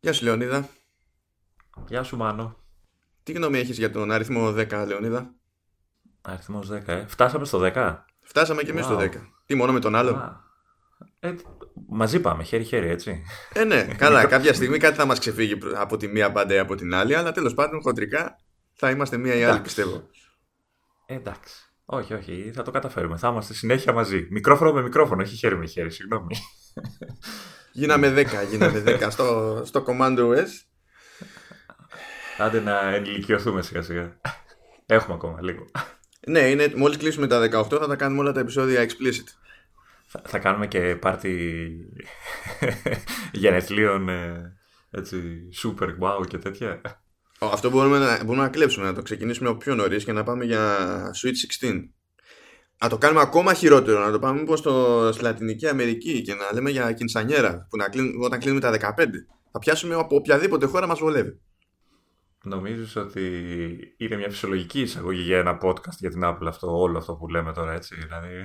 Γεια σου Λεωνίδα. Γεια σου Μάνο. Τι γνώμη έχεις για τον αριθμό 10 Λεωνίδα; Αριθμός 10, ε. Φτάσαμε στο 10. Φτάσαμε και εμείς στο 10. Τι μόνο με τον άλλο; Ε, μαζί πάμε, χέρι-χέρι, έτσι. Ε, ναι, καλά. κάποια στιγμή κάτι θα μας ξεφύγει από τη μία πάντα ή από την άλλη, αλλά τέλος πάντων χοντρικά θα είμαστε μία ή άλλη, πιστεύω. Ε, εντάξει. Όχι, όχι, θα το καταφέρουμε. Θα είμαστε συνέχεια μαζί. Μικρόφωνο με μικρόφωνο, όχι χέρι με χέρι, συγγνώμη. Γίναμε 10, γίναμε 10 στο, στο Command OS. Άντε να ενηλικιωθούμε σιγά σιγά. Έχουμε ακόμα λίγο. Ναι, είναι, μόλις κλείσουμε τα 18 θα τα κάνουμε όλα τα επεισόδια explicit. Θα, θα κάνουμε και πάρτι γενεθλίων ε, έτσι, super wow και τέτοια. Αυτό μπορούμε να, μπορούμε να κλέψουμε, να το ξεκινήσουμε πιο νωρίς και να πάμε για Switch 16. Να το κάνουμε ακόμα χειρότερο, να το πάμε μήπως στο, στη Λατινική Αμερική και να λέμε για κινσανιέρα, που να κλείνουμε, όταν κλείνουμε τα 15. Θα πιάσουμε από οποιαδήποτε χώρα μας βολεύει. Νομίζεις ότι είναι μια φυσιολογική εισαγωγή για ένα podcast για την Apple αυτό, όλο αυτό που λέμε τώρα έτσι, δηλαδή...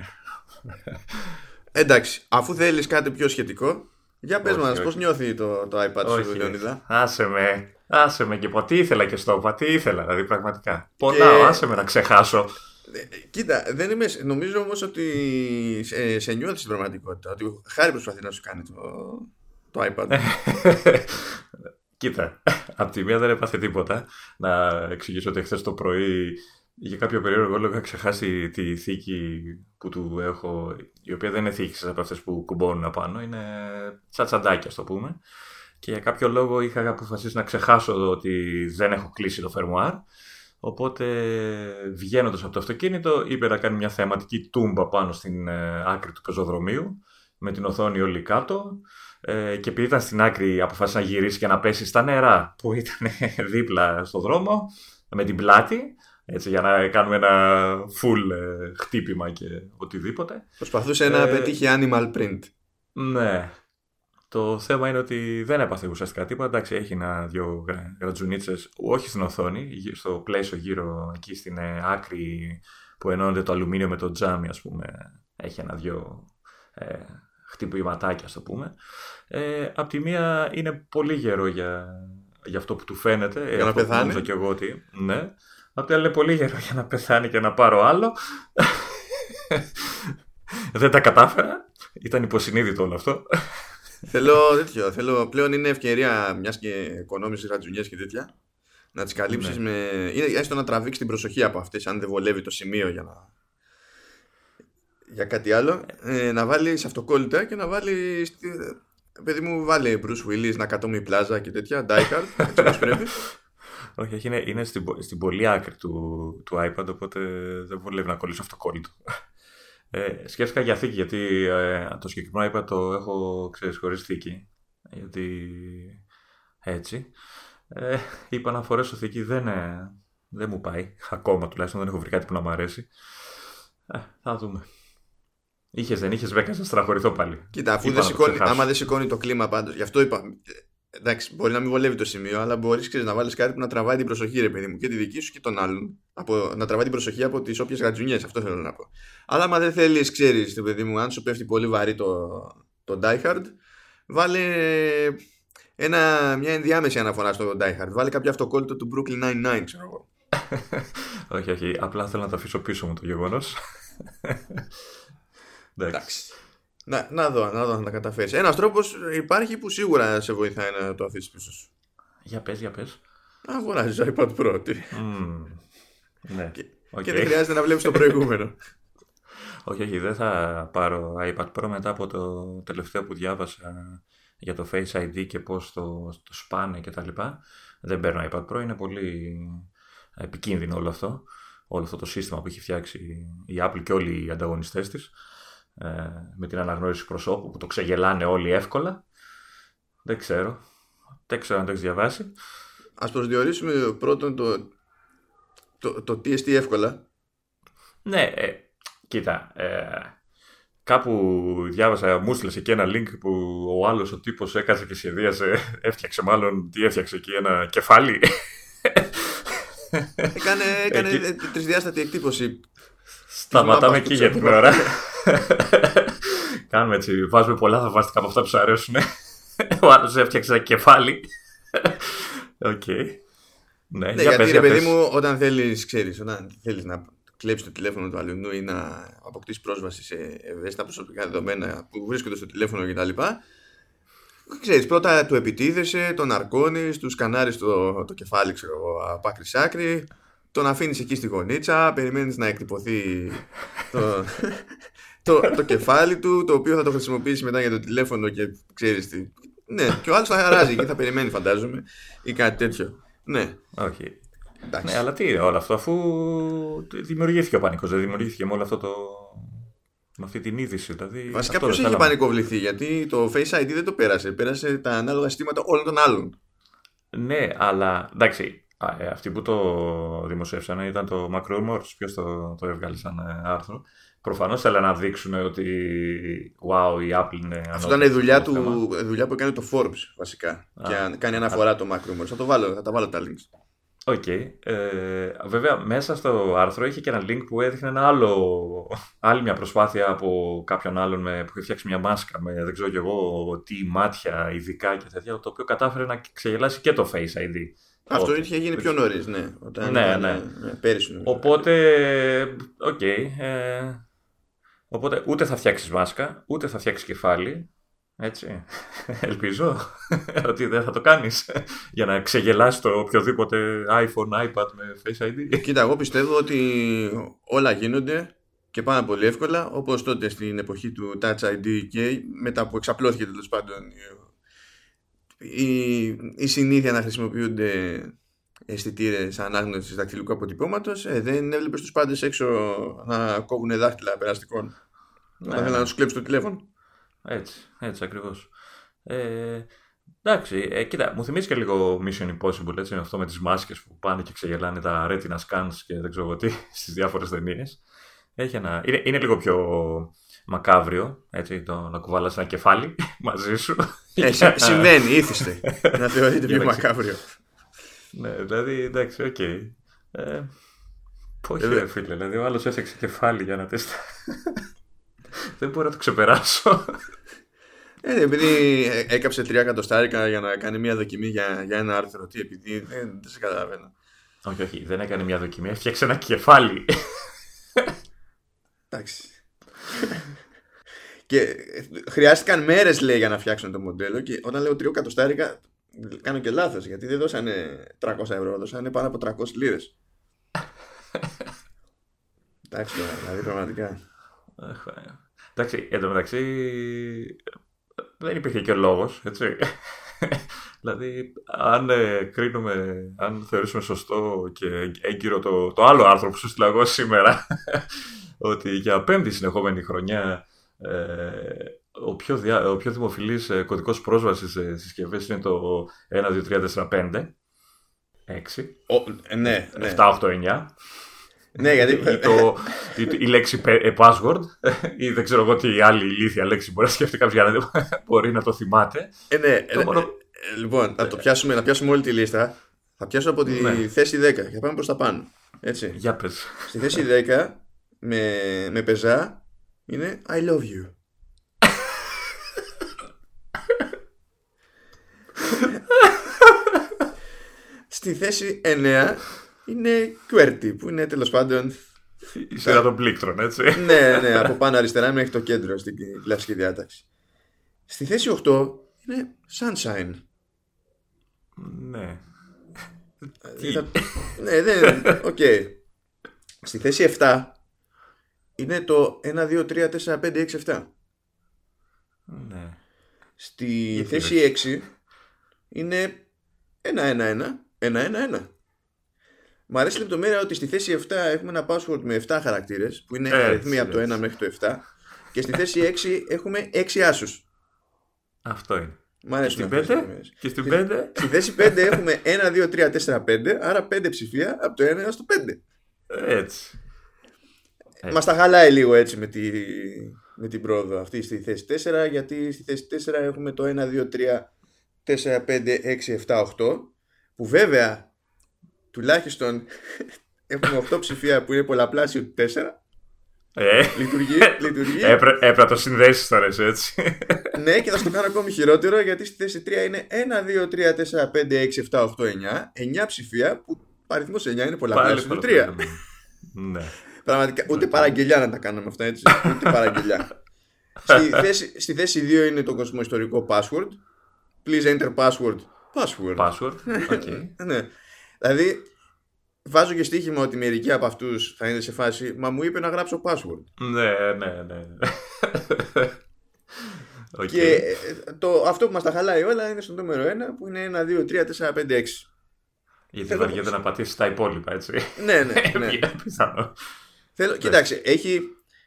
Εντάξει, αφού θέλεις κάτι πιο σχετικό, για πες όχι, μας όχι. πώς νιώθει το, το iPad όχι, σου, Λεωνίδα; Άσε με, άσε με και πω, τι ήθελα και στο είπα, τι ήθελα, δηλαδή πραγματικά. Πονάω, και... άσε με να ξεχάσω. Ε, κοίτα, δεν είμαι, νομίζω όμως ότι σε, σε νιώθεις στην πραγματικότητα, ότι χάρη προσπαθεί να σου κάνει το, το iPad. Κοίτα, από τη μία δεν έπαθε τίποτα. Να εξηγήσω ότι χθες το πρωί για κάποιο περίεργο λόγο είχα ξεχάσει τη θήκη που του έχω, η οποία δεν είναι θήκη από αυτές που κουμπώνουν απάνω, είναι σαν τσαντάκια, το πούμε. Και για κάποιο λόγο είχα αποφασίσει να ξεχάσω ότι δεν έχω κλείσει το φερμουάρ. Οπότε βγαίνοντας από το αυτοκίνητο, είπε να κάνει μια θεματική τούμπα πάνω στην ε, άκρη του πεζοδρομίου, με την οθόνη όλη κάτω. Ε, και επειδή ήταν στην άκρη, αποφάσισε να γυρίσει και να πέσει στα νερά που ήταν δίπλα στο δρόμο, με την πλάτη. Έτσι, για να κάνουμε ένα full ε, χτύπημα και οτιδήποτε. Προσπαθούσε ε, να πετύχει animal print. Ναι. Το θέμα είναι ότι δεν έπαθε ουσιαστικά τίποτα. Εντάξει, έχει ένα-δυο γρατζουνίτσες, όχι στην οθόνη, στο πλαίσιο γύρω εκεί στην ε, άκρη που ενώνεται το αλουμίνιο με το τζάμι, ας πούμε. Έχει ένα-δυο ε, χτυπηματάκια, ας το πούμε. Ε, απ' τη μία είναι πολύ γερό για, για αυτό που του φαίνεται. Για να πεθάνει. και εγώ ότι. Ναι. Απ' την άλλη είναι πολύ γερό για να πεθάνει και να πάρω άλλο. Δεν τα κατάφερα. Ήταν υποσυνείδητο όλο αυτό. Θέλω τέτοιο. Θέλω, πλέον είναι ευκαιρία μιας και οικονόμησης ρατζουνιές και τέτοια. Να τις καλύψεις ναι. με. Είναι έστω να τραβήξεις την προσοχή από αυτές, αν δεν βολεύει το σημείο για να. Για κάτι άλλο. Ε, να βάλεις αυτοκόλλητα και να βάλεις. Παιδί μου, βάλει Bruce Willis, να κατόμει πλάζα και τέτοια. Die Hard, έτσι όπως πρέπει. Όχι, όχι, είναι, είναι στην, στην πολύ άκρη του, του iPad, οπότε δεν βολεύει να κολλήσω αυτοκόλλητο. Ε, σκέφτηκα για θήκη, γιατί ε, το συγκεκριμένο iPad το έχω, ξέρεις, χωρίς θήκη. Γιατί έτσι. Ε, είπα να φορέσω θήκη, δεν, ε, δεν μου πάει. Ακόμα τουλάχιστον δεν έχω βρει κάτι που να μου αρέσει. Ε, θα δούμε. Είχες, δεν είχες, Βέκα, να στραχωρηθώ πάλι. Κοίτα, αφού δεν σηκώνει, άμα δεν σηκώνει το κλίμα πάντως. Γι' αυτό είπα. Εντάξει, μπορεί να μην βολεύει το σημείο, αλλά μπορείς να βάλεις κάτι που να τραβάει την προσοχή, ρε παιδί μου, και τη δική σου και των άλλων. Από, να τραβάει την προσοχή από τις όποιες γατζουνιές, αυτό θέλω να πω. Αλλά άμα δεν θέλεις, ξέρεις, παιδί μου, αν σου πέφτει πολύ βαρύ το, το Die Hard, βάλε ένα, μια ενδιάμεση αναφορά στο Die Hard. Βάλε κάποιο αυτοκόλλητο του Brooklyn Nine-Nine, ξέρω εγώ. όχι, όχι. Απλά θέλω να το αφήσω πίσω μου το γεγονός. Εντάξει. Να, να δω, να δω αν τα καταφέρεις. Ένας τρόπος υπάρχει που σίγουρα σε βοηθάει να το αφήσεις πίσω σου. Για πες, για πες. Αγοράζεις iPad Pro. Τι. Mm. Ναι. Και, okay. και δεν χρειάζεται να βλέπεις το προηγούμενο. όχι, όχι, δεν θα πάρω iPad Pro μετά από το τελευταίο που διάβασα για το Face ID και πώς το, το σπάνε και τα λοιπά. Δεν παίρνω iPad Pro, είναι πολύ επικίνδυνο όλο αυτό. Όλο αυτό το σύστημα που έχει φτιάξει η Apple και όλοι οι ανταγωνιστές της. Ε, με την αναγνώριση προσώπου που το ξεγελάνε όλοι εύκολα. Δεν ξέρω. Δεν ξέρω αν το έχεις διαβάσει. Ας προσδιορίσουμε πρώτον το, το, το τι εστί εύκολα. Ναι, ε, κοίτα. Ε, κάπου διάβασα, μου έστειλες εκεί ένα link που ο άλλος ο τύπος έκασε και σχεδίασε, έφτιαξε μάλλον, τι έφτιαξε εκεί, ένα κεφάλι. Έκανε, έκανε εκεί... τρισδιάστατη εκτύπωση. Σταματάμε εκεί για την ώρα. Κάνουμε έτσι, βάζουμε πολλά θαυμαστικά από αυτά που σου αρέσουν. Ο άλλος έφτιαξε ένα κεφάλι. OK. Okay. Ναι, ναι γιατί ρε παιδί μου, όταν θέλεις, ξέρεις, όταν θέλεις να κλέψεις το τηλέφωνο του αλλού ή να αποκτήσεις πρόσβαση σε ευαίσθητα προσωπικά δεδομένα που βρίσκονται στο τηλέφωνο κτλ. Ξέρεις, πρώτα του επιτίθεσαι, τον ναρκώνεις, του σκανάρεις το, το κεφάλι ξέρω, από άκρη σ' άκρη, τον αφήνεις εκεί στη γωνίτσα, περιμένεις να εκτυπωθεί το, το, το, κεφάλι του, το οποίο θα το χρησιμοποιήσει μετά για το τηλέφωνο και ξέρεις τι. Ναι, και ο άλλος θα χαράζει και θα περιμένει φαντάζομαι ή κάτι τέτοιο. Ναι. Okay. Ναι, αλλά τι όλο αυτό, αφού δημιουργήθηκε ο πανικός, δεν δημιουργήθηκε με όλο αυτό το, με αυτή την είδηση. Δηλαδή, Βασικά ποιος έχει πανικοβληθεί, γιατί το Face ID δεν το πέρασε. Πέρασε τα ανάλογα συστήματα όλων των άλλων. Ναι, αλλά εντάξει. Ε, αυτοί που το δημοσίευσαν ήταν το Macromorphs. Ποιος το, το έβγαλε σαν ε, άρθρο. Προφανώς θέλανε να δείξουν ότι wow, η Apple είναι. Αυτό ήταν η δουλειά, του, δουλειά που έκανε το Forbes βασικά. Α, και κάνει αναφορά α, το MacRumors. Θα, το βάλω, θα τα βάλω τα links. OK. Okay. Ε, βέβαια, μέσα στο άρθρο είχε και ένα link που έδειχνε ένα άλλο, άλλη μια προσπάθεια από κάποιον άλλον με, που είχε φτιάξει μια μάσκα με δεν ξέρω κι εγώ τι μάτια ειδικά και τέτοια, το οποίο κατάφερε να ξεγελάσει και το Face ID. Αυτό είχε γίνει πιο νωρίς, ναι. Όταν ναι, ναι. ναι πέρυσι. Οπότε, OK. Okay, ε, οπότε ούτε θα φτιάξεις μάσκα, ούτε θα φτιάξεις κεφάλι. Έτσι. Ελπίζω ότι δεν θα το κάνεις για να ξεγελάσεις το οποιοδήποτε iPhone, iPad με Face ID. Κοίτα, εγώ πιστεύω ότι όλα γίνονται και πάρα πολύ εύκολα όπως τότε στην εποχή του Touch ID και μετά που εξαπλώθηκε τέλος πάντων η, η συνήθεια να χρησιμοποιούνται αισθητήρες ανάγνωσης δακτυλικού αποτυπώματος, ε, δεν έβλεπες τους πάντες έξω να κόβουν δάχτυλα περαστικών. Ναι, όταν θέλουν να του κλέψει το τηλέφωνο. Έτσι, έτσι ακριβώς. Ε, εντάξει, ε, κοίτα, μου θυμίζει και λίγο Mission Impossible, έτσι, αυτό με τις μάσκες που πάνε και ξεγελάνε τα retina scans και δεν ξέρω τι στις διάφορες ταινίες. Έχει ένα... είναι, είναι λίγο πιο μακάβριο, έτσι, το να κουβάλας ένα κεφάλι μαζί σου. Ε, συμβαίνει, είθισται, να θεωρείται πιο μακάβριο. Ναι, δηλαδή, εντάξει, OK. Okay. Ε, όχι, ρε φίλε, δηλαδή ο άλλος έφτιαξε κεφάλι για να τεστά. Δεν μπορώ να το ξεπεράσω. Ε, επειδή έκαψε τρία εκατοστάρικα για να κάνει μια δοκιμή για, για ένα άρθρο. Τι, επειδή δεν, δεν σε καταλαβαίνω. Όχι, όχι, δεν έκανε μια δοκιμή. Έφτιαξε ένα κεφάλι. Εντάξει. και χρειάστηκαν μέρες λέει για να φτιάξουν το μοντέλο και όταν λέω τρία εκατοστάρικα κάνω και λάθος γιατί δεν δώσανε 300 ευρώ, δώσανε πάνω από 300 λίρες. Εντάξει δηλαδή πραγματικά. Εντάξει, εν τω μεταξύ δεν υπήρχε και λόγος, έτσι. δηλαδή, αν ε, κρίνουμε, αν θεωρήσουμε σωστό και έγκυρο το, το άλλο άρθρο που σου στείλα εγώ σήμερα, ότι για πέμπτη συνεχόμενη χρονιά ε, ο πιο, δια, ο πιο δημοφιλής ε, κωδικός πρόσβασης σε συσκευές είναι το 1, 2, 3, 4, 5. 6. Ο, ναι, ναι. 7, 8, 9. Ναι, γιατί. Ή, το, η, η λέξη ε, password, ή δεν ξέρω εγώ τι άλλη ηλίθια λέξη μπορεί να σκεφτεί κάποιος για να μπορεί να το θυμάται. Ε, ναι, ε, μόνο... ε, λοιπόν, να, το πιάσουμε, να πιάσουμε όλη τη λίστα. Θα πιάσω από τη ναι. θέση 10 και θα πάμε προς τα πάνω. Έτσι. Για πες. Στη θέση 10 με, με πεζά είναι I love you. Στη θέση 9 είναι QWERTY που είναι τέλος πάντων. Η σειρά των πλήκτρων, έτσι. ναι, ναι, από πάνω αριστερά μέχρι το κέντρο στην κλασική διάταξη. Στη θέση 8 είναι Sunshine. Ναι. ναι, δεν. Οκ. Στη θέση 7 είναι το 1, 2, 3, 4, 5, 6, 7. Ναι. Στη θέση 6 είναι 1, 1, 1, 1, 1, 1. Μου αρέσει η λεπτομέρεια ότι στη θέση 7 έχουμε ένα password με 7 χαρακτήρες, που είναι έτσι, αριθμοί από το 1 μέχρι το 7. Και στη θέση 6 έχουμε 6 άσους. Αυτό είναι. Μ' αρέσει και, στην 5, και στην 5. Στη θέση 5 έχουμε 1, 2, 3, 4, 5. Άρα 5 ψηφία από το 1 έως το 5. Έτσι. Μα τα χαλάει λίγο έτσι με, τη, με την πρόοδο αυτή στη θέση 4, γιατί στη θέση 4 έχουμε το 1, 2, 3, 4, 5, 6, 7, 8. Που βέβαια τουλάχιστον έχουμε 8 ψηφία που είναι πολλαπλάσιο του 4. Ε, Λειτουργεί, λειτουργεί. έπρε- έπρεπε να το συνδέσεις τώρα εσύ, έτσι. ναι, και θα σου το κάνω ακόμη χειρότερο γιατί στη θέση 3 είναι 1, 2, 3, 4, 5, 6, 7, 8, 9. 9 ψηφία που αριθμό 9 είναι πολλαπλάσιο του 3. Ναι. Πραγματικά, ούτε παραγγελιά να τα κάναμε αυτά έτσι. Ούτε παραγγελιά. στη, θέση, στη θέση 2 είναι το κοσμοϊστορικό password. Please enter password. Password. Password. OK. ναι. Δηλαδή, βάζω και στοίχημα ότι μερικοί από αυτούς θα είναι σε φάση Μα μου είπε να γράψω password. Ναι, ναι, ναι. Οκ. Και ε, το, αυτό που μας τα χαλάει όλα είναι στο νούμερο 1 που είναι 1, 2, 3, 4, 5, 6. Γιατί Θέλω- βαριέται να πατήσεις τα υπόλοιπα, έτσι. ναι, ναι, ναι. Πιθανό. Θέλω, κοίταξε, έχει,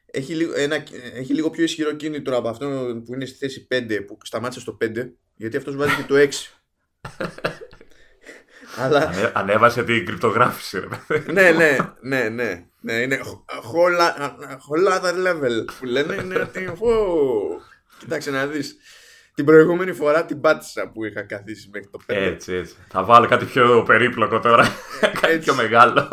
έχει, λίγο, ένα, έχει λίγο πιο ισχυρό κίνητρο από αυτό που είναι στη θέση 5 που σταμάτησε στο 5 γιατί αυτός βάζει και το 6. Αλλά Ανε- Ανέβασε την κρυπτογράφηση, ρε παιδί. ναι, ναι, ναι, ναι, ναι, είναι whole, whole other level που λένε είναι ότι φω, κοίταξε να δεις. Την προηγούμενη φορά την πάτησα που είχα καθίσει μέχρι το 5. Έτσι, έτσι. Θα βάλω κάτι πιο περίπλοκο τώρα. κάτι Έτσι. πιο μεγάλο.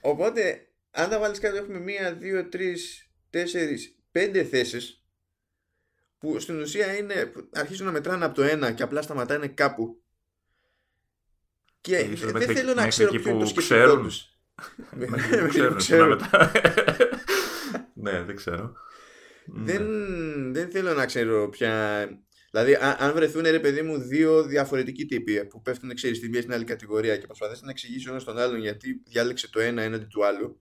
Οπότε, αν τα βάλεις κάτω έχουμε μία, δύο, τρεις, τέσσερις, πέντε θέσεις που στην ουσία είναι, που αρχίζουν να μετράνε από το ένα και απλά σταματάνε κάπου. Και Ε, ίσως δεν μέχρι- θέλω να μέχρι ξέρω εκεί ποιο είναι το που σκεπτικό ξέρουν. τους. Μέχρι που Μέχρι που ξέρουν, ξέρουν. μετά. Ναι, δεν ξέρω. Δεν, Ναι. δεν θέλω να ξέρω πια. Δηλαδή, αν, αν βρεθούν ρε παιδί μου δύο διαφορετικοί τύποι που πέφτουν ξέρεις στη μία στην άλλη κατηγορία και προσπαθήσει να εξηγήσεις ο ένας τον άλλον γιατί διάλεξε το ένα έναντι του άλλου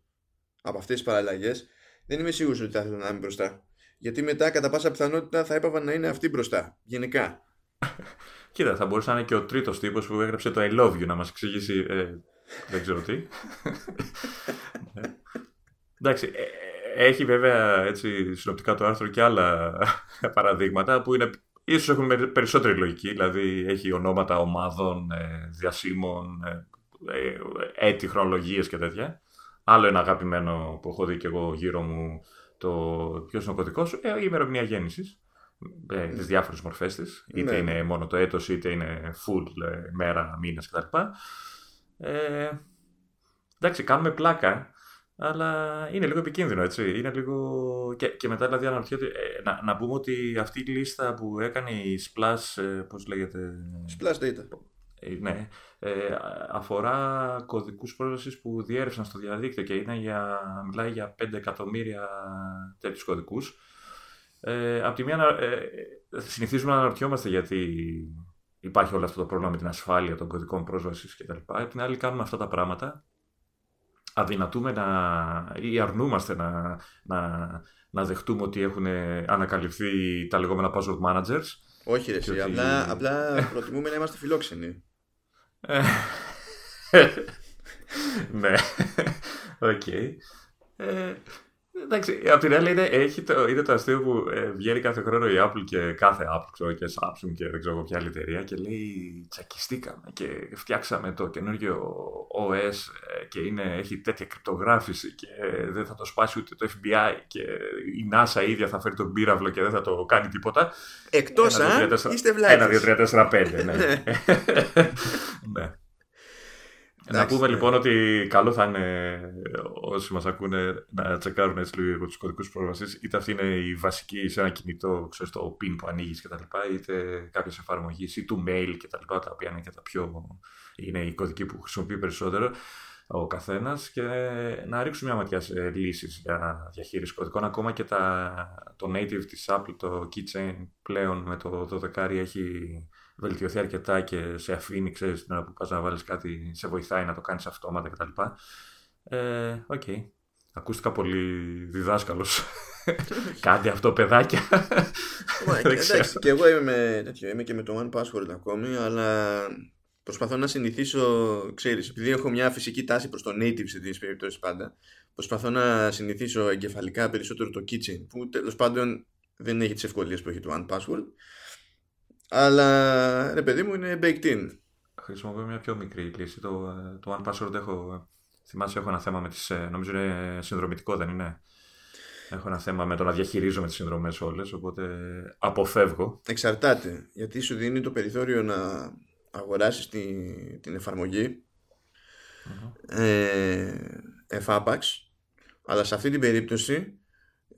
από αυτές τις παραλλαγές, δεν είμαι σίγουρος ότι θα ήθελα να είμαι μπροστά. Γιατί μετά, κατά πάσα πιθανότητα, θα έπαβα να είναι αυτή μπροστά. Γενικά. Κοίτα, θα μπορούσε να είναι και ο τρίτος τύπος που έγραψε το I love you να μας εξηγήσει. ε, δεν ξέρω τι. Ναι. Εντάξει, ε, ε, έχει βέβαια έτσι συνοπτικά το άρθρο και άλλα παραδείγματα που είναι, ίσως έχουν με- περισσότερη λογική, δηλαδή έχει ονόματα ομάδων, ε, διασύμων, ε, ε, έτη, χρονολογίες και τέτοια. Άλλο ένα αγαπημένο που έχω δει και εγώ γύρω μου, το ποιος είναι ο κωδικός σου, ε, η ημερομηνία γέννησης. Ε, τις διάφορες μορφές της είτε Ναι. είναι μόνο το έτος είτε είναι full ε, μέρα, μήνες κτλ. Ε, εντάξει, κάνουμε πλάκα, αλλά είναι λίγο επικίνδυνο, έτσι. Είναι λίγο... Και, και μετά δηλαδή αναρωτιέται, ε, να, να πούμε ότι αυτή η λίστα που έκανε η Splash, ε, πώς λέγεται... Splash data. Ε, ναι, ε, αφορά κωδικούς πρόσβασης που διέρευσαν στο διαδίκτυο και είναι για, μιλάει για 5 εκατομμύρια τέτοιους κωδικούς. Ε, απ' τη μία ανα- ε, συνηθίζουμε να αναρωτιόμαστε γιατί υπάρχει όλο αυτό το πρόβλημα με την ασφάλεια των κωδικών πρόσβασης κτλ. Απ' την άλλη κάνουμε αυτά τα πράγματα αδυνατούμε να, ή αρνούμαστε να, να, να δεχτούμε ότι έχουν ανακαλυφθεί τα λεγόμενα password managers. Όχι, ρε, Και εσύ, ότι- απλά, απλά προτιμούμε να είμαστε φιλόξενοι. Ε, ναι, οκ. Ε, εντάξει, απ' την άλλη είναι, έχει το, είναι το αστείο που ε, βγαίνει κάθε χρόνο η Apple και κάθε Apple, ξέρω, και Samsung και δεν ξέρω εγώ ποια άλλη εταιρεία και λέει τσακιστήκαμε και φτιάξαμε το καινούργιο OS, και είναι, έχει τέτοια κρυπτογράφηση και ε, δεν θα το σπάσει ούτε το FBI και η NASA ίδια θα φέρει τον πύραυλο και δεν θα το κάνει τίποτα. Εκτός Ένα, δύο, αν τρία, τέσσερα. είστε Ένα, δύο, βλάκες. τρία, τέσσερα, πέντε. Ναι. Ναι. ναι. Να Εντάξει, πούμε ναι. λοιπόν ότι καλό θα είναι όσοι μας ακούνε να τσεκάρουν έτσι λίγο τους κωδικούς πρόσβασης είτε αυτή είναι η βασική σε ένα κινητό, ξέρεις το pin που ανοίγεις και τα λοιπά είτε κάποιες εφαρμογές ή του mail και τα λοιπά τα οποία είναι και τα πιο είναι οι κωδικοί που χρησιμοποιεί περισσότερο ο καθένας και να ρίξουμε μια ματιά σε λύσεις για διαχείριση κωδικών ακόμα και τα, το native της Apple το keychain πλέον με το 12 έχει βελτιωθεί αρκετά και σε αφήνει, ξέρεις, την ώρα που πας να βάλεις κάτι, σε βοηθάει να το κάνεις αυτόματα κτλ. Ε, οκ. Ακούστηκα πολύ διδάσκαλος. Κάντε αυτό, παιδάκια. Μα, Δεν ξέρω. Εντάξει, και εγώ είμαι, με, τέτοιο, είμαι και με το One Password ακόμη, αλλά προσπαθώ να συνηθίσω, ξέρεις, επειδή έχω μια φυσική τάση προς το native σε τέτοιες περιπτώσεις πάντα, προσπαθώ να συνηθίσω εγκεφαλικά περισσότερο το kitchen, που τέλος πάντων δεν έχει τις ευκολίες που έχει το One Password, αλλά ρε παιδί μου είναι baked in. Χρησιμοποιώ μια πιο μικρή λύση. Το, ε, το One Password έχω, θυμάσαι, έχω ένα θέμα με τις, ε, νομίζω είναι συνδρομητικό, δεν είναι; Έχω ένα θέμα με το να διαχειρίζομαι τις συνδρομές όλες, οπότε αποφεύγω. Εξαρτάται, γιατί σου δίνει το περιθώριο να αγοράσεις τη, την εφαρμογή ε, εφάπαξ αλλά σε αυτή την περίπτωση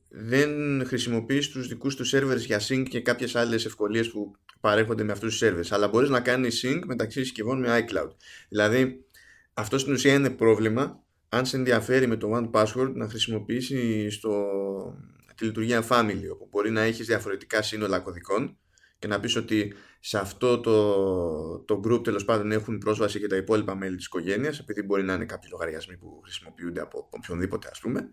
δεν χρησιμοποιείς τους δικούς του servers για sync και κάποιες άλλες ευκολίες που παρέχονται με αυτούς τους servers αλλά μπορείς να κάνεις sync μεταξύ συσκευών με iCloud. Δηλαδή αυτό στην ουσία είναι πρόβλημα αν σε ενδιαφέρει με το One Password να χρησιμοποιήσει στο, τη λειτουργία Family όπου μπορεί να έχεις διαφορετικά σύνολα κωδικών και να πεις ότι σε αυτό το, το group τέλος πάντων έχουν πρόσβαση και τα υπόλοιπα μέλη της οικογένειας επειδή μπορεί να είναι κάποιοι λογαριασμοί που χρησιμοποιούνται από οποιονδήποτε ας πούμε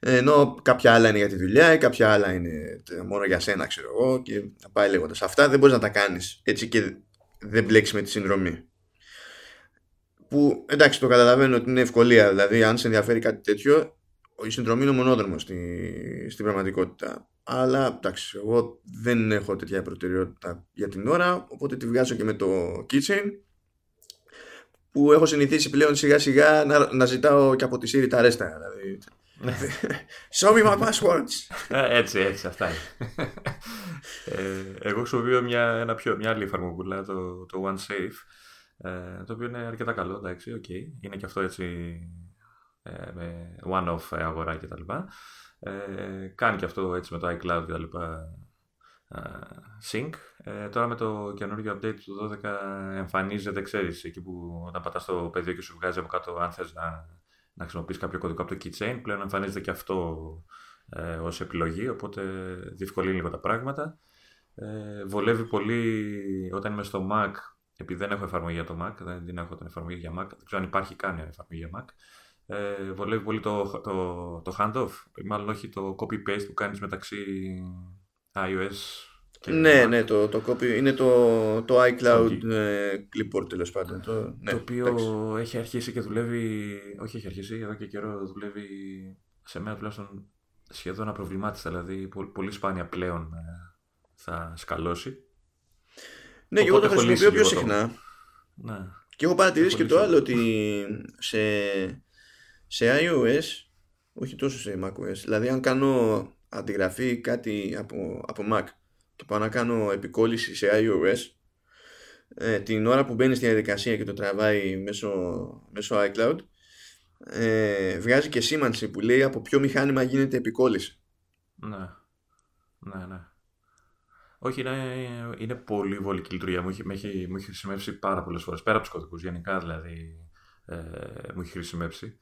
ενώ κάποια άλλα είναι για τη δουλειά ή κάποια άλλα είναι μόνο για σένα ξέρω εγώ και θα πάει λέγοντας. Αυτά δεν μπορείς να τα κάνεις έτσι και δεν μπλέξει με τη συνδρομή. Που εντάξει το καταλαβαίνω ότι είναι ευκολία. Δηλαδή αν σε ενδιαφέρει κάτι τέτοιο η συνδρομή είναι μονόδρομος στη, στην πραγματικότητα. Αλλά εντάξει εγώ δεν έχω τέτοια προτεραιότητα για την ώρα οπότε τη βγάζω και με το keychain που έχω συνηθίσει πλέον σιγά σιγά να, να ζητάω και από τη Siri τα ρέστα δηλαδή Show me my passwords. Ε, έτσι, έτσι, αυτά είναι. ε, εγώ χρησιμοποιώ μια, ένα πιο, μια άλλη εφαρμογούλα, το, το OneSafe, ε, το οποίο είναι αρκετά καλό, εντάξει, okay. Είναι και αυτό έτσι ε, με one-off αγορά κτλ. Ε, κάνει και αυτό έτσι με το iCloud κτλ. Uh, sync. Ε, τώρα με το καινούργιο update του 12 εμφανίζεται, ξέρεις, εκεί που όταν πατάς το πεδίο και σου βγάζει από κάτω αν θες να να χρησιμοποιήσει κάποιο κωδικό από το keychain. Πλέον εμφανίζεται και αυτό ε, ως επιλογή, οπότε διευκολύνει λίγο τα πράγματα. Ε, βολεύει πολύ όταν είμαι στο Mac, επειδή δεν έχω εφαρμογή για το Mac, δεν την έχω την εφαρμογή για Mac, δεν ξέρω αν υπάρχει καν εφαρμογή για Mac. Ε, βολεύει πολύ το, το, το handoff, μάλλον όχι το copy-paste που κάνεις μεταξύ iOS ναι, ναι, το, το copy είναι το, το iCloud ε, clipboard τέλος πάντων. Το, ναι, το οποίο έχει αρχίσει και δουλεύει. Όχι, έχει αρχίσει, εδώ και καιρό δουλεύει σε μένα τουλάχιστον σχεδόν απροβλημάτιστα. Δηλαδή, πολύ, πολύ σπάνια πλέον ε, θα σκαλώσει. Ναι, και εγώ το χρησιμοποιώ πιο συχνά. Ναι. Και έχω παρατηρήσει και το άλλο ότι σε, σε iOS, όχι τόσο σε macOS, δηλαδή αν κάνω αντιγραφή κάτι από, από Mac και πάω να κάνω επικόλληση σε iOS ε, την ώρα που μπαίνει στη διαδικασία και το τραβάει μέσω, μέσω iCloud ε, βγάζει και σήμανση που λέει από ποιο μηχάνημα γίνεται επικόλληση. Ναι. Ναι, ναι. Όχι, είναι, είναι πολύ βολική λειτουργία. Μου έχει, μου έχει, μου έχει χρησιμεύσει πάρα πολλές φορές. Πέρα από τους κωδικούς, γενικά δηλαδή ε, μου έχει χρησιμεύσει.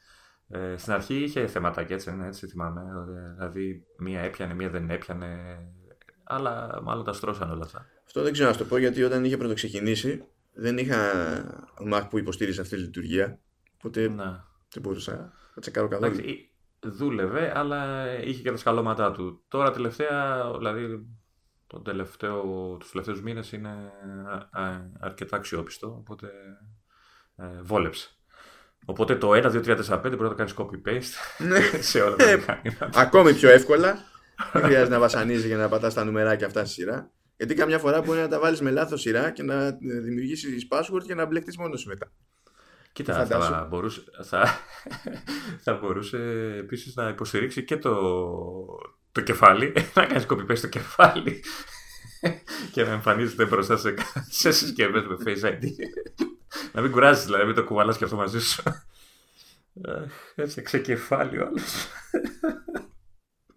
Ε, στην αρχή είχε θεματάκια έτσι, ναι, έτσι θυμάμαι. Δηλαδή, μία έπιανε, μία δεν έπιανε αλλά μάλλον τα στρώσαν όλα αυτά. Αυτό δεν ξέρω να το πω γιατί όταν είχε πρωτοξεκινήσει δεν είχα Mac που υποστήριζε αυτή τη λειτουργία. Οπότε να. δεν μπορούσα να τσεκάρω καλά. Δούλευε, αλλά είχε και τα σκαλώματά του. Τώρα τελευταία, δηλαδή τον τελευταίο, τους τελευταίους μήνες είναι αρκετά αξιόπιστο, οπότε ε, βόλεψε. Οπότε το 1, 2, 3, 4, 5 μπορεί να το κάνεις copy-paste ναι. σε όλα τα ε, μηχανήματα. Ακόμη πιο εύκολα. Δεν χρειάζεται να βασανίζεις για να πατάς τα νούμερα αυτά στη σειρά. Γιατί καμιά φορά μπορεί να τα βάλεις με λάθος σειρά και να δημιουργήσεις password και να μπλέκει μόνος σου μετά. Κοίτα, θα μπορούσε, θα, θα μπορούσε επίσης να υποστηρίξει και το, το κεφάλι. Να κάνεις copy στο κεφάλι και να εμφανίζεται μπροστά σε, σε συσκευές με Face ID. να μην κουράζεις, δηλαδή, μην το κουβαλάς και αυτό μαζί σου. Έτσι, ξεκεφάλι ο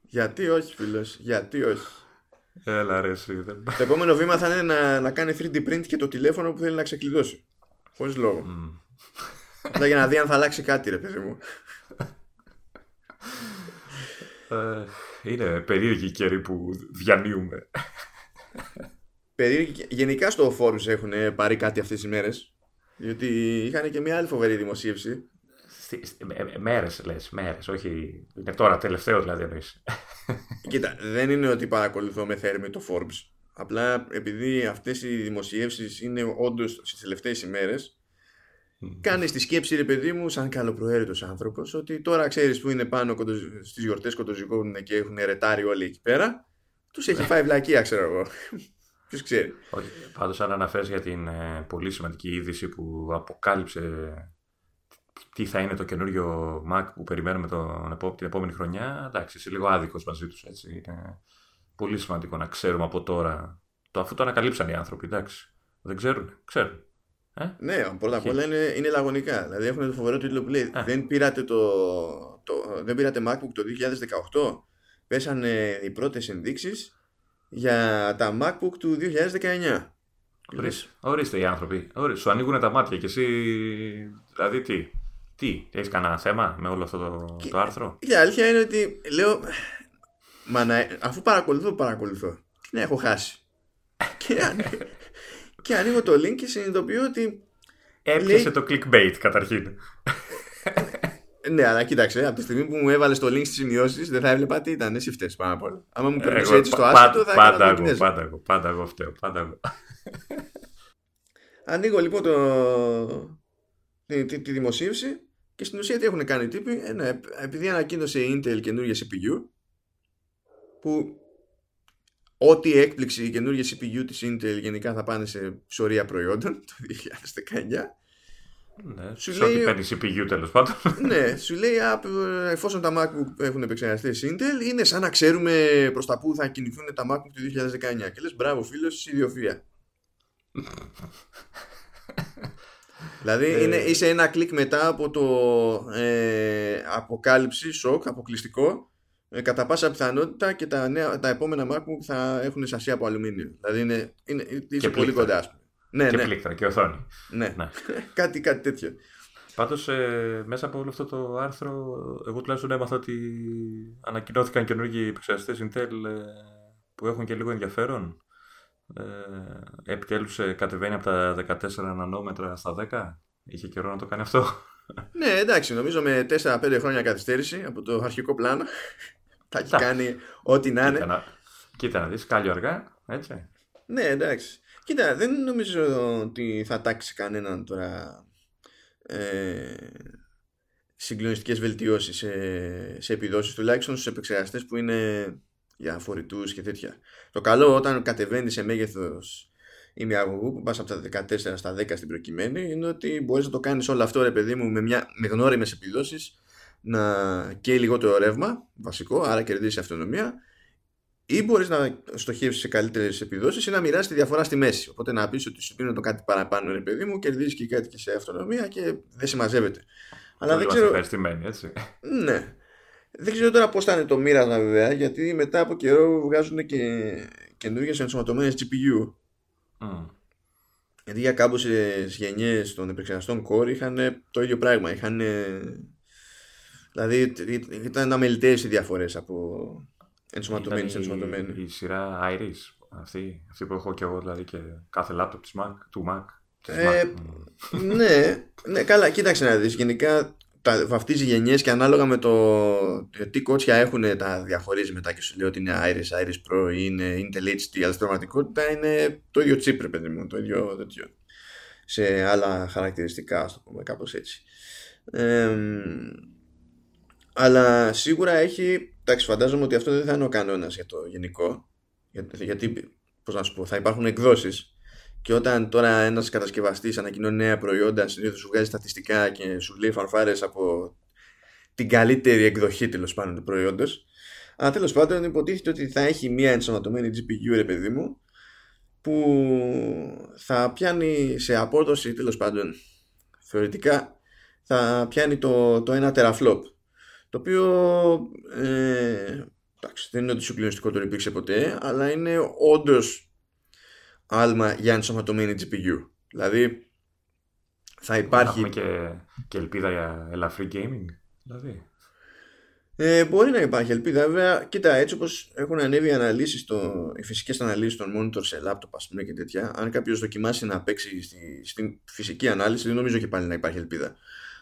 γιατί όχι, φίλο, γιατί όχι. Έλα, ρε, εσύ. Το επόμενο βήμα θα είναι να, να κάνει 3D print και το τηλέφωνο που θέλει να ξεκλειδώσει. Χωρίς λόγο. Mm. για να δει αν θα αλλάξει κάτι, ρε παιδί μου. Ε, είναι περίεργη η καιρή που διανύουμε. Περίεργη... Γενικά στο Forums έχουν πάρει κάτι αυτές τις μέρες διότι είχαν και μια άλλη φοβερή δημοσίευση Μέρες λες, μέρες, όχι... Είναι τώρα τελευταίο δηλαδή εννοείς. Κοίτα, δεν είναι ότι παρακολουθώ με θέρμη το Forbes. Απλά επειδή αυτές οι δημοσιεύσεις είναι όντως στις τελευταίες ημέρες Κάνει τη σκέψη, ρε παιδί μου, σαν καλοπροαίρετος άνθρωπος, ότι τώρα ξέρεις που είναι πάνω στις γιορτές κοντοζυγώνουν και έχουν ρετάρει όλοι εκεί πέρα. Τους έχει φάει βλακεία, ξέρω εγώ. Ποιος ξέρει. Πάντως, αν αναφέρεις για την ε, πολύ σημαντική είδηση που αποκάλυψε τι θα είναι το καινούριο Mac που περιμένουμε τον, την επόμενη χρονιά, εντάξει, είσαι λίγο άδικος μαζί τους. Είναι πολύ σημαντικό να ξέρουμε από τώρα. Το, αφού το ανακαλύψαν οι άνθρωποι, εντάξει. Δεν ξέρουν, ξέρουν. Ε; Ναι, πρώτα απ' όλα είναι, είναι λαγωνικά. Δηλαδή έχουν το φοβερό τίτλο που λέει δεν πήρατε, το, το, δεν πήρατε MacBook το 2018 πέσανε οι πρώτες ενδείξεις για τα MacBook του 2019. Ορίστε, ορίστε οι άνθρωποι. Ορίστε, σου ανοίγουν τα μάτια και εσύ. Δηλαδή τι; Τι, έχεις κανένα θέμα με όλο αυτό το, Και- το άρθρο; Η αλήθεια είναι ότι λέω, μα να- αφού παρακολουθώ, παρακολουθώ. Τι να έχω χάσει. και, ανοίγω, και ανοίγω το link και συνειδητοποιώ ότι Έπιασε λέει- το clickbait καταρχήν. ναι, αλλά κοίταξε, από τη στιγμή που μου έβαλες το link στις σημειώσεις, δεν θα έβλεπα τι ήταν. Εσύ φταίει πάνω απ' όλα. Άμα μου περνούσε Εγώ έτσι στο πα- άσχετο, θα πάντα, έκανα εγώ, Κινέζο. πάντα εγώ, πάντα εγώ φταίω, πάντα εγώ. Ανοίγω λοιπόν το... τη, τη, τη δημοσίευση και στην ουσία τι έχουν κάνει οι τύποι. Ε, ναι, επειδή ανακοίνωσε η Intel καινούργια CPU που ό,τι έκπληξη η καινούργια CPU της Intel γενικά θα πάνε σε ψωρία προϊόντων το 2019 Ναι, Σου σε ό,τι λέει- παίρνει CPU τέλος πάντων. ναι, σου λέει α, εφόσον τα MacBook έχουν επεξεργαστεί σε Intel είναι σαν να ξέρουμε προς τα που θα κινηθούν τα MacBook του 2019 και λες μπράβο φίλος, ιδιοφία Δηλαδή Ε. είναι, είσαι ένα κλικ μετά από το ε, αποκάλυψη, σοκ, αποκλειστικό ε, κατά πάσα πιθανότητα και τα, νέα, τα επόμενα MacBook θα έχουν σασία από αλουμίνιο. Δηλαδή είναι, είναι, είσαι πολύ πλήκτρα. κοντά ας πούμε. Ναι, και ναι, πλήκτρα και οθόνη. ναι. Ναι. κάτι, κάτι τέτοιο. Πάντως, ε, μέσα από όλο αυτό το άρθρο, εγώ τουλάχιστον έμαθα ότι ανακοινώθηκαν καινούργιοι επεξεργαστές Intel ε, που έχουν και λίγο ενδιαφέρον. Ε, Επιτέλους κατεβαίνει από τα 14 νανόμετρα στα 10. Είχε καιρό να το κάνει αυτό. Ναι, εντάξει, νομίζω με 4-5 χρόνια καθυστέρηση από το αρχικό πλάνο θα έχει Εντάξει. κάνει ό,τι να Κοίτα είναι. να, κοίτα να δεις, κάλιο αργά, έτσι. Ναι, εντάξει. Κοίτα, δεν νομίζω ότι θα τάξει κανέναν τώρα ε, συγκλονιστικές βελτιώσεις σε, σε επιδόσεις, τουλάχιστον στους επεξεργαστές που είναι για φορητούς και τέτοια. Το καλό όταν κατεβαίνεις σε μέγεθος ημιαγωγού που πας από τα 14 στα 10 στην προκειμένη είναι ότι μπορείς να το κάνεις όλο αυτό ρε παιδί μου με, μια, με γνώριμες επιδόσεις να καίει λιγότερο ρεύμα βασικό, άρα κερδίσει αυτονομία ή μπορείς να στοχεύσεις σε καλύτερες επιδόσεις ή να μοιράσει τη διαφορά στη μέση. Οπότε να πεις ότι σου δίνω το κάτι παραπάνω, ρε παιδί μου, κερδίζεις και κάτι και σε αυτονομία και δεν συμμαζεύεται. Αλλά Όλοι δεν είμαστε ξέρω. ευχαριστημένοι, έτσι. Ναι. Δεν ξέρω τώρα πώς θα είναι το μοίρασμα βέβαια, γιατί μετά από καιρό βγάζουν και καινούργιες ενσωματωμένες GPU. Μμ. Γιατί για κάμποσε γενιές των επεξεργαστών Core είχαν το ίδιο πράγμα. Είχαν. Δηλαδή ήταν αμεληταίε οι διαφορές από ενσωματωμένη σε Ήταν ενσωματωμένη. η, η σειρά Iris, αυτή, αυτή που έχω και εγώ δηλαδή και κάθε λάπτοπ της Mac, του Mac. Της Ε, Mac. Μμ. ναι, ναι, καλά, κοίταξε να δεις. Γενικά τα βαφτίζει γενιές και ανάλογα με το τι κότσια έχουν τα διαχωρίζει μετά και σου λέει ότι είναι Iris, Iris Pro ή είναι Intel HD, αλλά στην πραγματικότητα είναι το ίδιο chip, ρε παιδί μου, το ίδιο τέτοιο. Σε άλλα χαρακτηριστικά, ας το πούμε, κάπως έτσι. Εμ, αλλά σίγουρα έχει, εντάξει, φαντάζομαι ότι αυτό δεν θα είναι ο κανόνας για το γενικό, γιατί, γιατί πώς να σου πω, θα υπάρχουν εκδόσεις και όταν τώρα ένας κατασκευαστής ανακοινώνει νέα προϊόντα, συνήθως σου βγάζει στατιστικά και σου λέει φανφάρε από την καλύτερη εκδοχή τέλος πάντων του προϊόντος. Αλλά τέλος πάντων υποτίθεται ότι θα έχει μία ενσωματωμένη GPU, ρε παιδί μου, που θα πιάνει σε απόδοση τέλος πάντων θεωρητικά θα πιάνει το, το 1 teraflop. Το οποίο ε, εντάξει, δεν είναι ότι συγκλονιστικό το υπήρξε ποτέ, αλλά είναι όντως άλμα για ενσωματωμένη GPU. Δηλαδή θα υπάρχει. Έχουμε και, και ελπίδα για ελαφρύ gaming, δηλαδή. Ε, μπορεί να υπάρχει ελπίδα, βέβαια. Κοίτα, έτσι όπως έχουν ανέβει οι, αναλύσεις το, οι φυσικές αναλύσεις των monitor σε laptop, ας πούμε και τέτοια, αν κάποιος δοκιμάσει να παίξει στη, στην φυσική ανάλυση, δεν νομίζω και πάλι να υπάρχει ελπίδα.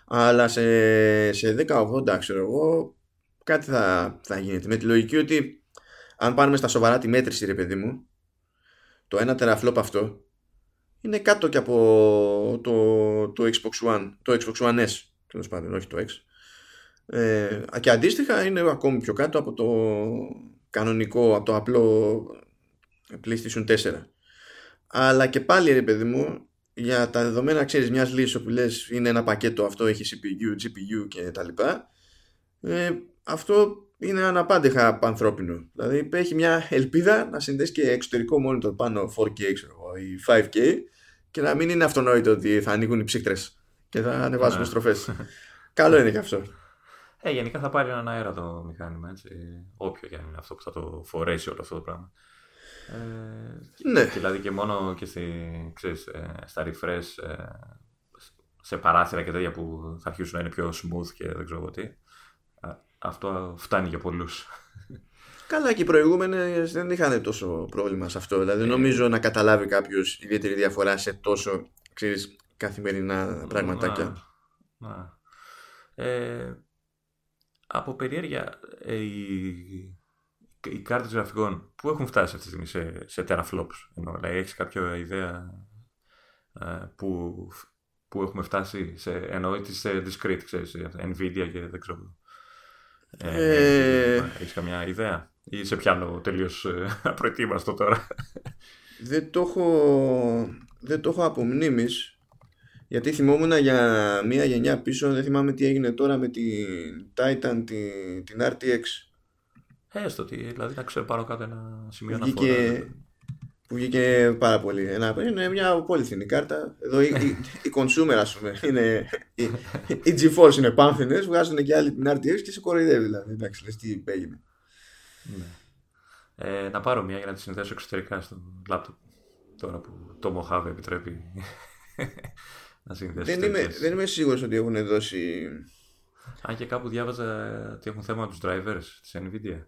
Αλλά σε, σε 1080, ξέρω εγώ, κάτι θα, θα γίνεται. Με τη λογική ότι αν πάρουμε στα σοβαρά τη μέτρηση, ρε παιδί μου, το 1 teraflop αυτό είναι κάτω και από το, το Xbox One, το Xbox One S, τέλος πάντων, όχι το X. Ε, και αντίστοιχα είναι ακόμη πιο κάτω από το κανονικό, από το απλό PlayStation 4. Αλλά και πάλι ρε παιδί μου, για τα δεδομένα ξέρεις μιας λύσης όπου λες είναι ένα πακέτο αυτό έχει CPU, GPU και τα λοιπά ε, αυτό είναι αναπάντεχα ανθρώπινο δηλαδή έχει μια ελπίδα να συνδέσει και εξωτερικό monitor πάνω 4K ξέρω, εγώ, ή 5K και να μην είναι αυτονόητο ότι θα ανοίγουν οι ψύκτρες και θα ανεβάσουν Ναι. στροφές καλό είναι και αυτό Ε, γενικά θα πάρει έναν αέρα το μηχάνημα, έτσι. Όποιο και αν είναι αυτό που θα το φορέσει όλο αυτό το πράγμα. Ε, Ναι. Δηλαδή και μόνο και στη, ξέρεις, ε, στα refresh, ε, σε παράθυρα και τέτοια που θα αρχίσουν να είναι πιο smooth και δεν ξέρω εγώ τι. Α, Αυτό φτάνει για πολλούς. Καλά και οι προηγούμενε δεν είχαν τόσο πρόβλημα σε αυτό. Δηλαδή, νομίζω να καταλάβει κάποιος ιδιαίτερη διαφορά σε τόσο ξέρεις, καθημερινά πραγματάκια. Να, να. Ε, από περιέργεια, ε, οι, οι κάρτες γραφικών που έχουν φτάσει αυτή τη στιγμή σε, σε teraflops. Εννοώ, δηλαδή έχεις κάποια ιδέα ε, που, που έχουμε φτάσει σε, εννοώ τις σε discrete, ξέρεις, σε Nvidia και δεν ξέρω. Ε, Ε, έχεις καμιά ιδέα; Ή σε πιάνω τελείως ε, απροετοίμαστο τώρα; Δεν το έχω, δεν το έχω από μνήμης, γιατί θυμόμουν για μία γενιά πίσω, δεν θυμάμαι τι έγινε τώρα με την Titan, την, την RTX Έστω ότι, δηλαδή να ξέρω πάνω κάτω ένα σημείο που αναφορά. βγήκε, που βγήκε πάρα πολύ. Ένα, είναι μια πολύ φθηνή κάρτα. Εδώ η, η, η consumer, ας πούμε, είναι, η, η GeForce είναι πάμφινες, βγάζουν και άλλοι την RTX και σε κοροϊδεύει δηλαδή. Εντάξει, λες τι έγινε. Ναι. Ε, να πάρω μια για να τη συνδέσω εξωτερικά στο λάπτοπ. Τώρα που το Mojave επιτρέπει να συνδέσει. Δεν είμαι, δεν είμαι σίγουρος ότι έχουν δώσει... Αν και κάπου διάβαζα ότι έχουν θέμα με τους drivers της Nvidia.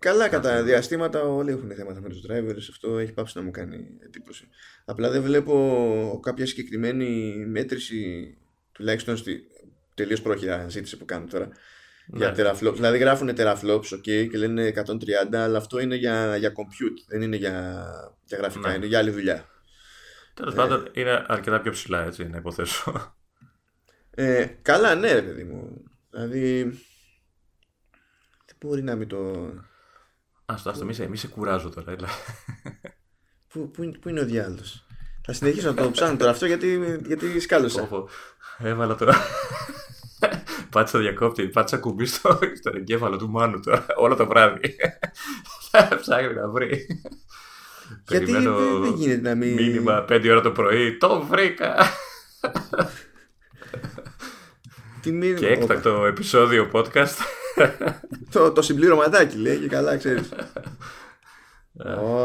Καλά, κατά διαστήματα όλοι έχουν θέματα με τους drivers. Αυτό έχει πάψει να μου κάνει εντύπωση. Απλά δεν βλέπω κάποια συγκεκριμένη μέτρηση, τουλάχιστον στη τελείως πρόχειρα ζήτηση που κάνουν τώρα, για Ναι. teraflops. Δηλαδή γράφουν teraflops, ok, και λένε 130, αλλά αυτό είναι για, για compute, δεν είναι για, για γραφικά, Ναι. είναι για άλλη δουλειά. Τέλος πάντων είναι αρκετά πιο ψηλά, έτσι, να υποθέσω. Ε, καλά, ναι, ρε παιδί μου. Δηλαδή. Δεν μπορεί να μην το. Άστο, άστο, μη σε, μη σε κουράζω τώρα. Έλα. Πού, πού, είναι- πού είναι ο διάλογο. Θα συνεχίσω να το ψάχνω τώρα αυτό γιατί, γιατί σκάλωσα. Πω, πω. Έβαλα τώρα. Πάτσα διακόπτη, πάτσα κουμπί στο, στον εγκέφαλο του Μάνου τώρα, όλο το βράδυ. Ψάχνει να βρει. γιατί Περιμένω δεν, δεν γίνεται να μην. Μήνυμα 5 ώρα το πρωί, το βρήκα. Τι μήνυμα. Και έκτακτο επεισόδιο podcast. Το, το συμπληρωματάκι λέει και καλά, ξέρεις.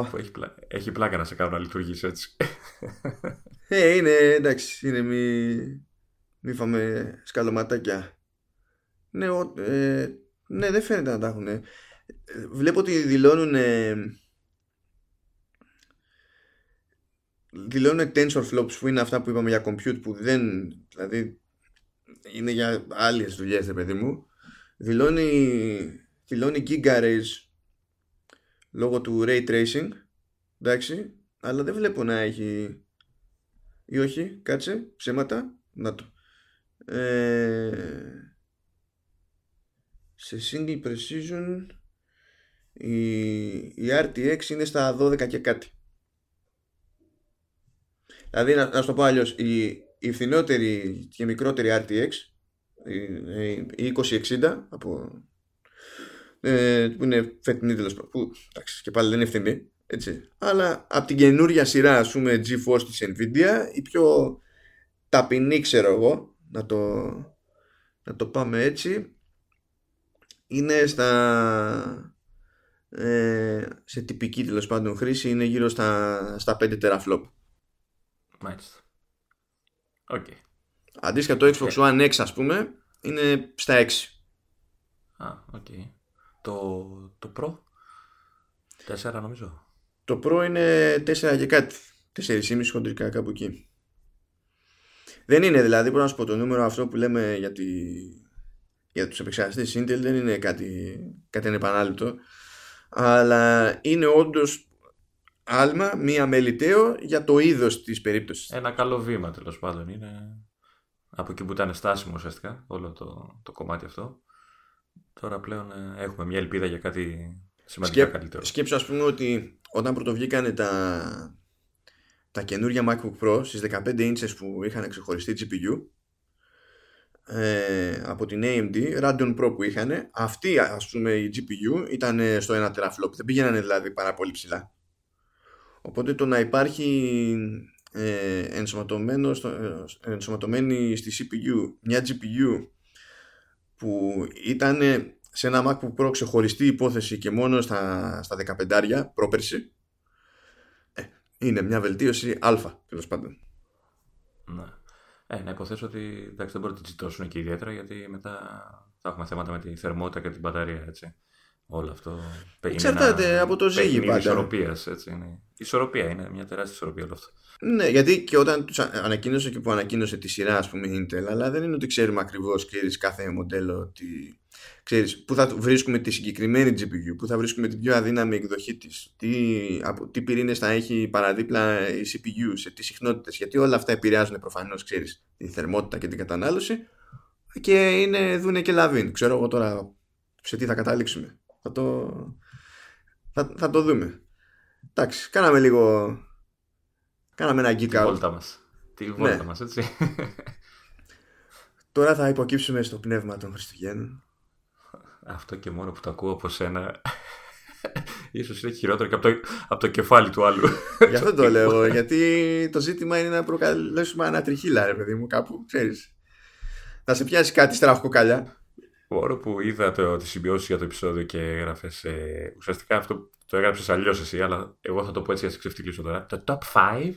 Που έχει, πλά... έχει πλάκα να σε κάνω να λειτουργήσει έτσι. Ε, είναι εντάξει, είναι μη, μη φάμε σκαλωματάκια. Ναι, ο, ε, ναι, δεν φαίνεται να τα έχουν. Ε, Βλέπω ότι δηλώνουν δηλώνουν TensorFlops που είναι αυτά που είπαμε για compute που δεν, δηλαδή είναι για άλλες δουλειές, ρε παιδί μου. Δηλώνει, δηλώνει GigaRays λόγω του Ray Tracing, εντάξει, αλλά δεν βλέπω να έχει ή όχι, κάτσε, ψέματα, να το. Ε, σε single precision η, η RTX είναι στα 12 και κάτι. Δηλαδή, να, να σου το πω αλλιώς, η, η φθηνότερη και μικρότερη RTX, η, η 2060 από, ε, που είναι φετινή τέλος πάντων, που εντάξει, και πάλι δεν είναι φθηνή, έτσι. Αλλά από την καινούρια σειρά, ας πούμε, GeForce της Nvidia, η πιο ταπεινή, ξέρω εγώ, να το, να το πάμε έτσι, είναι στα ε, σε τυπική τέλος πάντων χρήση είναι γύρω στα, στα 5 teraflop. Μάλιστα. Οκ. Αντίστοιχα το Xbox One X ας πούμε είναι στα 6. Α, οκ. Το, το Pro; 4 νομίζω. Το Pro είναι 4 και κάτι. 4,5 χοντρικά κάπου εκεί. Δεν είναι δηλαδή, μπορώ να σου πω το νούμερο αυτό που λέμε για, τη... για τους επεξεργαστές Intel δεν είναι κάτι, κάτι ανεπανάληπτο αλλά είναι όντως άλμα, μία μελιτέο για το είδος της περίπτωσης. Ένα καλό βήμα τέλος πάντων. Είναι από εκεί που ήταν στάσιμο ουσιαστικά όλο το, το κομμάτι αυτό. Τώρα πλέον ε, έχουμε μια ελπίδα για κάτι σημαντικά Σκέπ- καλύτερο. Σκέψου ας πούμε ότι όταν πρωτοβγήκανε τα, τα καινούργια MacBook Pro στις 15 inches που είχαν ξεχωριστή GPU ε, από την AMD Radeon Pro που είχαν αυτή ας πούμε η GPU ήταν στο 1 teraflop δεν πήγαιναν δηλαδή πάρα πολύ ψηλά οπότε το να υπάρχει ε, ενσωματωμένο στο, ε, ενσωματωμένη στη CPU μια GPU που ήταν σε ένα MacBook Pro ξεχωριστή υπόθεση και μόνο στα, στα 15 πρόπερση ε, είναι μια βελτίωση α τέλος πάντων. Ναι. Ε, να υποθέσω ότι εντάξει, δεν μπορεί να τη ζητώσουν και ιδιαίτερα γιατί μετά θα έχουμε θέματα με τη θερμότητα και την μπαταρία. Έτσι. Όλο αυτό. Εξαρτάται ένα... από το ζύγι πάντα. Ισορροπίας. Είναι. Ισορροπία είναι μια τεράστια ισορροπία όλο αυτό. Ναι, γιατί και όταν τους ανακοίνωσε και που ανακοίνωσε τη σειρά, ας πούμε, Intel, αλλά δεν είναι ότι ξέρουμε ακριβώς κάθε μοντέλο ότι ξέρεις, πού θα βρίσκουμε τη συγκεκριμένη GPU, πού θα βρίσκουμε την πιο αδύναμη εκδοχή της, τι, από, τι πυρήνες θα έχει παραδίπλα η CPU, σε τι συχνότητες, γιατί όλα αυτά επηρεάζουν προφανώς τη θερμότητα και την κατανάλωση και είναι δούνε και λαβίν. Ξέρω εγώ τώρα σε τι θα καταλήξουμε. Θα το, θα, θα το δούμε. Εντάξει, κάναμε λίγο Κάναμε ένα geek out. Τη βόλτα μας. Τη βόλτα ναι. μας, έτσι. Τώρα θα υποκύψουμε στο πνεύμα των Χριστουγέννων. Αυτό και μόνο που το ακούω από σένα ίσως είναι χειρότερο και από το, από το κεφάλι του άλλου. Γι' αυτό το λέω, γιατί το ζήτημα είναι να προκαλέσουμε ανατριχίλα, ρε παιδί μου, κάπου, ξέρεις. Να σε πιάσει κάτι στραχοκοκαλιά. Ώρα που είδα το, τη συμπιώση για το επεισόδιο και έγραφες. ουσιαστικά αυτό το έγραψες αλλιώς εσύ, αλλά εγώ θα το πω έτσι για να σε ξεφτυλίσω τώρα. Το top 5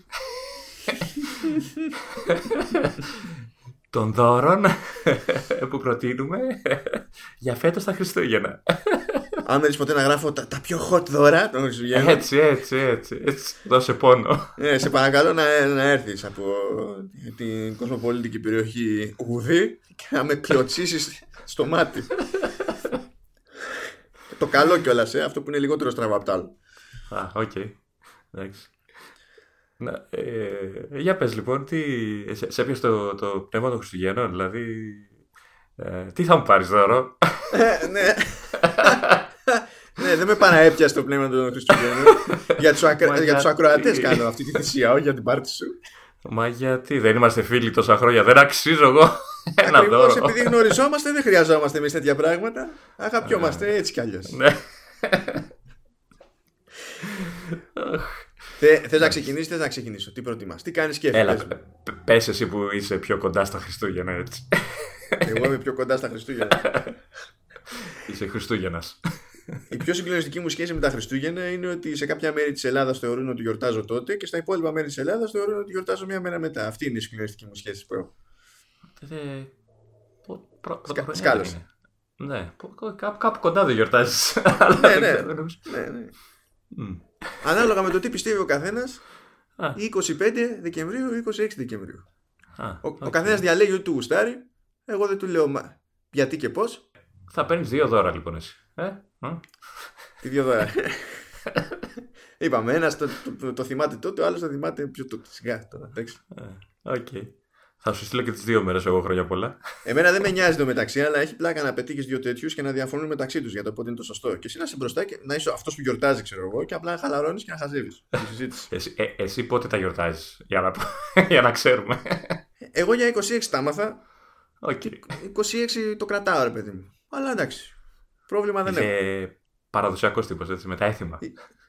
των δώρων που προτείνουμε για φέτος τα Χριστούγεννα. Αν δεν ποτέ να γράφω τα, τα πιο hot δώρα των Χριστουγέννων. Έτσι, έτσι, έτσι, έτσι. Δώσε πόνο. Ε, σε παρακαλώ να, να έρθεις από την κοσμοπολίτικη περιοχή Ουδή και να με κλωτσίσεις στο μάτι. το καλό κιόλας, ε, αυτό που είναι λιγότερο στραβά από τα άλλα. Α, οκ. Εντάξει. Να, ε, για πες λοιπόν, τι, σε, σε έπιασε το, το πνεύμα των Χριστουγέννων, δηλαδή ε, τι θα μου πάρεις δώρο; Ε, ναι. ναι, δεν με παραέπιασε το πνεύμα των Χριστουγέννων. για τους, ακρα... για τους ακροατές κάνω αυτή τη θυσία, όχι για την πάρτι σου. Μα γιατί; Δεν είμαστε φίλοι τόσα χρόνια, δεν αξίζω εγώ ένα Ακριβώς, δώρο. επειδή γνωριζόμαστε δεν χρειαζόμαστε εμείς τέτοια πράγματα. Αγαπιόμαστε έτσι κι αλλιώς. Ναι. Θε να ξεκινήσεις, θες να ξεκινήσω. Τι προτιμάς, τι κάνεις και Έλα, πε εσύ που είσαι πιο κοντά στα Χριστούγεννα, έτσι. Εγώ είμαι πιο κοντά στα Χριστούγεννα. Είσαι Χριστούγεννας. Η πιο συγκλονιστική μου σχέση με τα Χριστούγεννα είναι ότι σε κάποια μέρη της Ελλάδας θεωρούν ότι γιορτάζω τότε και στα υπόλοιπα μέρη της Ελλάδας θεωρούν ότι γιορτάζω μία μέρα μετά. Αυτή είναι η συγκλονιστική μου σχέση που έχω. Σκάλωσε. Ναι, κάπου κοντά δεν γιορτάζεις. Ναι, ναι. ναι, ναι. Ανάλογα με το τι πιστεύει ο καθένας, 25 Δεκεμβρίου ή 26 Δεκεμβρίου. ο ο καθένας διαλέγει ότι του γουστάρει. Εγώ δεν του λέω γιατί και πώς. Θα παίρνεις δύο δώρα λοιπόν εσύ. Ε; Τι δύο δώρα. Είπαμε, ένας το, το, το, θυμάται τότε, ο άλλος το θυμάται πιο τότε. Σιγά τώρα. Ε, OK. Okay. Θα σου στείλω και τις δύο μέρες εγώ χρόνια πολλά. Εμένα δεν με νοιάζει το μεταξύ, αλλά έχει πλάκα να πετύχεις δύο τέτοιους και να διαφωνούν μεταξύ τους για το πότε είναι το σωστό. Και εσύ να είσαι μπροστά και να είσαι αυτός που γιορτάζει, ξέρω εγώ, και απλά να χαλαρώνεις και να χαζεύεις εσύ, ε, εσύ πότε τα γιορτάζεις, για, να, για να ξέρουμε. Εγώ για 26 τα άμαθα. Okay. 26 το κρατάω, ρε παιδί μου. Αλλά εντάξει. Πρόβλημα δεν έχω. Παραδοσιακός τύπος, έτσι, με τα έθιμα.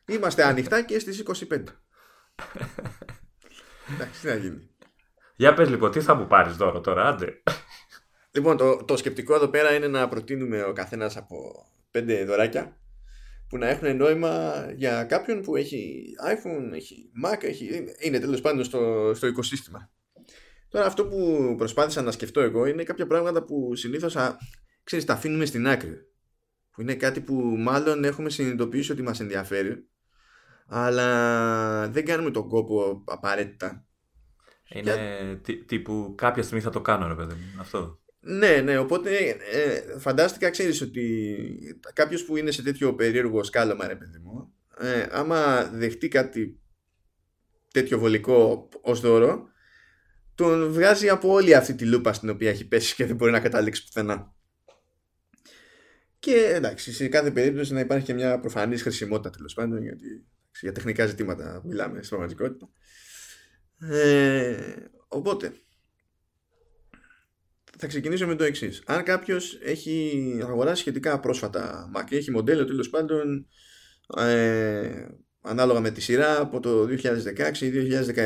Είμαστε ανοιχτά και στις 25. εντάξει, τι να γίνει. Για πες λοιπόν, τι θα μου πάρεις δώρο τώρα, άντε. Λοιπόν, το, το σκεπτικό εδώ πέρα είναι να προτείνουμε ο καθένας από πέντε δωράκια που να έχουν νόημα για κάποιον που έχει iPhone, έχει Mac, έχει, είναι τέλος πάντων στο, στο οικοσύστημα. Τώρα αυτό που προσπάθησα να σκεφτώ εγώ είναι κάποια πράγματα που συνήθως α, ξέρεις, τα αφήνουμε στην άκρη. Που είναι κάτι που μάλλον έχουμε συνειδητοποιήσει ότι μας ενδιαφέρει αλλά δεν κάνουμε τον κόπο απαραίτητα είναι Για... τύπου κάποια στιγμή θα το κάνω, ρε παιδί μου. Αυτό. Ναι, ναι, οπότε ε, φαντάστηκα, ξέρεις ότι κάποιος που είναι σε τέτοιο περίεργο σκάλωμα, ρε παιδί μου, ε, άμα δεχτεί κάτι τέτοιο βολικό ως δώρο, τον βγάζει από όλη αυτή τη λούπα στην οποία έχει πέσει και δεν μπορεί να καταλήξει πουθενά. Και εντάξει, σε κάθε περίπτωση να υπάρχει και μια προφανής χρησιμότητα τέλος πάντων, γιατί για τεχνικά ζητήματα μιλάμε στην πραγματικότητα. Ε, οπότε, θα ξεκινήσω με το εξής. Αν κάποιος έχει αγοράσει σχετικά πρόσφατα Mac, έχει μοντέλο τέλος πάντων ε, ανάλογα με τη σειρά από το 2016 ή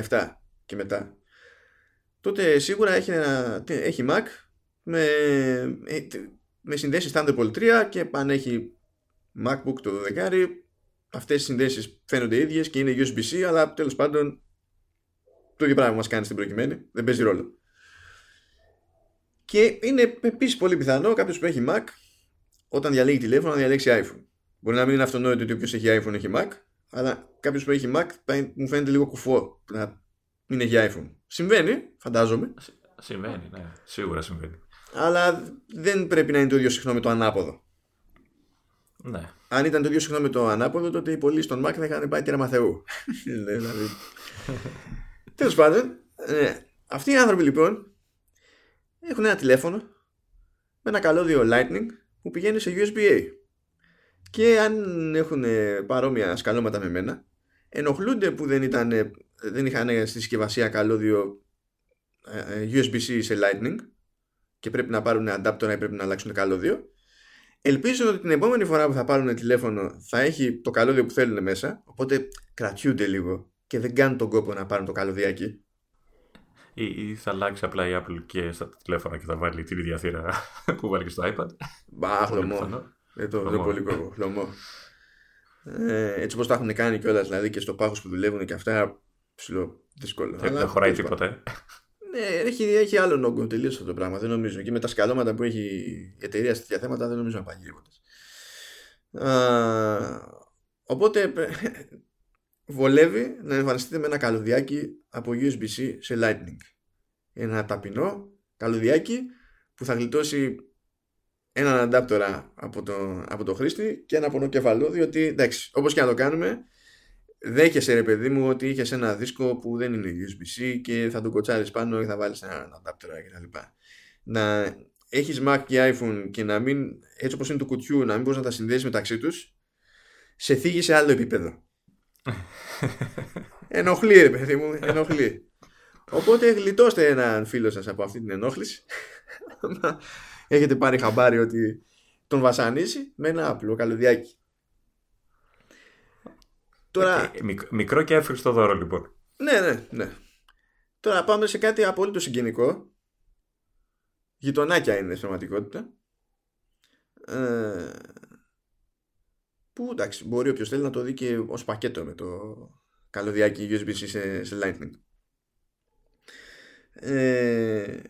2017 και μετά, τότε σίγουρα έχει, ένα, έχει Mac με, ε, με συνδέσεις Thunderbolt 3 και αν έχει MacBook το 12 αυτές οι συνδέσεις φαίνονται ίδιες και είναι USB-C αλλά τέλος πάντων το ίδιο πράγμα μας κάνει στην προκειμένη δεν παίζει ρόλο και είναι επίσης πολύ πιθανό κάποιος που έχει Mac όταν διαλέγει τηλέφωνο να διαλέξει iPhone μπορεί να μην είναι αυτονόητο ότι όποιος έχει iPhone έχει Mac αλλά κάποιος που έχει Mac μου φαίνεται λίγο κουφό να μην έχει iPhone συμβαίνει φαντάζομαι Συμβαίνει, ναι. Σίγουρα συμβαίνει. Αλλά δεν πρέπει να είναι το ίδιο συχνό με το ανάποδο. Ναι. Αν ήταν το ίδιο συχνό με το ανάποδο, τότε οι πολλοί στον Mac θα είχαν πάει τέρμα Θεού. Ναι, δηλαδή. Τέλος πάντων, ναι. αυτοί οι άνθρωποι λοιπόν έχουν ένα τηλέφωνο με ένα καλώδιο Lightning που πηγαίνει σε USB-A. Και αν έχουν παρόμοια σκαλώματα με μένα, ενοχλούνται που δεν, ήταν, δεν είχαν στη συσκευασία καλώδιο ε, ε, USB-C σε Lightning και πρέπει να πάρουν adapter ή πρέπει να αλλάξουν καλώδιο ελπίζουν ότι την επόμενη φορά που θα πάρουν τηλέφωνο θα έχει το καλώδιο που θέλουν μέσα οπότε κρατιούνται λίγο και δεν κάνουν τον κόπο να πάρουν το καλωδιάκι ή, ή θα αλλάξει απλά η Apple και στα τηλέφωνα και θα βάλει την ίδια θύρα που βάλει και στο iPad. Μπα, χλωμό δεν το, το πολύ κόπο, χλωμό ε, έτσι όπως τα έχουν κάνει κιόλας δηλαδή και στο πάχος που δουλεύουν και αυτά ψηλό δύσκολο. Δεν χωράει τίποτα ναι, έχει, έχει άλλο όγκο τελείω αυτό το πράγμα. Δεν νομίζω. Και με τα σκαλώματα που έχει η εταιρεία σε τέτοια θέματα δεν νομίζω να πάει γρήγορα. Οπότε βολεύει να εμφανιστείτε με ένα καλωδιάκι από USB-C σε Lightning. Ένα ταπεινό καλωδιάκι που θα γλιτώσει έναν αντάπτορα από το, από το χρήστη και ένα πονοκεφαλό διότι εντάξει όπως και να το κάνουμε δέχεσαι ρε παιδί μου ότι είχες ένα δίσκο που δεν είναι USB-C και θα τον κοτσάρεις πάνω και θα βάλεις ένα adapter και τα λοιπά. Να έχεις Mac και iPhone και να μην, έτσι όπως είναι το κουτιού, να μην μπορείς να τα συνδέσεις μεταξύ τους, σε θίγει σε άλλο επίπεδο. ενοχλεί ρε παιδί μου, ενοχλεί. Οπότε γλιτώστε έναν φίλο σας από αυτή την ενόχληση. Έχετε πάρει χαμπάρι ότι τον βασανίσει με ένα απλό καλωδιάκι. Τώρα... Ε, μικρό και εύχριστο δώρο λοιπόν. Ναι, ναι, ναι. Τώρα πάμε σε κάτι απόλυτο συγγενικό. Γειτονάκια είναι στην πραγματικότητα. Ε, που εντάξει, μπορεί όποιος θέλει να το δει και ως πακέτο με το καλωδιάκι USB-C σε, σε Lightning. Ε,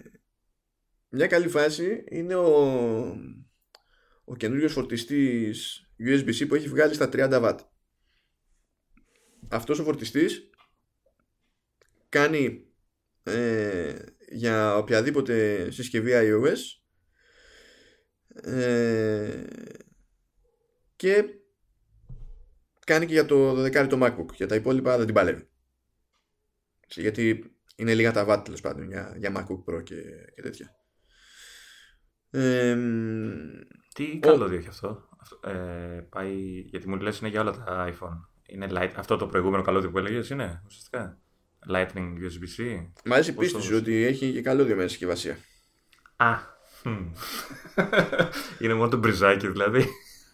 μια καλή φάση είναι ο, ο καινούριος φορτιστής USB-C που έχει βγάλει στα 30W αυτός ο φορτιστής κάνει ε, για οποιαδήποτε συσκευή iOS ε, και κάνει και για το 12 το MacBook για τα υπόλοιπα δεν την παλεύει γιατί είναι λίγα τα watt τέλος πάντων για, για MacBook Pro και, και τέτοια ε, τι καλό έχει αυτό, ε, πάει, γιατί μου λες είναι για όλα τα iPhone είναι light, αυτό το προηγούμενο καλώδιο που έλεγες είναι ουσιαστικά. Lightning USB-C. Μ' αρέσει πίστη ότι έχει και καλώδιο μέσα συσκευασία. Α. είναι μόνο το μπριζάκι δηλαδή.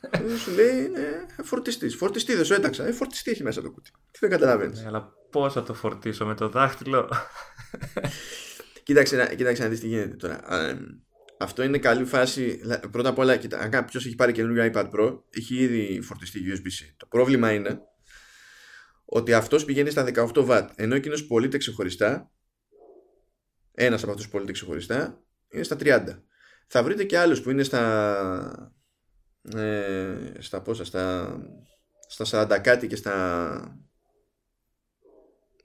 Ε, σου λέει είναι φορτιστής. Φορτιστή δεν σου έταξα. Ε, φορτιστή έχει μέσα το κουτί. Τι δεν καταλαβαίνεις. Ναι, αλλά πώς θα το φορτίσω με το δάχτυλο. κοίταξε, να, κοίταξε να δεις τι γίνεται τώρα. αυτό είναι καλή φάση. Πρώτα απ' όλα, κοίτα, αν κάποιος έχει πάρει καινούργιο iPad Pro, έχει ήδη φορτιστεί USB-C. Το πρόβλημα είναι ότι αυτός πηγαίνει στα 18 W ενώ εκείνος πωλείται ξεχωριστά ένας από αυτούς που πωλείται ξεχωριστά είναι στα 30 θα βρείτε και άλλους που είναι στα ε, στα πόσα στα, στα 40 κάτι και στα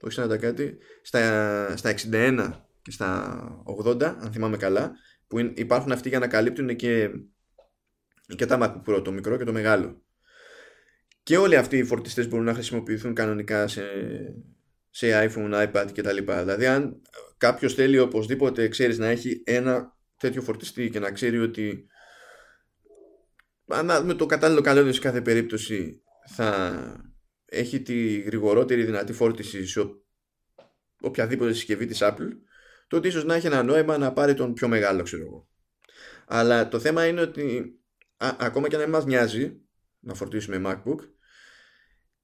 όχι 40 κάτι στα, στα 61 και στα 80 αν θυμάμαι καλά που υπάρχουν αυτοί για να καλύπτουν και, και τα MacBook Pro το μικρό και το μεγάλο και όλοι αυτοί οι φορτιστές μπορούν να χρησιμοποιηθούν κανονικά σε, σε iPhone, iPad κτλ. Δηλαδή αν κάποιος θέλει οπωσδήποτε ξέρεις να έχει ένα τέτοιο φορτιστή και να ξέρει ότι με το κατάλληλο καλώδιο σε κάθε περίπτωση θα έχει τη γρηγορότερη δυνατή φόρτιση σε οποιαδήποτε συσκευή της Apple τότε ίσως να έχει ένα νόημα να πάρει τον πιο μεγάλο ξέρω εγώ. Αλλά το θέμα είναι ότι ακόμα και αν μας νοιάζει να φορτίσουμε MacBook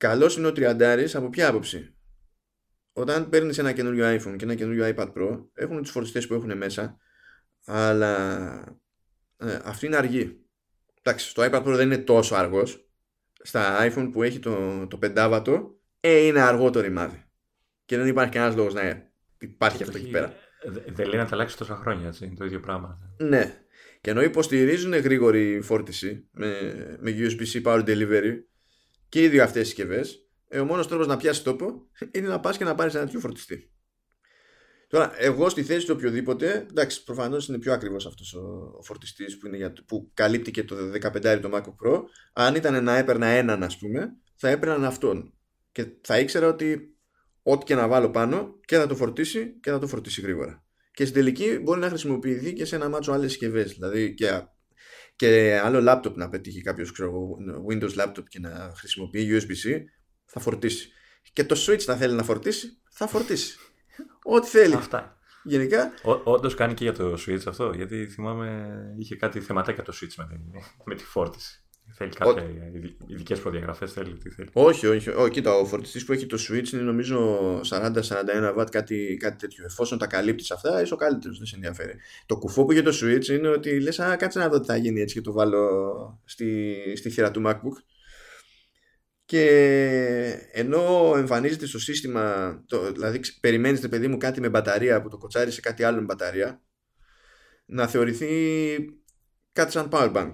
Καλός είναι ο τριαντάρης από ποια άποψη; Όταν παίρνεις ένα καινούριο iPhone και ένα καινούριο iPad Pro, έχουν τους φορτιστές που έχουν μέσα, αλλά ε, αυτή είναι αργή. Εντάξει, στο iPad Pro δεν είναι τόσο αργός. Στα iPhone που έχει το, το πεντάβατο, ε, είναι αργό το ρημάδι. Και δεν υπάρχει κανένας λόγος να υπάρχει αυτό εκεί πέρα. Δεν λέει να τα αλλάξει τόσα χρόνια, έτσι. Είναι το ίδιο πράγμα. Ναι. Και ενώ υποστηρίζουν γρήγορη φόρτιση με, με USB-C Power Delivery και οι δύο αυτές συσκευές, ε, ο μόνος τρόπος να πιάσεις τόπο είναι να πας και να πάρεις ένα τέτοιο φορτιστή. Τώρα, εγώ στη θέση του οποιοδήποτε, εντάξει, προφανώς είναι πιο ακριβώ αυτός ο, ο φορτιστής που, που καλύπτει και το 15 το MacBook Pro. Αν ήταν να έπαιρνα έναν, ας πούμε, θα έπαιρναν αυτόν. Και θα ήξερα ότι ό,τι και να βάλω πάνω και θα το φορτίσει και θα το φορτίσει γρήγορα. Και στην τελική μπορεί να χρησιμοποιηθεί και σε ένα μάτσο άλλες συσκευές. Δηλαδή και, και άλλο laptop να πετύχει κάποιος Windows laptop και να χρησιμοποιεί USB-C, θα φορτίσει. Και το Switch θα θέλει να φορτίσει, θα φορτίσει. Ό,τι θέλει. Αυτά. Γενικά. Όντως κάνει και για το Switch αυτό, γιατί θυμάμαι είχε κάτι θεματάκια το Switch με, με τη φόρτιση. Θέλει κάποια ειδικές προδιαγραφές, θέλει τι θέλει. Όχι, όχι. όχι κοίτα, ο φορτιστής που έχει το Switch είναι νομίζω 40-41 W, κάτι, κάτι τέτοιο. Εφόσον τα καλύπτεις αυτά, είσαι ο καλύτερος, δεν σε ενδιαφέρει. Το κουφό που έχει το Switch είναι ότι λες, Α, κάτσε να δω τι θα γίνει έτσι και το βάλω στη, στη θύρα του MacBook. Και ενώ εμφανίζεται στο σύστημα, το, δηλαδή περιμένεις παιδί μου κάτι με μπαταρία που το κοτσάρεις σε κάτι άλλο με μπαταρία, να θεωρηθεί κάτι σαν powerbank.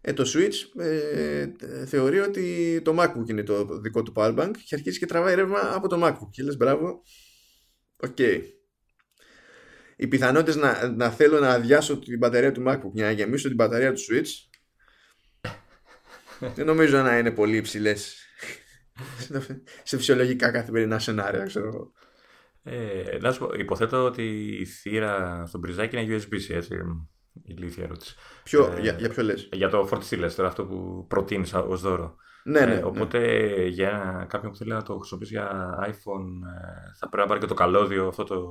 Ε, το Switch ε, θεωρεί ότι το MacBook είναι το δικό του powerbank και αρχίζει και τραβάει ρεύμα από το MacBook. Και λες μπράβο, OK. Okay. Οι πιθανότητες να, να θέλω να αδειάσω την μπαταρία του MacBook για να γεμίσω την μπαταρία του Switch δεν νομίζω να είναι πολύ υψηλές σε φυσιολογικά καθημερινά σενάρια, ξέρω εγώ. Ε, να σου πω, υποθέτω ότι η θύρα στον πριζάκι είναι USB-C, έτσι. Ηλίθια ερώτηση. Ποιο, ε, για, για ποιο λες; Για το φορτιστή λες τώρα, αυτό που προτείνεις ως δώρο. Ναι, ναι, ε, οπότε ναι. για κάποιον που θέλει να το χρησιμοποιήσει για iPhone ε, θα πρέπει να πάρει και το καλώδιο αυτό το...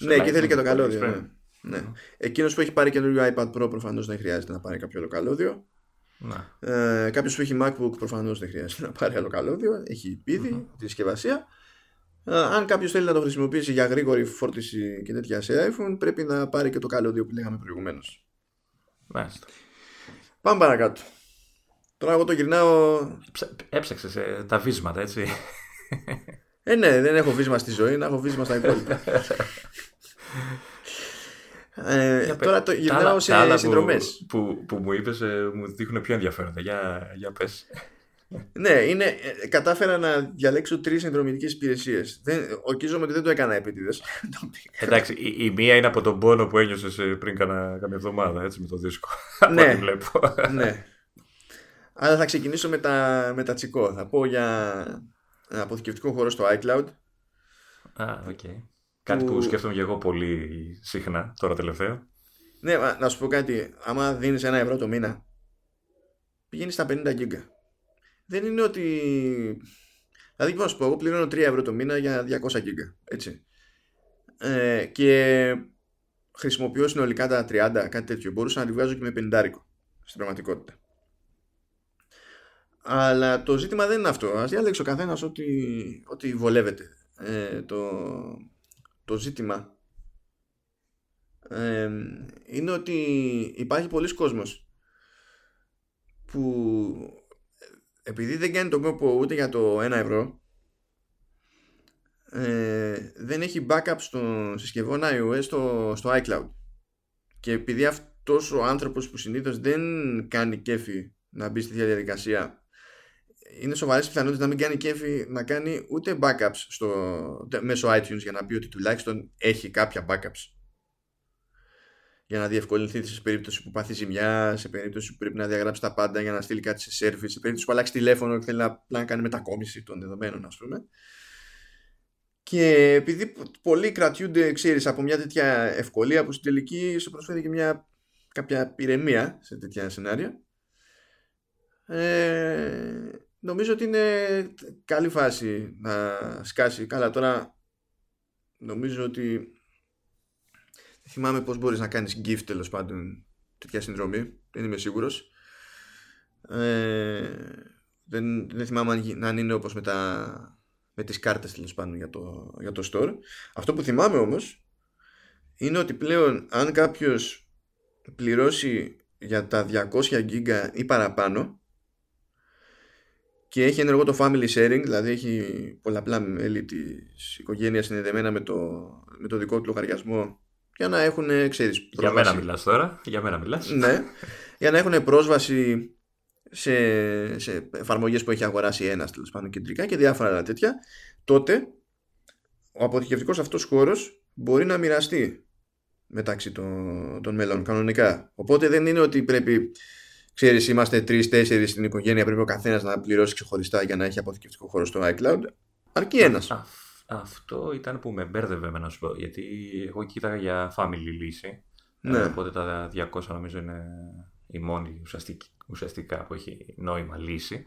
Ναι, εκεί θέλει και το καλώδιο. Ναι. ναι. Εκείνος που έχει πάρει καινούριο iPad Pro προφανώς δεν χρειάζεται να πάρει κάποιο άλλο καλώδιο. Ναι. Ε, Κάποιος που έχει MacBook προφανώς δεν χρειάζεται να πάρει άλλο καλώδιο. Έχει ήδη mm-hmm. τη συσκευασία. Ε, αν κάποιος θέλει να το χρησιμοποιήσει για γρήγορη φόρτιση και τέτοια σε iPhone, πρέπει να πάρει και το καλώδιο που λέγαμε προηγουμένως. Μάλιστα. Πάμε παρακάτω. Τώρα εγώ το γυρνάω. Έψαξες ε, τα βίσματα, έτσι. Ε, ναι, δεν έχω βίσμα στη ζωή, να έχω βίσμα στα υπόλοιπα. ε, τώρα το γυρνάω σε συνδρομέ. Που, που, που, μου είπες, ε, μου δείχνουν πιο ενδιαφέροντα. Για, για πες. ναι, είναι, ε, κατάφερα να διαλέξω τρεις συνδρομητικές υπηρεσίες. Ορκίζομαι ότι δεν το έκανα επίτηδες. Εντάξει, η, η, μία είναι από τον πόνο που ένιωσες πριν κάνα, καμιά εβδομάδα έτσι, με το δίσκο. ναι, βλέπω. ναι. Αλλά θα ξεκινήσω με τα, με τα τσικό. Θα πω για αποθηκευτικό χώρο στο iCloud. Α, OK. Okay. Κάτι που... που σκέφτομαι και εγώ πολύ συχνά τώρα τελευταίο. Ναι, να σου πω κάτι. Άμα δίνεις ένα ευρώ το μήνα, πηγαίνεις στα 50 γίγκα δεν είναι ότι. Δηλαδή, πώς να σου πω, εγώ πληρώνω 3 ευρώ το μήνα για 200 γίγκα. Έτσι. Ε, και χρησιμοποιώ συνολικά τα 30, κάτι τέτοιο. Μπορούσα να τη βγάζω και με 50 στην πραγματικότητα. Αλλά το ζήτημα δεν είναι αυτό. Α διάλεξε ο καθένας ότι, ότι βολεύεται. Ε, το, το ζήτημα ε, είναι ότι υπάρχει πολλοί κόσμος που επειδή δεν κάνει τον κόπο ούτε για το 1 ευρώ ε, δεν έχει backup στο συσκευών iOS στο, στο iCloud. Και επειδή αυτός ο άνθρωπος που συνήθως δεν κάνει κέφι να μπει στη διαδικασία είναι σοβαρές πιθανότητες να μην κάνει κέφι να κάνει ούτε backups στο, μέσω iTunes για να πει ότι τουλάχιστον έχει κάποια backups για να διευκολυνθεί σε περίπτωση που πάθει ζημιά, σε περίπτωση που πρέπει να διαγράψει τα πάντα για να στείλει κάτι σε service, σε περίπτωση που αλλάξει τηλέφωνο και θέλει να, να κάνει μετακόμιση των δεδομένων, ας πούμε. Και επειδή πολλοί κρατιούνται, ξέρεις, από μια τέτοια ευκολία που στην τελική σου προσφέρει και μια κάποια ηρεμία σε τέτοια σενάρια. Ε, νομίζω ότι είναι καλή φάση να σκάσει. Καλά, τώρα νομίζω ότι θυμάμαι πώς μπορείς να κάνεις gift τέλος πάντων τέτοια συνδρομή. Δεν είμαι σίγουρος. Ε, δεν, δεν θυμάμαι αν, αν είναι όπως με, τα, με τις κάρτες τέλος πάντων για το, για το store. Αυτό που θυμάμαι όμως είναι ότι πλέον αν κάποιος πληρώσει για τα 200 γίγκα ή παραπάνω και έχει ενεργό το family sharing, δηλαδή έχει πολλαπλά μέλη της οικογένειας συνδεδεμένα με το, με το δικό του λογαριασμό για να έχουν, ξέρεις, πρόσβαση. Για μένα μιλάς τώρα, για μένα μιλάς. Ναι, για να έχουν πρόσβαση σε, σε εφαρμογές που έχει αγοράσει ένας τέλος πάντων κεντρικά και διάφορα άλλα τέτοια, τότε ο αποθηκευτικός αυτός χώρος μπορεί να μοιραστεί μεταξύ των, των μελών κανονικά. Οπότε δεν είναι ότι πρέπει, ξέρεις, είμαστε τρει-τέσσερι στην οικογένεια, πρέπει ο καθένας να πληρώσει ξεχωριστά για να έχει αποθηκευτικό χώρο στο iCloud. Αρκεί ένας. αυτό ήταν που με μπέρδευε να σου πω, γιατί εγώ κοίταγα για family λύση. Ναι. Οπότε τα 200 νομίζω είναι η μόνη ουσιαστικά που έχει νόημα λύση.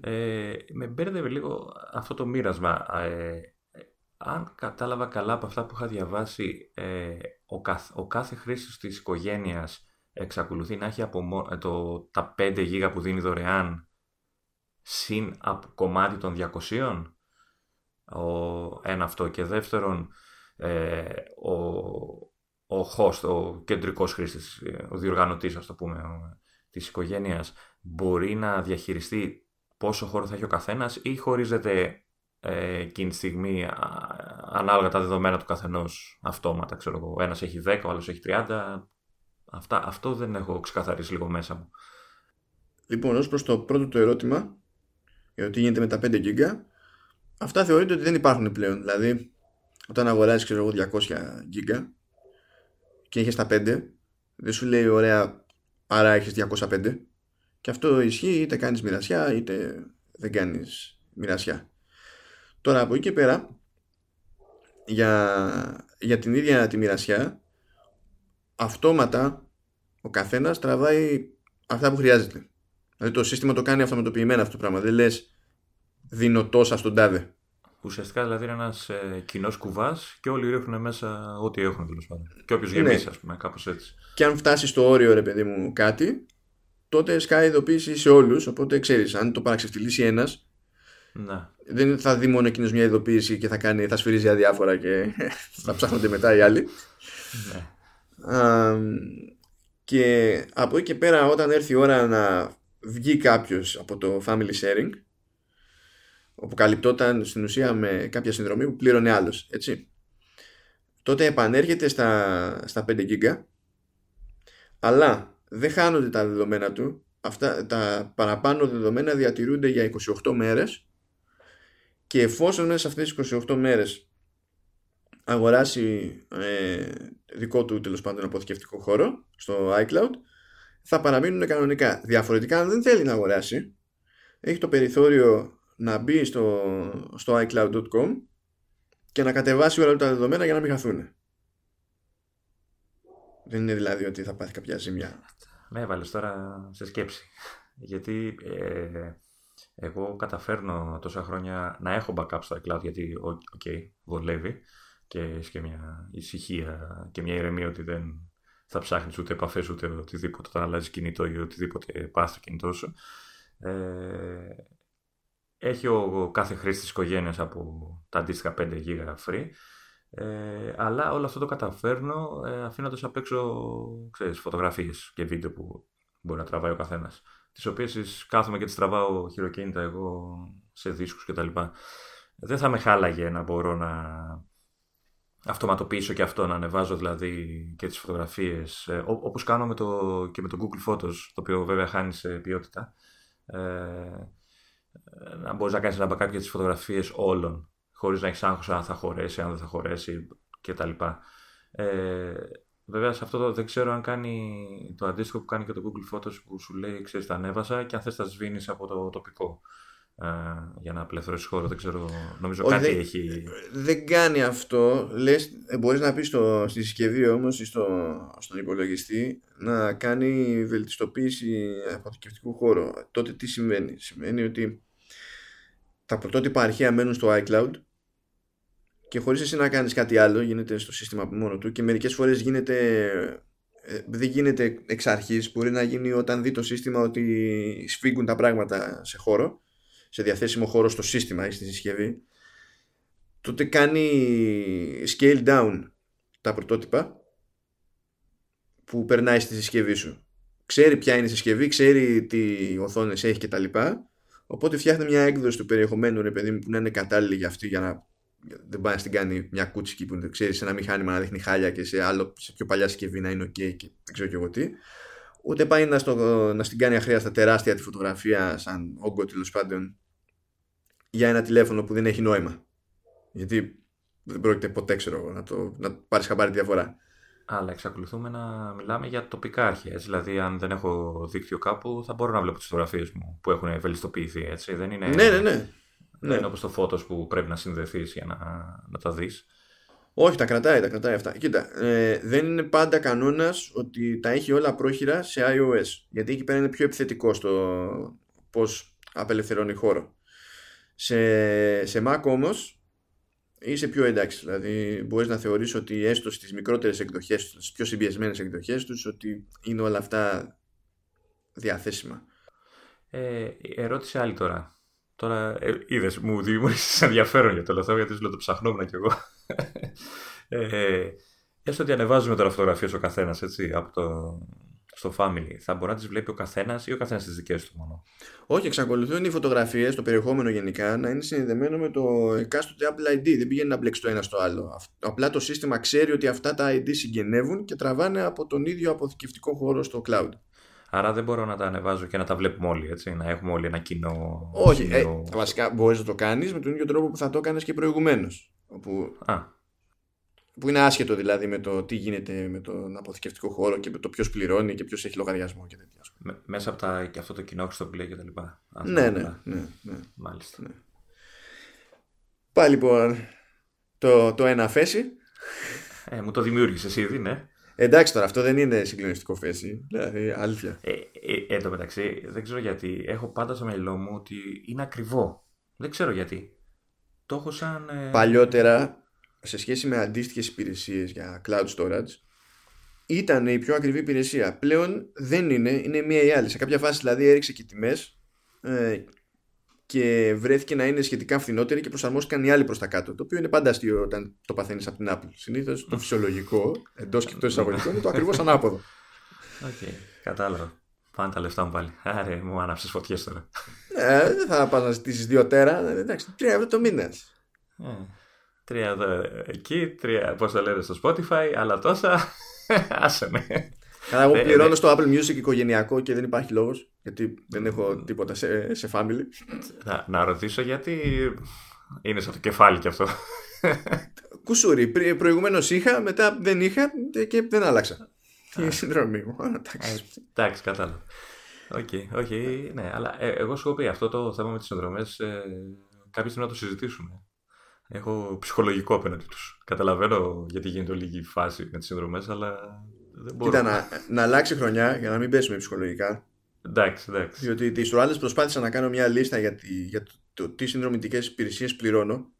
Ε, με μπέρδευε λίγο αυτό το μοίρασμα. Ε, αν κατάλαβα καλά από αυτά που είχα διαβάσει, ε, ο, καθ, ο κάθε χρήστης της οικογένειας εξακολουθεί να έχει από ε, το, τα 5 γίγα που δίνει δωρεάν συν από κομμάτι των 200. Ο, ένα αυτό. Και δεύτερον, ε, ο, ο host, ο κεντρικός χρήστης, ο διοργανωτής, ας το πούμε, της οικογένειας, μπορεί να διαχειριστεί πόσο χώρο θα έχει ο καθένας ή χωρίζεται ε, εκείνη τη στιγμή ανάλογα τα δεδομένα του καθενός αυτόματα, ξέρω εγώ. Ένας έχει 10, ο άλλος έχει 30. Αυτά, αυτό δεν έχω ξεκαθαρίσει λίγο μέσα μου. Λοιπόν, ως προς το πρώτο το ερώτημα, για το τι γίνεται με τα 5 γίγκα, αυτά θεωρείται ότι δεν υπάρχουν πλέον. Δηλαδή, όταν αγοράζεις, ξέρω εγώ, 200 γίγκα και έχεις τα 5, δεν σου λέει ωραία, άρα έχεις 205. Και αυτό ισχύει είτε κάνεις μοιρασιά είτε δεν κάνεις μοιρασιά. Τώρα από εκεί και πέρα για, για την ίδια τη μοιρασιά αυτόματα ο καθένας τραβάει αυτά που χρειάζεται. Δηλαδή το σύστημα το κάνει αυτοματοποιημένα αυτό το πράγμα. Δεν λες δίνω τόσα στον τάδε. Ουσιαστικά δηλαδή είναι ένας ε, κοινός κουβάς και όλοι ρίχνουν μέσα ό,τι έχουν τέλος πάντων. Και όποιος γεμίσει, ναι. ας πούμε, κάπως έτσι. Και αν φτάσει στο όριο, ρε παιδί μου, κάτι, τότε σκάει ειδοποίηση σε όλους. Οπότε ξέρεις, αν το παραξευτιλήσει ένας, ναι. Δεν θα δει μόνο εκείνος μια ειδοποίηση και θα, κάνει, θα σφυρίζει αδιάφορα και θα ψάχνονται μετά οι άλλοι. Ναι. Και από εκεί και πέρα όταν έρθει η ώρα να βγει κάποιος από το family sharing όπου καλυπτόταν στην ουσία με κάποια συνδρομή που πλήρωνε άλλος έτσι τότε επανέρχεται στα, στα 5 GB αλλά δεν χάνονται τα δεδομένα του. Αυτά, τα παραπάνω δεδομένα διατηρούνται για 28 μέρες και εφόσον μέσα σε αυτές τις 28 μέρες αγοράσει ε, δικό του τέλος πάντων αποθηκευτικό χώρο στο iCloud θα παραμείνουν κανονικά. Διαφορετικά αν δεν θέλει να αγοράσει έχει το περιθώριο να μπει στο, στο iCloud.com και να κατεβάσει όλα τα δεδομένα για να μην χαθούν. Δεν είναι δηλαδή ότι θα πάθει κάποια ζημιά. Με έβαλες τώρα σε σκέψη. Γιατί ε, εγώ καταφέρνω τόσα χρόνια να έχω backup στο iCloud γιατί, OK, okay, βολεύει και έχεις και μια ησυχία και μια ηρεμία ότι δεν θα ψάχνεις ούτε επαφές ούτε οτιδήποτε όταν αλλάζει κινητό ή οτιδήποτε πας στο κινητό σου. Ε, έχει ο κάθε χρήστη της οικογένειας από τα αντίστοιχα 5 GB free ε, αλλά όλο αυτό το καταφέρνω ε, αφήνοντας απ' έξω ξέρεις, φωτογραφίες και βίντεο που μπορεί να τραβάει ο καθένας τις οποίες κάθομαι και τις τραβάω χειροκίνητα εγώ σε δίσκους κτλ. Δεν θα με χάλαγε να μπορώ να αυτοματοποιήσω και αυτό, να ανεβάζω δηλαδή και τις φωτογραφίες, ε, όπως κάνω με το, και με το Google Photos, το οποίο βέβαια χάνει σε ποιότητα. Ε, να μπορείς να κάνεις ένα backup για τις φωτογραφίες όλων, χωρίς να έχεις άγχος αν θα χωρέσει, αν δεν θα χωρέσει κτλ. Ε, Βέβαια σε αυτό το, δεν ξέρω αν κάνει το αντίστοιχο που κάνει και το Google Photos που σου λέει ξέρεις τα ανέβασα και αν θες τα σβήνεις από το τοπικό ε, για να απελευθερώσεις χώρο. Δεν ξέρω, νομίζω κάτι δεν, έχει... Δεν κάνει αυτό. Λες, ε, μπορείς να πεις στο, στη συσκευή όμως ή στο, στον υπολογιστή να κάνει βελτιστοποίηση αποθηκευτικού χώρου. Τότε τι σημαίνει; Σημαίνει ότι τα πρωτότυπα αρχεία μένουν στο iCloud και χωρίς εσύ να κάνεις κάτι άλλο γίνεται στο σύστημα από μόνο του και μερικές φορές γίνεται ε, δεν γίνεται εξ αρχής μπορεί να γίνει όταν δει το σύστημα ότι σφίγγουν τα πράγματα σε χώρο σε διαθέσιμο χώρο στο σύστημα ή στη συσκευή τότε κάνει scale down τα πρωτότυπα που περνάει στη συσκευή σου. Ξέρει ποια είναι η συσκευή, ξέρει τι οθόνες έχει κτλ. Οπότε φτιάχνει μια έκδοση του περιεχομένου ρε παιδί μου που να είναι κατάλληλη για αυτή για να δεν πάει να στην κάνει μια κούτσικη που ξέρεις σε ένα μηχάνημα να δείχνει χάλια και σε, άλλο, σε πιο παλιά συσκευή να είναι ok και δεν ξέρω και εγώ τι. Ούτε πάει να, στο, να στην κάνει αχρίαστα τεράστια τη φωτογραφία σαν όγκο τέλος πάντων για ένα τηλέφωνο που δεν έχει νόημα. Γιατί δεν πρόκειται ποτέ ξέρω να, το, να πάρεις χαμπάρι τη διαφορά. Αλλά εξακολουθούμε να μιλάμε για τοπικά αρχεία. Δηλαδή, αν δεν έχω δίκτυο κάπου, θα μπορώ να βλέπω τις φωτογραφίες μου που έχουν ευελιστοποιηθεί. Έτσι. Δεν είναι, ναι, ναι, ναι. Δεν ναι. είναι όπως το φώτος που πρέπει να συνδεθείς για να, να τα δεις. Όχι, τα κρατάει, τα κρατάει αυτά. Κοίτα, ε, δεν είναι πάντα κανόνας ότι τα έχει όλα πρόχειρα σε iOS. Γιατί εκεί πέρα είναι πιο επιθετικό στο πώς απελευθερώνει χώρο. Σε, σε Mac όμως είσαι πιο εντάξει. Δηλαδή μπορείς να θεωρήσει ότι έστω στις μικρότερες εκδοχές τους, στις πιο συμπιεσμένες εκδοχές τους, ότι είναι όλα αυτά διαθέσιμα. Ε, ερώτηση άλλη τώρα. Τώρα ε, είδες, μου δημιούργησες ενδιαφέρον για το λαθό, γιατί σου το ψαχνόμουν κι εγώ. ε, έστω ότι ανεβάζουμε τώρα φωτογραφίες ο καθένας από το, στο family, θα μπορεί να τις βλέπει ο καθένας ή ο καθένας τι δικές του μόνο. Όχι, εξακολουθούν οι φωτογραφίες, το περιεχόμενο γενικά, να είναι συνδεδεμένο με το εκάστοτε Apple ID. Δεν πηγαίνει να μπλέξει το ένα στο άλλο. Απλά το σύστημα ξέρει ότι αυτά τα ID συγγενεύουν και τραβάνε από τον ίδιο αποθηκευτικό χώρο στο cloud. Άρα δεν μπορώ να τα ανεβάζω και να τα βλέπουμε όλοι, έτσι, να έχουμε όλοι ένα κοινό. Όχι, κοινό... Ε, βασικά μπορείς να το κάνεις με τον ίδιο τρόπο που θα το έκανες και προηγουμένως. Όπου... Που είναι άσχετο δηλαδή με το τι γίνεται με τον αποθηκευτικό χώρο και με το ποιος πληρώνει και ποιος έχει λογαριασμό και τέτοια. Με, μέσα από τα, και αυτό το κοινό στο play και τα λοιπά. Ναι, ναι, ναι, ναι. Μάλιστα. Ναι. Πάει λοιπόν το, το ένα φέση. Ε, μου το δημιούργησες ήδη, ναι. Εντάξει τώρα, αυτό δεν είναι συγκλονιστικό φέση. Δηλαδή, αλήθεια. Ε, ε, εν τω μεταξύ, δεν ξέρω γιατί. Έχω πάντα στο μυαλό μου ότι είναι ακριβό. Δεν ξέρω γιατί. Το έχω σαν. Ε... Παλιότερα, σε σχέση με αντίστοιχες υπηρεσίες για cloud storage, ήταν η πιο ακριβή υπηρεσία. Πλέον δεν είναι, είναι μία ή άλλη. Σε κάποια φάση δηλαδή έριξε και τιμές ε, και βρέθηκε να είναι σχετικά φθηνότερη και προσαρμόστηκαν οι άλλοι προς τα κάτω. Το οποίο είναι πάντα αστείο όταν το παθαίνεις από την Apple. Συνήθως το φυσιολογικό εντός και εκτός εισαγωγικών είναι το ακριβώς ανάποδο. OK, okay, κατάλαβα. Πάνε τα λεφτά μου πάλι. Άρε, μου άναψες φωτιές τώρα. Ε, δεν θα πας να ζητήσεις δύο τέρα. Εντάξει, τρία ευρώ το μήνα. Ε, τρία εδώ εκεί, τρία πώς το λένε στο Spotify, αλλά τόσα. Άσε με. Καλά, εγώ πληρώνω στο Apple Music οικογενειακό και δεν υπάρχει λόγος. Γιατί δεν έχω τίποτα σε, σε family. Να, να ρωτήσω γιατί είναι σε το κεφάλι κι αυτό. Κουσούρι. Προηγουμένως είχα, μετά δεν είχα και δεν άλλαξα. Η συνδρομή μου. Εντάξει, κατάλαβα. OK, OK, ναι, αλλά ε, εγώ σου έχω πει αυτό το θέμα με τις συνδρομές ε, κάποια στιγμή να το συζητήσουμε. Έχω ψυχολογικό απέναντι τους. Καταλαβαίνω γιατί γίνεται λίγη φάση με τις συνδρομές, αλλά δεν μπορώ. Κοίτα, να, να αλλάξει χρονιά για να μην πέσουμε ψυχολογικά. Εντάξει, εντάξει. Διότι τις προάλλες προσπάθησα να κάνω μια λίστα για, τη, για το, το τι συνδρομητικές υπηρεσίες πληρώνω.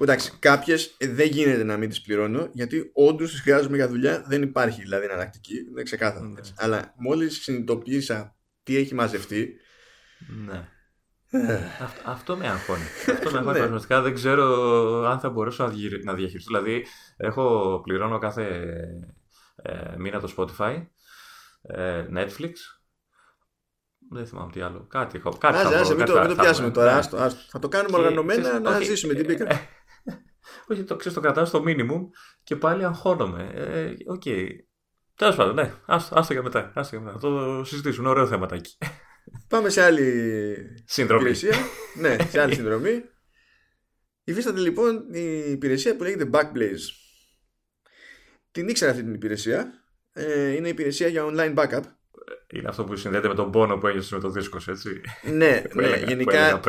Εντάξει, κάποιες δεν γίνεται να μην τις πληρώνω γιατί όντως τις χρειάζομαι για δουλειά. Δεν υπάρχει δηλαδή εναλλακτική. Δεν ξεκάθαρο. Ναι. Αλλά μόλις συνειδητοποίησα τι έχει μαζευτεί. Ναι. Ε. αυτό με αγχώνει. αυτό με αγχώνει ναι. πραγματικά. Δεν ξέρω αν θα μπορέσω να διαχειριστώ. Δηλαδή, έχω πληρώνω κάθε ε, μήνα το Spotify, ε, Netflix, δεν θυμάμαι τι άλλο. Κάτι έχω. Κάτι άσε, άσε, μην, το, μην το πιάσουμε τώρα. Άστο, άστο. Θα το κάνουμε οργανωμένα να όχι, ζήσουμε την πίκρα. Ε, όχι, το ξέρω, το κρατάω στο minimum και πάλι αγχώνομαι. Ε, ok. Okay. Τέλος πάντων, ναι. Άστο, άστο για μετά. Άστο για μετά. Θα το συζητήσουμε. Ωραίο θέματάκι. Πάμε σε άλλη συνδρομή. υπηρεσία. ναι, σε άλλη συνδρομή. Υφίσταται λοιπόν η υπηρεσία που λέγεται Backblaze. Την ήξερα αυτή την υπηρεσία. Ε, είναι υπηρεσία για online backup είναι αυτό που συνδέεται με τον πόνο που ένιωσε με το δίσκος, έτσι. Ναι, ναι γενικά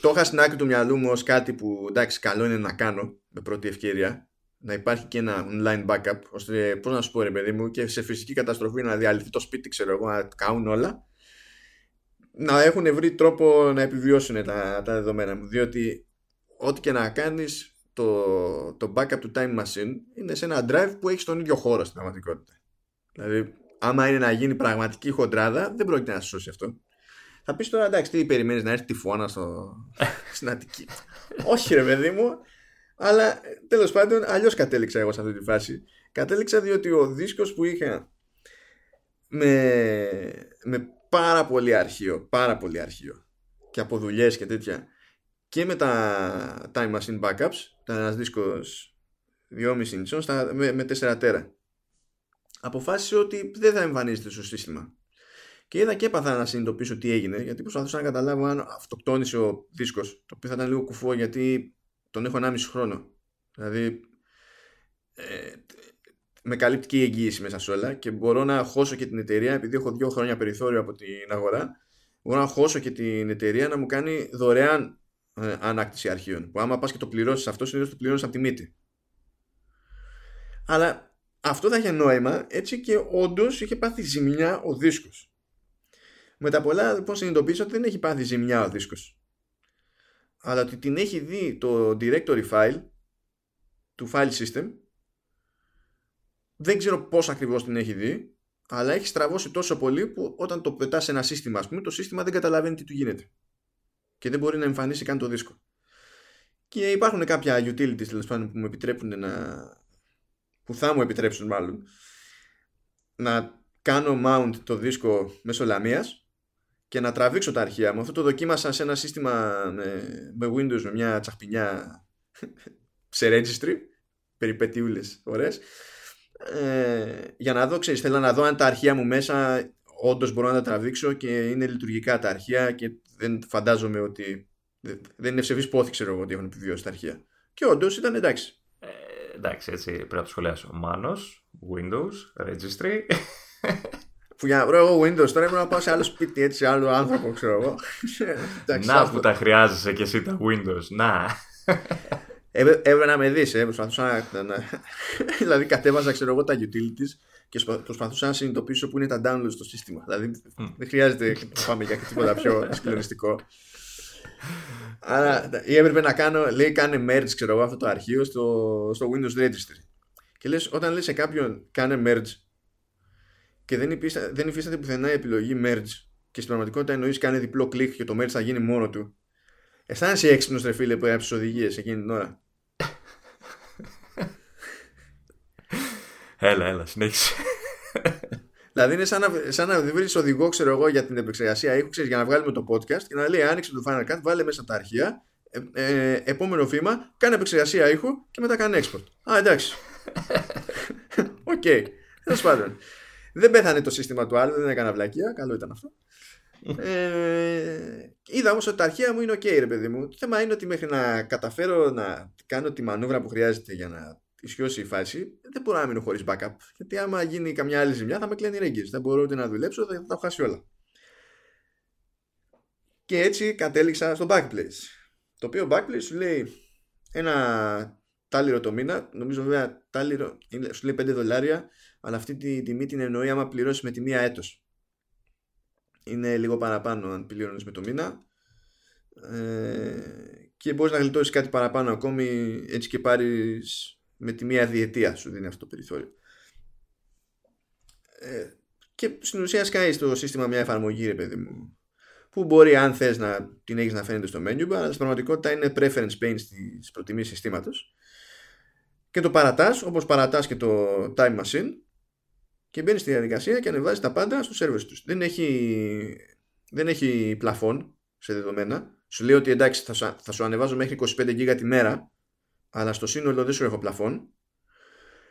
το είχα στην άκρη του μυαλού μου ως κάτι που εντάξει καλό είναι να κάνω με πρώτη ευκαιρία να υπάρχει και ένα online backup ώστε πώς να σου πω ρε παιδί μου και σε φυσική καταστροφή να διαλυθεί το σπίτι ξέρω εγώ να κάνουν όλα να έχουν βρει τρόπο να επιβιώσουν τα, τα δεδομένα μου διότι ό,τι και να κάνεις το, το backup του time machine είναι σε ένα drive που έχει στον ίδιο χώρο στην πραγματικότητα δηλαδή άμα είναι να γίνει πραγματική χοντράδα, δεν πρόκειται να σου σώσει αυτό. Θα πεις τώρα εντάξει, τι περιμένεις να έρθει τυφώνα στο... στην Αττική. Όχι, ρε παιδί μου. Αλλά τέλος πάντων, αλλιώς κατέληξα εγώ σε αυτή τη φάση. Κατέληξα διότι ο δίσκος που είχα με, με πάρα πολύ αρχείο, πάρα πολύ αρχείο και από δουλειές και τέτοια και με τα Time Machine Backups, τα ένας δίσκος 2,5 inch με, με 4 τέρα. Αποφάσισε ότι δεν θα εμφανίζεται στο σύστημα. Και είδα και έπαθα να συνειδητοποιήσω τι έγινε, γιατί προσπαθούσα να καταλάβω αν αυτοκτόνησε ο δίσκος, το οποίο θα ήταν λίγο κουφό γιατί τον έχω 1,5 χρόνο. Δηλαδή, ε, με καλύπτει και η εγγύηση μέσα σε όλα και μπορώ να χώσω και την εταιρεία, επειδή έχω δύο χρόνια περιθώριο από την αγορά, μπορώ να χώσω και την εταιρεία να μου κάνει δωρεάν ε, ανάκτηση αρχείων. Που άμα πας και το πληρώσεις αυτό, συνήθως το πληρώνεις από τη μύτη. Αλλά αυτό θα είχε νόημα έτσι και όντως είχε πάθει ζημιά ο δίσκος. Με τα πολλά λοιπόν συνειδητοποίησα ότι δεν έχει πάθει ζημιά ο δίσκος. Αλλά ότι την έχει δει το directory file του file system δεν ξέρω πώς ακριβώς την έχει δει αλλά έχει στραβώσει τόσο πολύ που όταν το πετάς σε ένα σύστημα ας πούμε το σύστημα δεν καταλαβαίνει τι του γίνεται και δεν μπορεί να εμφανίσει καν το δίσκο. Και υπάρχουν κάποια utilities τέλος πάντων που μου επιτρέπουν να. που θα μου επιτρέψουν μάλλον να κάνω mount το δίσκο μέσω λαμίας και να τραβήξω τα αρχεία μου. Αυτό το δοκίμασα σε ένα σύστημα με, με Windows με μια τσαχπινιά σε registry, περιπετιούλες ωραίες. Ε, για να δω, ξέρεις, θέλω να δω αν τα αρχεία μου μέσα όντως μπορώ να τα τραβήξω και είναι λειτουργικά τα αρχεία και δεν φαντάζομαι ότι. Δεν είναι ευσεβής πόθη, ξέρω εγώ, ότι έχουν επιβιώσει τα αρχεία. Και όντως ήταν εντάξει. Ε, εντάξει, έτσι πρέπει να το σχολιάσω. Μάνος, Windows, Registry. Που για να βρω εγώ Windows τώρα πρέπει να πάω σε άλλο σπίτι, έτσι, άλλο άνθρωπο, ξέρω εγώ. εντάξει, να που τα χρειάζεσαι και εσύ τα Windows. Να. Έπρεπε να με δεις, ε, προσπαθούσα να. δηλαδή, κατέβαζα, ξέρω εγώ, τα utilities και προσπαθούσα να συνειδητοποιήσω που είναι τα downloads στο σύστημα. Δηλαδή δεν χρειάζεται να πάμε για τίποτα πιο συγκλονιστικό. Άρα ή έπρεπε να κάνω, λέει κάνε merge ξέρω εγώ αυτό το αρχείο στο, στο Windows Registry. Και λες, όταν λες σε κάποιον κάνε merge και δεν, υπήστα, δεν υφίσταται πουθενά η επιλογή merge και στην πραγματικότητα εννοείς κάνε διπλό κλικ και το merge θα γίνει μόνο του. Αισθάνεσαι έξυπνος ρε φίλε που έγραψες οδηγίες εκείνη την ώρα; Έλα, έλα, συνέχισε. Δηλαδή είναι σαν να, σαν να βρεις οδηγό, ξέρω εγώ, για την επεξεργασία ήχου, ξέρεις, για να βγάλουμε το podcast και να λέει Άνοιξε το Final Cut, βάλε μέσα τα αρχεία. Ε, ε, επόμενο βήμα, κάνε επεξεργασία ήχου και μετά κάνε export. Α, εντάξει. Ok. okay. Τέλος πάντων. Δεν πέθανε το σύστημα του άλλου, δεν έκανα βλακεία. Καλό ήταν αυτό. Ε, είδα όμως ότι τα αρχεία μου είναι ok, ρε παιδί μου. Το θέμα είναι ότι μέχρι να καταφέρω να κάνω τη μανούβρα που χρειάζεται για να ισιώσει η φάση, δεν μπορώ να μείνω χωρίς backup. Γιατί άμα γίνει καμιά άλλη ζημιά θα με κλαίνε οι ρέγγες. Δεν μπορώ ούτε να δουλέψω, θα τα έχω χάσει όλα. Και έτσι κατέληξα στο Backplace. Το οποίο Backplace σου λέει ένα τάλιρο το μήνα. Νομίζω βέβαια τάλιρο σου λέει 5 δολάρια, αλλά αυτή τη τιμή την εννοεί άμα πληρώσεις με τη μία έτος. Είναι λίγο παραπάνω αν πληρώνεις με το μήνα. Ε, και μπορείς να γλιτώσεις κάτι παραπάνω ακόμη έτσι και πάρεις με τη μία διετία σου δίνει αυτό το περιθώριο. Ε, και στην ουσία σκάει στο σύστημα μια εφαρμογή, ρε παιδί μου, που μπορεί αν θες να την έχεις να φαίνεται στο menu bar, αλλά στην πραγματικότητα είναι preference pane στις προτιμήσεις συστήματος. Και το παρατάς, όπως παρατάς και το time machine, και μπαίνει στη διαδικασία και ανεβάζει τα πάντα στο server τους. Δεν έχει, δεν έχει πλαφόν σε δεδομένα. Σου λέει ότι εντάξει θα, θα σου ανεβάζω μέχρι 25 GB τη μέρα αλλά στο σύνολο δεν σου έχω πλαφόν.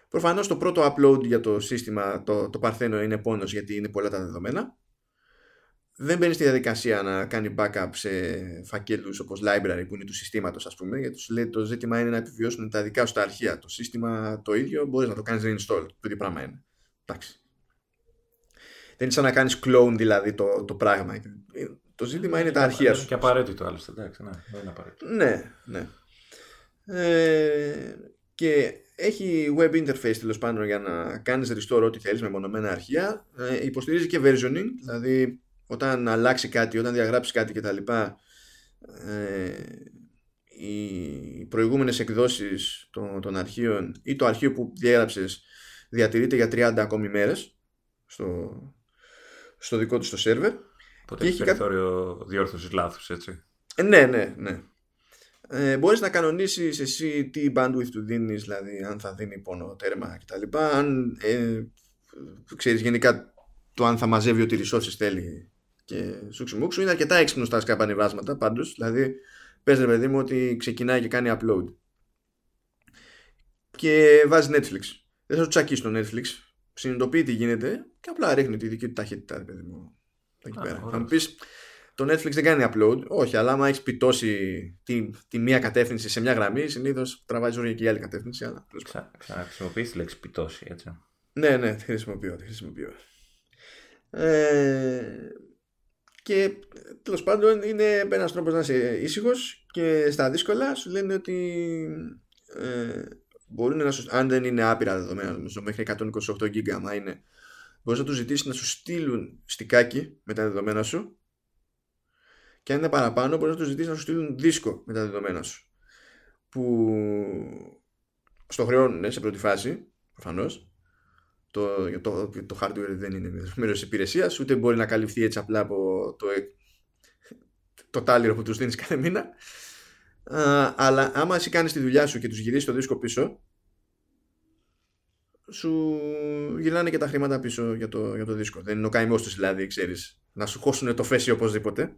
Προφανώς το πρώτο upload για το σύστημα, το, το παρθένο είναι πόνος γιατί είναι πολλά τα δεδομένα. Δεν μπαίνει στη διαδικασία να κάνει backup σε φακέλους όπως library που είναι του συστήματος ας πούμε γιατί σου λέει το ζήτημα είναι να επιβιώσουν τα δικά σου τα αρχεία. Το σύστημα το ίδιο μπορείς να το κάνεις reinstall. Το ίδιο πράγμα είναι. Εντάξει. Δεν είναι σαν να κάνεις clone δηλαδή το, το πράγμα. Το ζήτημα είναι τα αρχεία σου. Και απαραίτητο άλλωστε. Εντάξει, ναι, δεν είναι απαραίτητο. Ναι, ναι. Ε, και έχει web interface τέλος πάντων για να κάνεις restore ό,τι θέλεις με μονομένα αρχεία ε, υποστηρίζει και versioning δηλαδή όταν αλλάξει κάτι, όταν διαγράψεις κάτι κτλ ε, οι προηγούμενες εκδόσεις των, των αρχείων ή το αρχείο που διέγραψες διατηρείται για 30 ακόμη μέρες στο, στο δικό του στο σερβερ Οπότε έχει περιθώριο κάτι... διόρθωσης λάθους έτσι ε, ναι, ναι, ναι ε, μπορείς να κανονίσεις εσύ τι bandwidth του δίνεις δηλαδή αν θα δίνει πόνο τέρμα κτλ αν ε, ξέρεις γενικά το αν θα μαζεύει ό,τι resources θέλει και σουξιμούξου. Είναι αρκετά έξυπνο στα σκαπανεβάσματα πάντως. Δηλαδή, πες ρε παιδί μου ότι ξεκινάει και κάνει upload. Και βάζει Netflix. Δεν θα σου τσακίσει το Netflix. Συνειδητοποιεί τι γίνεται και απλά ρίχνει τη δική του ταχύτητα, ρε παιδί μου. Εκεί πέρα. Θα μου πεις, το Netflix δεν κάνει upload. Όχι, αλλά άμα έχεις πιτώσει τη, τη μία κατεύθυνση σε μια γραμμή, συνήθως τραβάει ζωή και η άλλη κατεύθυνση. Αλλά... Ξαναχρησιμοποιείς τη λέξη πιτώσει, έτσι. Ναι, ναι, τη χρησιμοποιώ. Τη χρησιμοποιώ. Ε, και τέλος πάντων είναι ένας τρόπος να είσαι ήσυχος και στα δύσκολα σου λένε ότι ε, μπορούν να σου, αν δεν είναι άπειρα δεδομένα, νομίζω μέχρι 128 GB, άμα είναι, μπορείς να τους ζητήσεις να σου στείλουν στικάκι με τα δεδομένα σου και αν είναι παραπάνω μπορείς να τους ζητήσεις να σου στείλουν δίσκο με τα δεδομένα σου που στο χρεώνουν σε πρώτη φάση προφανώς. το, το, το hardware δεν είναι μέρος της υπηρεσίας, ούτε μπορεί να καλυφθεί έτσι απλά από το, το τάλιρο που τους δίνεις κάθε μήνα αλλά άμα εσύ κάνεις τη δουλειά σου και τους γυρίσεις το δίσκο πίσω σου γυρνάνε και τα χρήματα πίσω για το, για το δίσκο. Δεν είναι ο καημός τους δηλαδή, ξέρεις, να σου χώσουν το φέση οπωσδήποτε.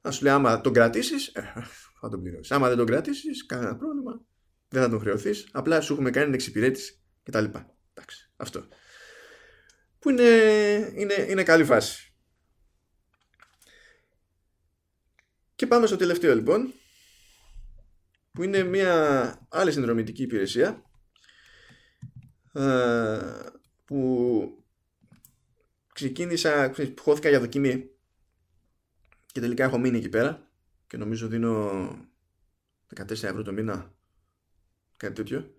Να σου λέει άμα τον κρατήσεις, ε, θα τον πληρώσεις. Άμα δεν τον κρατήσεις, κανένα πρόβλημα. Δεν θα τον χρεωθείς. Απλά σου έχουμε κάνει την εξυπηρέτηση κτλ. Εντάξει, αυτό. Που είναι, είναι, είναι καλή φάση. Και πάμε στο τελευταίο λοιπόν που είναι μια άλλη συνδρομητική υπηρεσία ε, που ξεκίνησα, χώθηκα για δοκιμή και τελικά έχω μείνει εκεί πέρα και νομίζω δίνω 14 ευρώ το μήνα κάτι τέτοιο.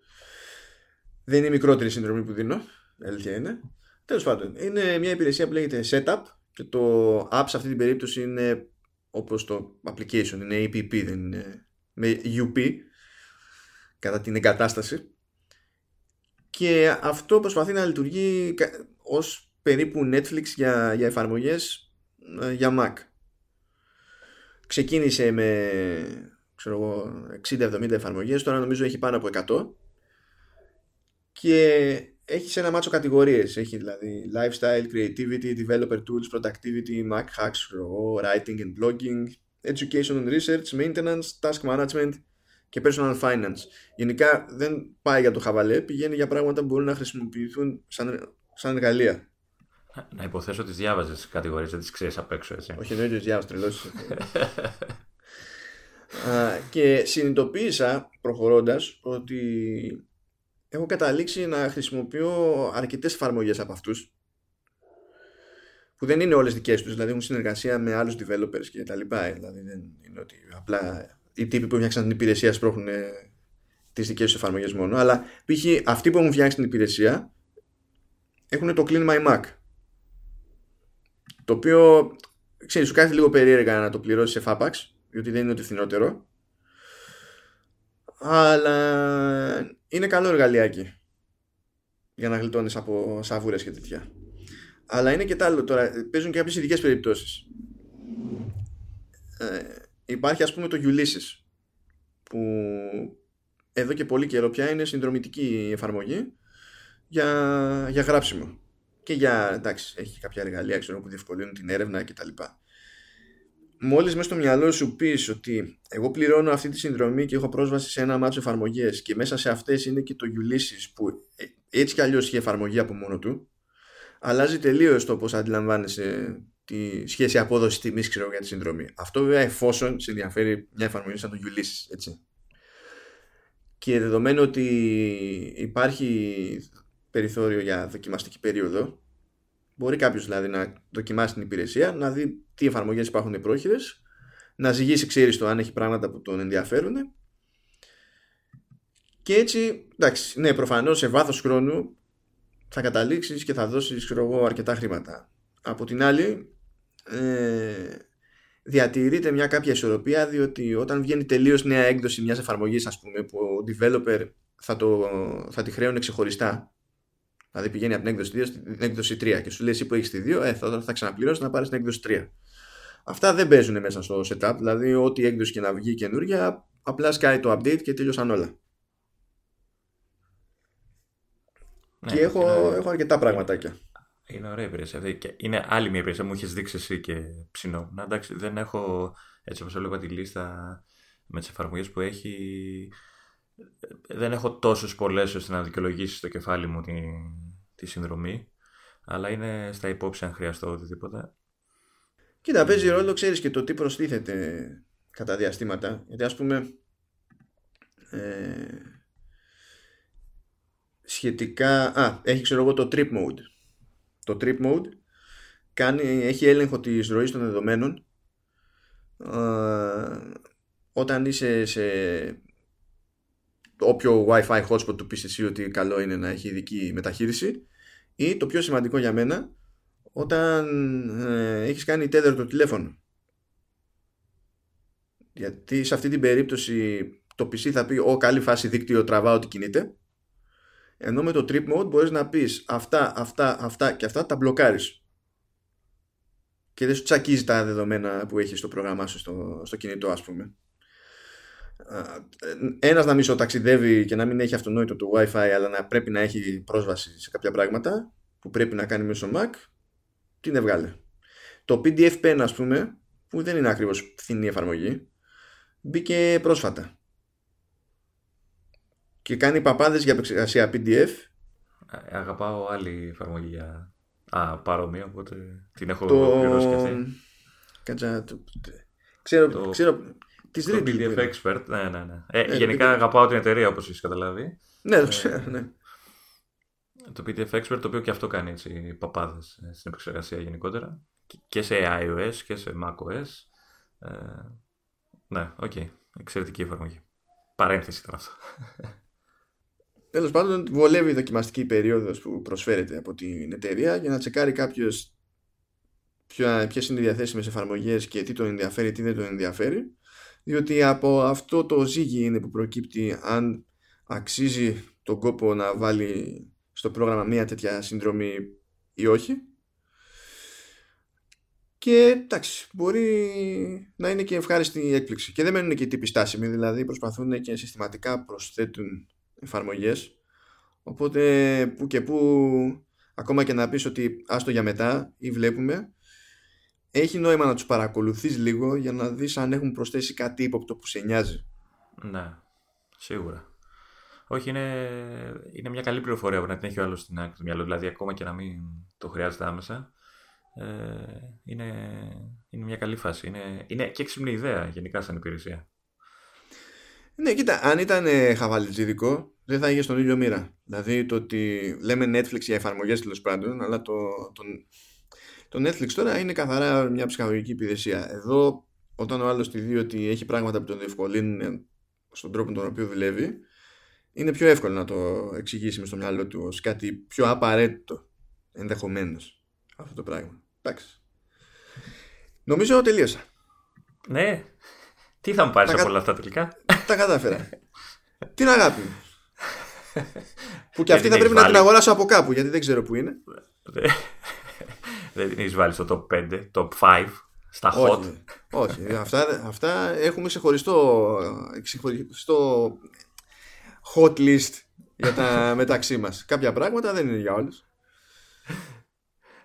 Δεν είναι η μικρότερη συνδρομή που δίνω αλήθεια είναι. Τέλος πάντων είναι μια υπηρεσία που λέγεται Setup και το app σε αυτή την περίπτωση είναι όπως το application είναι APP δεν είναι με UP κατά την εγκατάσταση και αυτό προσπαθεί να λειτουργεί ως περίπου Netflix για, για εφαρμογές ε, για Mac. Ξεκίνησε με ξέρω 60-70 εφαρμογές, τώρα νομίζω έχει πάνω από 100 και έχει σε ένα μάτσο κατηγορίες. Έχει δηλαδή lifestyle, creativity, developer tools, productivity, Mac hacks, writing and blogging, education and research, maintenance, task management και personal finance. Γενικά δεν πάει για το χαβαλέ, πηγαίνει για πράγματα που μπορούν να χρησιμοποιηθούν σαν, σαν εργαλεία. Να υποθέσω ότι διάβαζες τι κατηγορίες, δεν τις ξέρεις απ' έξω, έτσι. Όχι, εννοείται ότι διάβαζε τρελός. και συνειδητοποίησα προχωρώντας ότι έχω καταλήξει να χρησιμοποιώ αρκετές εφαρμογές από αυτούς που δεν είναι όλες δικές τους, δηλαδή έχουν συνεργασία με άλλους developers και τα λοιπά. Δηλαδή δεν είναι ότι απλά οι τύποι που φτιάξαν την υπηρεσία σπρώχνουν ε, τις δικές τους εφαρμογές μόνο. Αλλά π.χ. αυτοί που έχουν φτιάξει την υπηρεσία έχουν το Clean My Mac. Το οποίο ξέρεις, σου κάνει λίγο περίεργα να το πληρώσεις σε Fapax, διότι δεν είναι ότι φθηνότερο. Αλλά είναι καλό εργαλειάκι για να γλιτώνεις από σαβούρες και τέτοια. Αλλά είναι και τα άλλο τώρα. Παίζουν και κάποιες ειδικές περιπτώσεις. Ε, υπάρχει ας πούμε το Ulysses που εδώ και πολύ καιρό πια είναι συνδρομητική εφαρμογή για, για γράψιμο και για, εντάξει, έχει κάποια εργαλεία ξέρω, που διευκολύνουν την έρευνα κτλ. Μόλις μέσα στο μυαλό σου πεις ότι εγώ πληρώνω αυτή τη συνδρομή και έχω πρόσβαση σε ένα μάτσο εφαρμογές και μέσα σε αυτές είναι και το Ulysses που ε, έτσι κι αλλιώς έχει εφαρμογή από μόνο του αλλάζει τελείως το πώς αντιλαμβάνεσαι τη σχέση απόδοσης τιμής για τη συνδρομή. Αυτό βέβαια εφόσον σε ενδιαφέρει μια εφαρμογή σαν το Ulysses, έτσι. Και δεδομένου ότι υπάρχει περιθώριο για δοκιμαστική περίοδο, μπορεί κάποιος δηλαδή να δοκιμάσει την υπηρεσία, να δει τι εφαρμογές υπάρχουν πρόχειρε, να ζυγίσει, ξέρεις το αν έχει πράγματα που τον ενδιαφέρουν. Και έτσι, εντάξει, ναι, προφανώς σε βάθος χρόνου θα καταλήξεις και θα δώσεις εγώ, αρκετά χρήματα. Από την άλλη ε, διατηρείται μια κάποια ισορροπία διότι όταν βγαίνει τελείως νέα έκδοση μιας εφαρμογής ας πούμε που ο developer θα, το, θα τη χρέωνε ξεχωριστά δηλαδή πηγαίνει από την έκδοση 2 στην έκδοση 3 και σου λέει εσύ που έχεις τη 2 ε, θα, θα ξαναπληρώσεις να πάρεις την έκδοση 3 αυτά δεν παίζουν μέσα στο setup δηλαδή ό,τι έκδοση και να βγει καινούργια απλά σκάει το update και τέλειωσαν όλα Ναι, και έχω, είναι- έχω αρκετά πραγματάκια. Είναι ωραία υπηρεσία. Είναι άλλη μια υπηρεσία. Μου είχες δείξει εσύ και ψινό. Να εντάξει, δεν έχω έτσι όπως έλεγα τη λίστα με τις εφαρμογές που έχει. Δεν έχω τόσες πολλές ώστε να δικαιολογήσεις στο κεφάλι μου τη, τη συνδρομή. Αλλά είναι στα υπόψη αν χρειαστώ οτιδήποτε. Κοίτα, παίζει ρόλο, ξέρεις και το τι προστίθεται κατά διαστήματα. Γιατί ας πούμε. Ε, σχετικά. Α, έχει ξέρω εγώ το trip mode. Το trip mode κάνει, έχει έλεγχο της ροής των δεδομένων ε, όταν είσαι σε όποιο Wi-Fi hotspot του πεις εσύ ότι καλό είναι να έχει ειδική μεταχείριση ή το πιο σημαντικό για μένα όταν ε, έχεις κάνει tether το τηλέφωνο γιατί σε αυτή την περίπτωση το PC θα πει «Ω, καλή φάση δίκτυο τραβάω ότι κινείται» ενώ με το trip mode μπορείς να πεις αυτά, αυτά, αυτά και αυτά τα μπλοκάρεις. Και δεν σου τσακίζει τα δεδομένα που έχεις στο πρόγραμμά σου στο, στο κινητό ας πούμε. Ένας να μην ταξιδεύει και να μην έχει αυτονόητο το wifi αλλά να πρέπει να έχει πρόσβαση σε κάποια πράγματα που πρέπει να κάνει μέσω Mac την έβγαλε το PDF Pen ας πούμε που δεν είναι ακριβώς φθηνή εφαρμογή μπήκε πρόσφατα και κάνει παπάδες για επεξεργασία PDF ε, Αγαπάω άλλη εφαρμογή για Α, παρόμοιο, οπότε την έχω το... πληρώσει και αυτή. Κάτσα, το... ξέρω, το... ξέρω Τη Το PDF Expert, ναι, ναι, ναι. Ε, ε, γενικά PDF... αγαπάω την εταιρεία όπως έχεις καταλάβει. Ναι, το ξέρω, ναι. Το PDF Expert το οποίο και αυτό κάνει έτσι παπάδες ε, στην επεξεργασία γενικότερα και σε iOS και σε macOS. Ε, ναι, ok. Okay. Εξαιρετική εφαρμογή. Παρένθεση ήταν αυτό. Τέλος πάντων, βολεύει η δοκιμαστική περίοδος που προσφέρεται από την εταιρεία για να τσεκάρει κάποιος ποιες είναι οι διαθέσιμες εφαρμογές και τι τον ενδιαφέρει, τι δεν τον ενδιαφέρει. Διότι από αυτό το ζύγι είναι που προκύπτει αν αξίζει τον κόπο να βάλει στο πρόγραμμα μια τέτοια συνδρομή ή όχι. Και εντάξει, μπορεί να είναι και ευχάριστη έκπληξη. Και δεν μένουν και τύποι στάσιμοι, δηλαδή προσπαθούν και συστηματικά προσθέτουν εφαρμογές οπότε που και που ακόμα και να πεις ότι άστο για μετά ή βλέπουμε έχει νόημα να τους παρακολουθείς λίγο για να δεις αν έχουν προσθέσει κάτι ύποπτο που σε νοιάζει ναι, σίγουρα όχι, είναι, είναι μια καλή πληροφορία που να την έχει ο άλλος στην άκρη του μυαλού. Δηλαδή, ακόμα και να μην το χρειάζεται άμεσα, ε, είναι, είναι μια καλή φάση. Είναι, είναι και έξυπνη ιδέα γενικά σαν υπηρεσία. Ναι, κοίτα, αν ήταν ε, χαβαλιτζίδικο, δεν θα είχε στον ίδιο μοίρα. Δηλαδή το ότι λέμε Netflix για εφαρμογές τέλος πάντων, αλλά το, το, το Netflix τώρα είναι καθαρά μια ψυχαγωγική υπηρεσία. Εδώ, όταν ο άλλος τη δει ότι έχει πράγματα που τον διευκολύνουν στον τρόπο τον οποίο δουλεύει, είναι πιο εύκολο να το εξηγήσει μες στο μυαλό του ως κάτι πιο απαραίτητο ενδεχομένως αυτό το πράγμα. Εντάξει. Νομίζω τελείωσα. Ναι, τι θα μου πάρεις από όλα αυτά τελικά; Τα κατάφερα. Την αγάπη μου. που και αυτή θα πρέπει να την αγοράσω από κάπου γιατί δεν ξέρω που είναι. δεν την έχεις βάλει στο top 5, top 5, στα hot. Όχι, όχι. αυτά, αυτά έχουμε ξεχωριστό, ξεχωριστό hot list για τα μεταξύ μας. Κάποια πράγματα δεν είναι για όλους.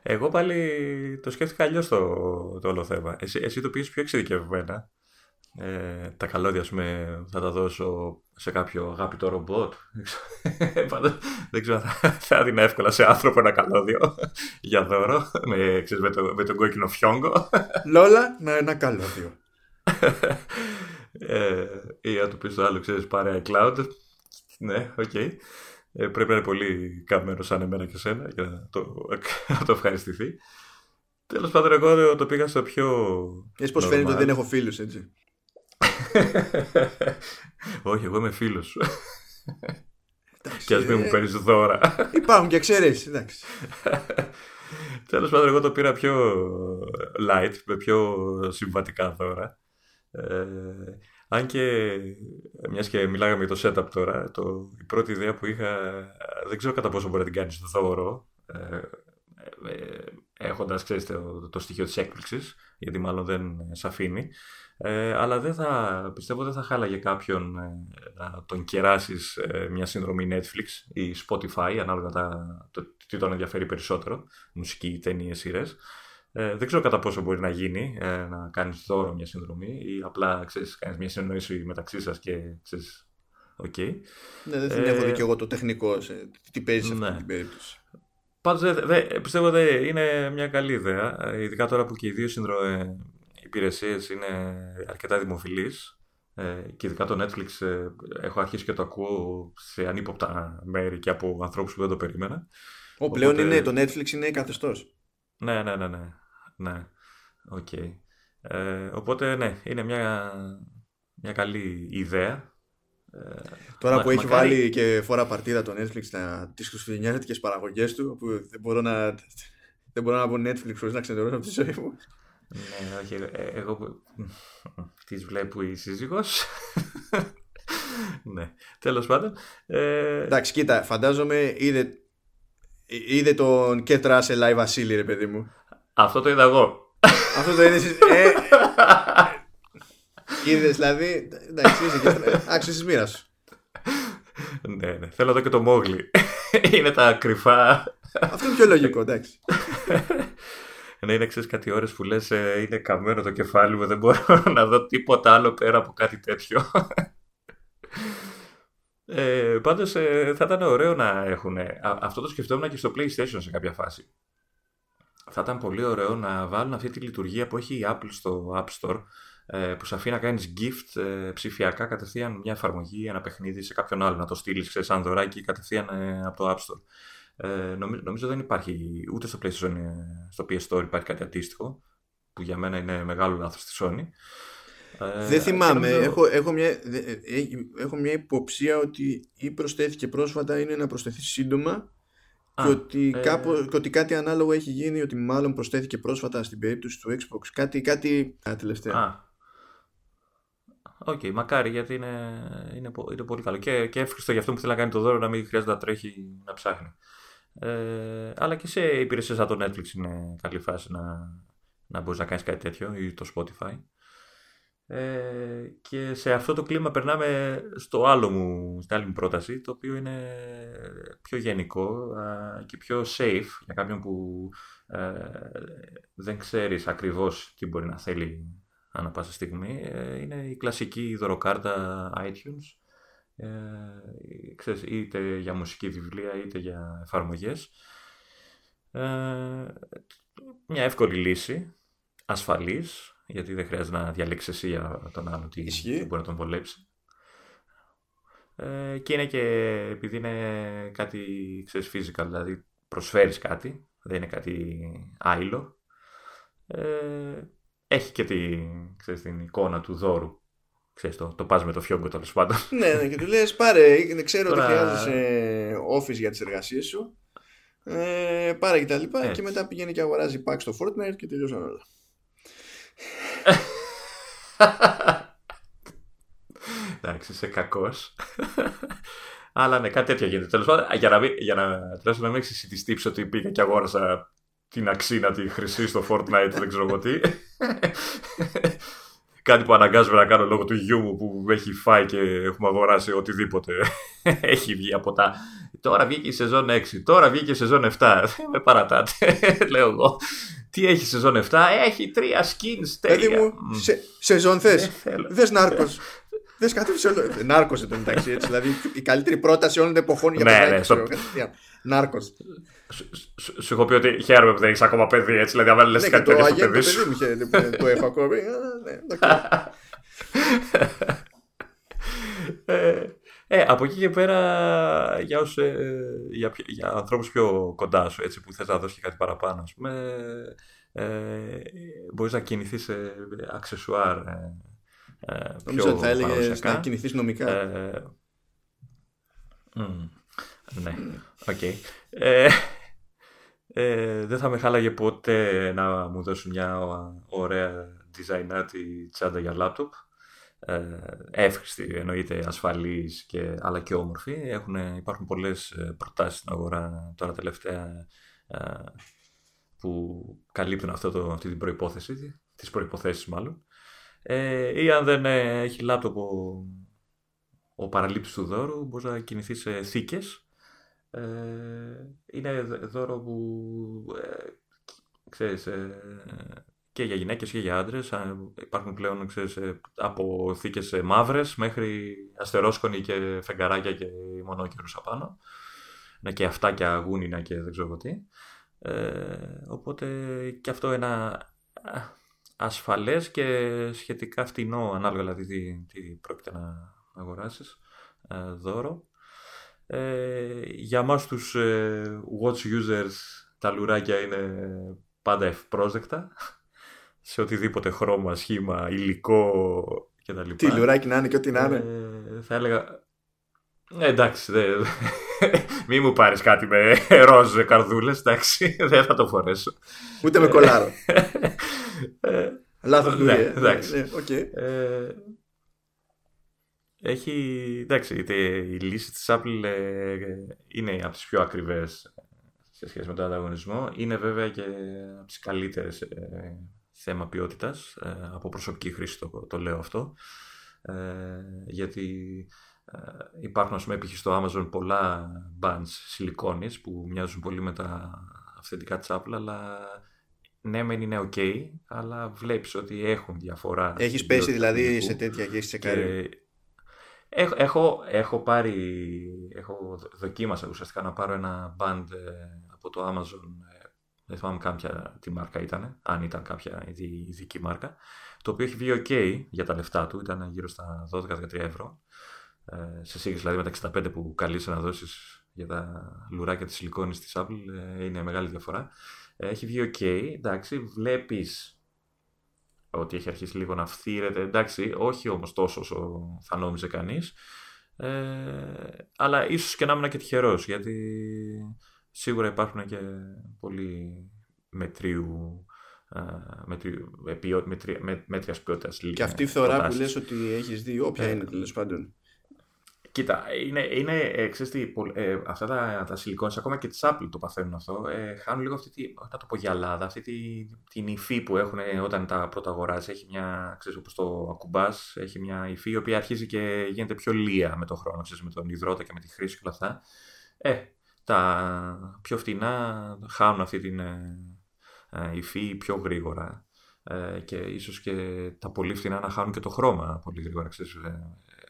Εγώ πάλι το σκέφτηκα αλλιώς το, το όλο θέμα. Εσύ, εσύ το πήγες πιο εξειδικευμένα. Ε, τα καλώδια πούμε, θα τα δώσω σε κάποιο αγάπητο ρομπότ. δεν ξέρω, θα, θα έδινα εύκολα σε άνθρωπο ένα καλώδιο για δώρο με, ξέρεις, με, το, με τον κόκκινο φιόγκο. Λόλα, να ένα καλώδιο. ε, ή να του πεις το άλλο, ξέρεις, πάρε iCloud. Ναι, ok. Okay. Ε, πρέπει να είναι πολύ καμένος σαν εμένα και σένα για να το, να το ευχαριστηθεί. Τέλος πάντων, εγώ το πήγα στο πιο. Έτσι, πώς φαίνεται ότι δεν έχω φίλους, έτσι; Όχι, εγώ είμαι φίλος σου. και ας μην μου ε, παίρνεις δώρα. Υπάρχουν και εξαιρέσεις, εντάξει. Τέλος πάντων, εγώ το πήρα πιο light, με πιο συμβατικά δώρα. Ε, αν και μιας και μιλάγαμε για το setup τώρα, το, η πρώτη ιδέα που είχα δεν ξέρω κατά πόσο μπορεί να την κάνεις δώρο. Ε, ε, έχοντας ξέρεις, το, το στοιχείο της έκπληξης, γιατί μάλλον δεν σε αφήνει. Ε, αλλά δεν θα, πιστεύω δεν θα χάλαγε κάποιον ε, να τον κεράσεις ε, μια συνδρομή Netflix ή Spotify, ανάλογα τα, το, τι τον ενδιαφέρει περισσότερο, μουσική, ταινίες, σειρές. Ε, δεν ξέρω κατά πόσο μπορεί να γίνει ε, να κάνεις δώρο μια συνδρομή ή απλά ξέρεις, κάνεις μια συνεννόηση μεταξύ σας και ξέρεις, Okay. Ναι, δεν ε, έχω και εγώ το τεχνικό σε τι παίζει σε αυτή ναι. την περίπτωση. Πάντως πιστεύω ότι είναι μια καλή ιδέα. Ειδικά τώρα που και οι δύο συνδρο, ε, υπηρεσίες είναι αρκετά δημοφιλείς. Ε, και ειδικά το Netflix ε, έχω αρχίσει και το ακούω σε ανύποπτα μέρη και από ανθρώπους που δεν το περίμενα. Ο πλέον είναι, το Netflix είναι καθεστώς. Ναι, ναι, ναι, ναι. ναι. Okay. Ε, οπότε ναι, είναι μια, μια καλή ιδέα Τώρα που έχει βάλει και φορά παρτίδα το Netflix τις χριστουγεννιάτικε παραγωγές του, που δεν μπορώ να, δεν μπορώ να πω Netflix χωρίς να ξενερώσω από τη ζωή μου. Ναι, όχι, ε, εγώ τις βλέπω η σύζυγος. ναι, τέλος πάντων. Ε... Εντάξει, κοίτα, φαντάζομαι είδε, είδε τον Κέτρα σε live Βασίλη, ρε παιδί μου. Αυτό το είδα εγώ. Αυτό το είδες. Ε, Είδες δηλαδή. Εντάξει, είσαι άξιο τη μοίρας σου. Ναι, ναι. Θέλω εδώ και το Μόγλι. είναι τα κρυφά. Αυτό είναι πιο λογικό, εντάξει. Ναι, είναι ξέρεις κάτι ώρε που λες, ε, είναι καμένο το κεφάλι μου, δεν μπορώ να δω τίποτα άλλο πέρα από κάτι τέτοιο. Ε, Πάντως ε, θα ήταν ωραίο να έχουν. Αυτό το σκεφτόμουν και στο PlayStation σε κάποια φάση. Θα ήταν πολύ ωραίο να βάλουν αυτή τη λειτουργία που έχει η Apple στο App Store ε, που σε αφήνει να κάνεις gift ε, ψηφιακά κατευθείαν μια εφαρμογή, ένα παιχνίδι σε κάποιον άλλο, να το στείλεις σαν δωράκι κατευθείαν ε, από το App Store. Ε, νομίζω, νομίζω δεν υπάρχει ούτε στο PlayStation, στο PS Store υπάρχει κάτι αντίστοιχο, που για μένα είναι μεγάλο λάθος στη Sony. Δεν θυμάμαι. Έχω, έχω, μια, έχω μια υποψία ότι ή προσθέθηκε πρόσφατα είναι να προσθεθεί σύντομα και, ότι ε... κάπου, και ότι κάτι ανάλογο έχει γίνει ότι μάλλον προσθέθηκε πρόσφατα στην περίπτωση του Xbox κάτι, κάτι α, τελευταία. Α, Ok, okay, μακάρι γιατί είναι, είναι, είναι πολύ καλό. Και, και εύχρηστο για αυτό που θέλει να κάνει το δώρο να μην χρειάζεται να τρέχει να ψάχνει. Ε, αλλά και σε υπηρεσίες σαν το Netflix είναι καλή φάση να, να μπορείς να κάνεις κάτι τέτοιο ή το Spotify. Ε, και σε αυτό το κλίμα περνάμε στο άλλο μου, στην άλλη μου πρόταση, το οποίο είναι πιο γενικό και πιο safe για κάποιον που ε, δεν ξέρεις ακριβώς τι μπορεί να θέλει ανά πάσα στιγμή, ε, είναι η κλασική δωροκάρτα iTunes. Ε, ξέρεις, είτε για μουσική βιβλία είτε για εφαρμογές. Ε, μια εύκολη λύση, ασφαλής, γιατί δεν χρειάζεται να διαλέξεις εσύ για τον άλλο τι, μπορεί να τον βολέψει. Ε, και είναι και επειδή είναι κάτι, ξέρεις, physical, δηλαδή προσφέρεις κάτι, δεν είναι κάτι άειλο. Ε, έχει και τη, ξέρεις, την εικόνα του δώρου. Ξέρεις, το, το πας με το φιόγκο τέλος πάντων. ναι, ναι, και του λες πάρε, ξέρω Τώρα... ότι χρειάζεσαι office για τις εργασίες σου. Ε, πάρε και τα λοιπά Έτσι. και μετά πηγαίνει και αγοράζει pack στο Fortnite και τελειώσαν όλα. Εντάξει, είσαι κακός. Αλλά ναι, κάτι τέτοιο γίνεται. Τέλος πάντων, για να, για να, να μην έχει εσύ τη τύψη ότι πήγα και αγόρασα την αξίνα τη χρυσή στο Fortnite, δεν ξέρω εγώ τι. Κάτι που αναγκάζομαι να κάνω λόγω του γιού μου που έχει φάει και έχουμε αγοράσει οτιδήποτε έχει βγει από τα. Τώρα βγήκε η σεζόν 6, τώρα βγήκε η σεζόν 7. με παρατάτε, λέω εγώ. Τι έχει η σεζόν 7, έχει τρία skins τέλεια. μου, σε, σεζόν θες. Δες νάρκος. Δεν σκάτωσε όλο. Νάρκος εν μεταξύ. Δηλαδή η καλύτερη πρόταση όλων των εποχών για ναι, ναι, Νάρκος. Σου έχω πει ότι χαίρομαι που δεν έχεις ακόμα παιδί έτσι. Δηλαδή, αν λες ναι, κάτι τέτοιο στο παιδί σου. Το παιδί μου το έχω ακόμα. ε, ε, από εκεί και πέρα για, όσους, ε, για, για ανθρώπους πιο κοντά σου έτσι, που θες να δώσεις και κάτι παραπάνω ας πούμε, ε, μπορείς να κινηθείς σε αξεσουάρ ε, ε, Νομίζω ότι θα έλεγες να κινηθείς νομικά. Ε, ναι, οκ. Ε, ε, δεν θα με χάλαγε ποτέ να μου δώσουν μια ωραία τη τσάντα για λάπτοπ. Ε, εύχριστη, εννοείται ασφαλής και, αλλά και όμορφη. Έχουν, υπάρχουν πολλές προτάσεις στην αγορά τώρα τελευταία που καλύπτουν αυτό το, αυτή την προϋπόθεση, τις προϋποθέσεις μάλλον. Ε, ή αν δεν ε, έχει λάπτοπ ο, ο παραλήπτης του δώρου, μπορείς να κινηθείς σε θήκες. Ε, είναι δώρο που ε, ξέρεις, ε, και για γυναίκες και για άντρες. Υπάρχουν πλέον ξέρεις, ε, από θήκες μαύρες μέχρι αστερόσκονοι και φεγγαράκια και μονόκερους απάνω. Να και αυτά και αγούνινα και δεν ξέρω τι. Ε, οπότε και αυτό ένα ασφαλές και σχετικά φτηνό, ανάλογα δηλαδή τι, τι πρόκειται να αγοράσεις, ε, δώρο. Ε, για μας τους ε, watch users τα λουράκια είναι πάντα ευπρόσδεκτα σε οτιδήποτε χρώμα, σχήμα, υλικό κτλ. Τι λουράκι να είναι και ό,τι να είναι. Ε, θα έλεγα. Ε, εντάξει, δε... μη μου πάρεις κάτι με ροζ καρδούλες, εντάξει, δεν θα το φορέσω. Ούτε με κολάρο. ε, Λάθος ναι, δουλειά. εντάξει. Ναι, okay. Ε, έχει, εντάξει, η λύση της Apple ε, είναι από τις πιο ακριβές σε σχέση με τον ανταγωνισμό. Είναι βέβαια και από τις καλύτερες ε, θέμα ποιότητας. Ε, από προσωπική χρήση το, το λέω αυτό. Ε, γιατί ε, υπάρχουν, ας πούμε, στο Amazon πολλά bands σιλικόνης που μοιάζουν πολύ με τα αυθεντικά της Apple, αλλά ναι, μεν είναι ok, αλλά βλέπεις ότι έχουν διαφορά. Έχεις πέσει δηλαδή σε τέτοια και έχεις τσεκάρει. Έχω, έχω, έχω πάρει, έχω δοκίμασα ουσιαστικά να πάρω ένα band από το Amazon δεν θυμάμαι κάποια τι μάρκα ήταν, αν ήταν κάποια ειδική μάρκα, το οποίο έχει βγει ok για τα λεφτά του, ήταν γύρω στα 12-13 ευρώ, ε, σε σύγκριση δηλαδή με τα 65 που καλείσαι να δώσεις για τα λουράκια της σιλικόνης της Apple, ε, είναι μεγάλη διαφορά. Ε, έχει βγει ok, εντάξει, βλέπεις ότι έχει αρχίσει λίγο να φθήρεται, εντάξει, όχι όμως τόσο όσο θα νόμιζε κανείς, ε, αλλά ίσως και να ήμουν και τυχερός, γιατί Σίγουρα υπάρχουν και πολύ μετρίου μετρίου, μετρία, μέτριας ποιότητας Και αυτή η φθορά που λες ότι έχεις δει, όποια ε, είναι τέλος πάντων. Κοίτα, είναι, είναι ε, ξέρεις τι, ε, αυτά τα, τα ακόμα και τη Apple το παθαίνουν αυτό. Ε, χάνουν λίγο αυτή τη, όχι να το πω γυαλάδα, αυτή τη, την υφή που έχουν όταν τα πρώτα αγοράζει. Έχει μια, ξέρεις, όπως το ακουμπάς, έχει μια υφή η οποία αρχίζει και γίνεται πιο λία με τον χρόνο, ξέρεις, με τον υδρότα και με τη χρήση και όλα αυτά. Ε, τα πιο φτηνά χάνουν αυτή την ε, ε, υφή πιο γρήγορα ε, και ίσως και τα πολύ φτηνά να χάνουν και το χρώμα πολύ γρήγορα. Ξέρεις,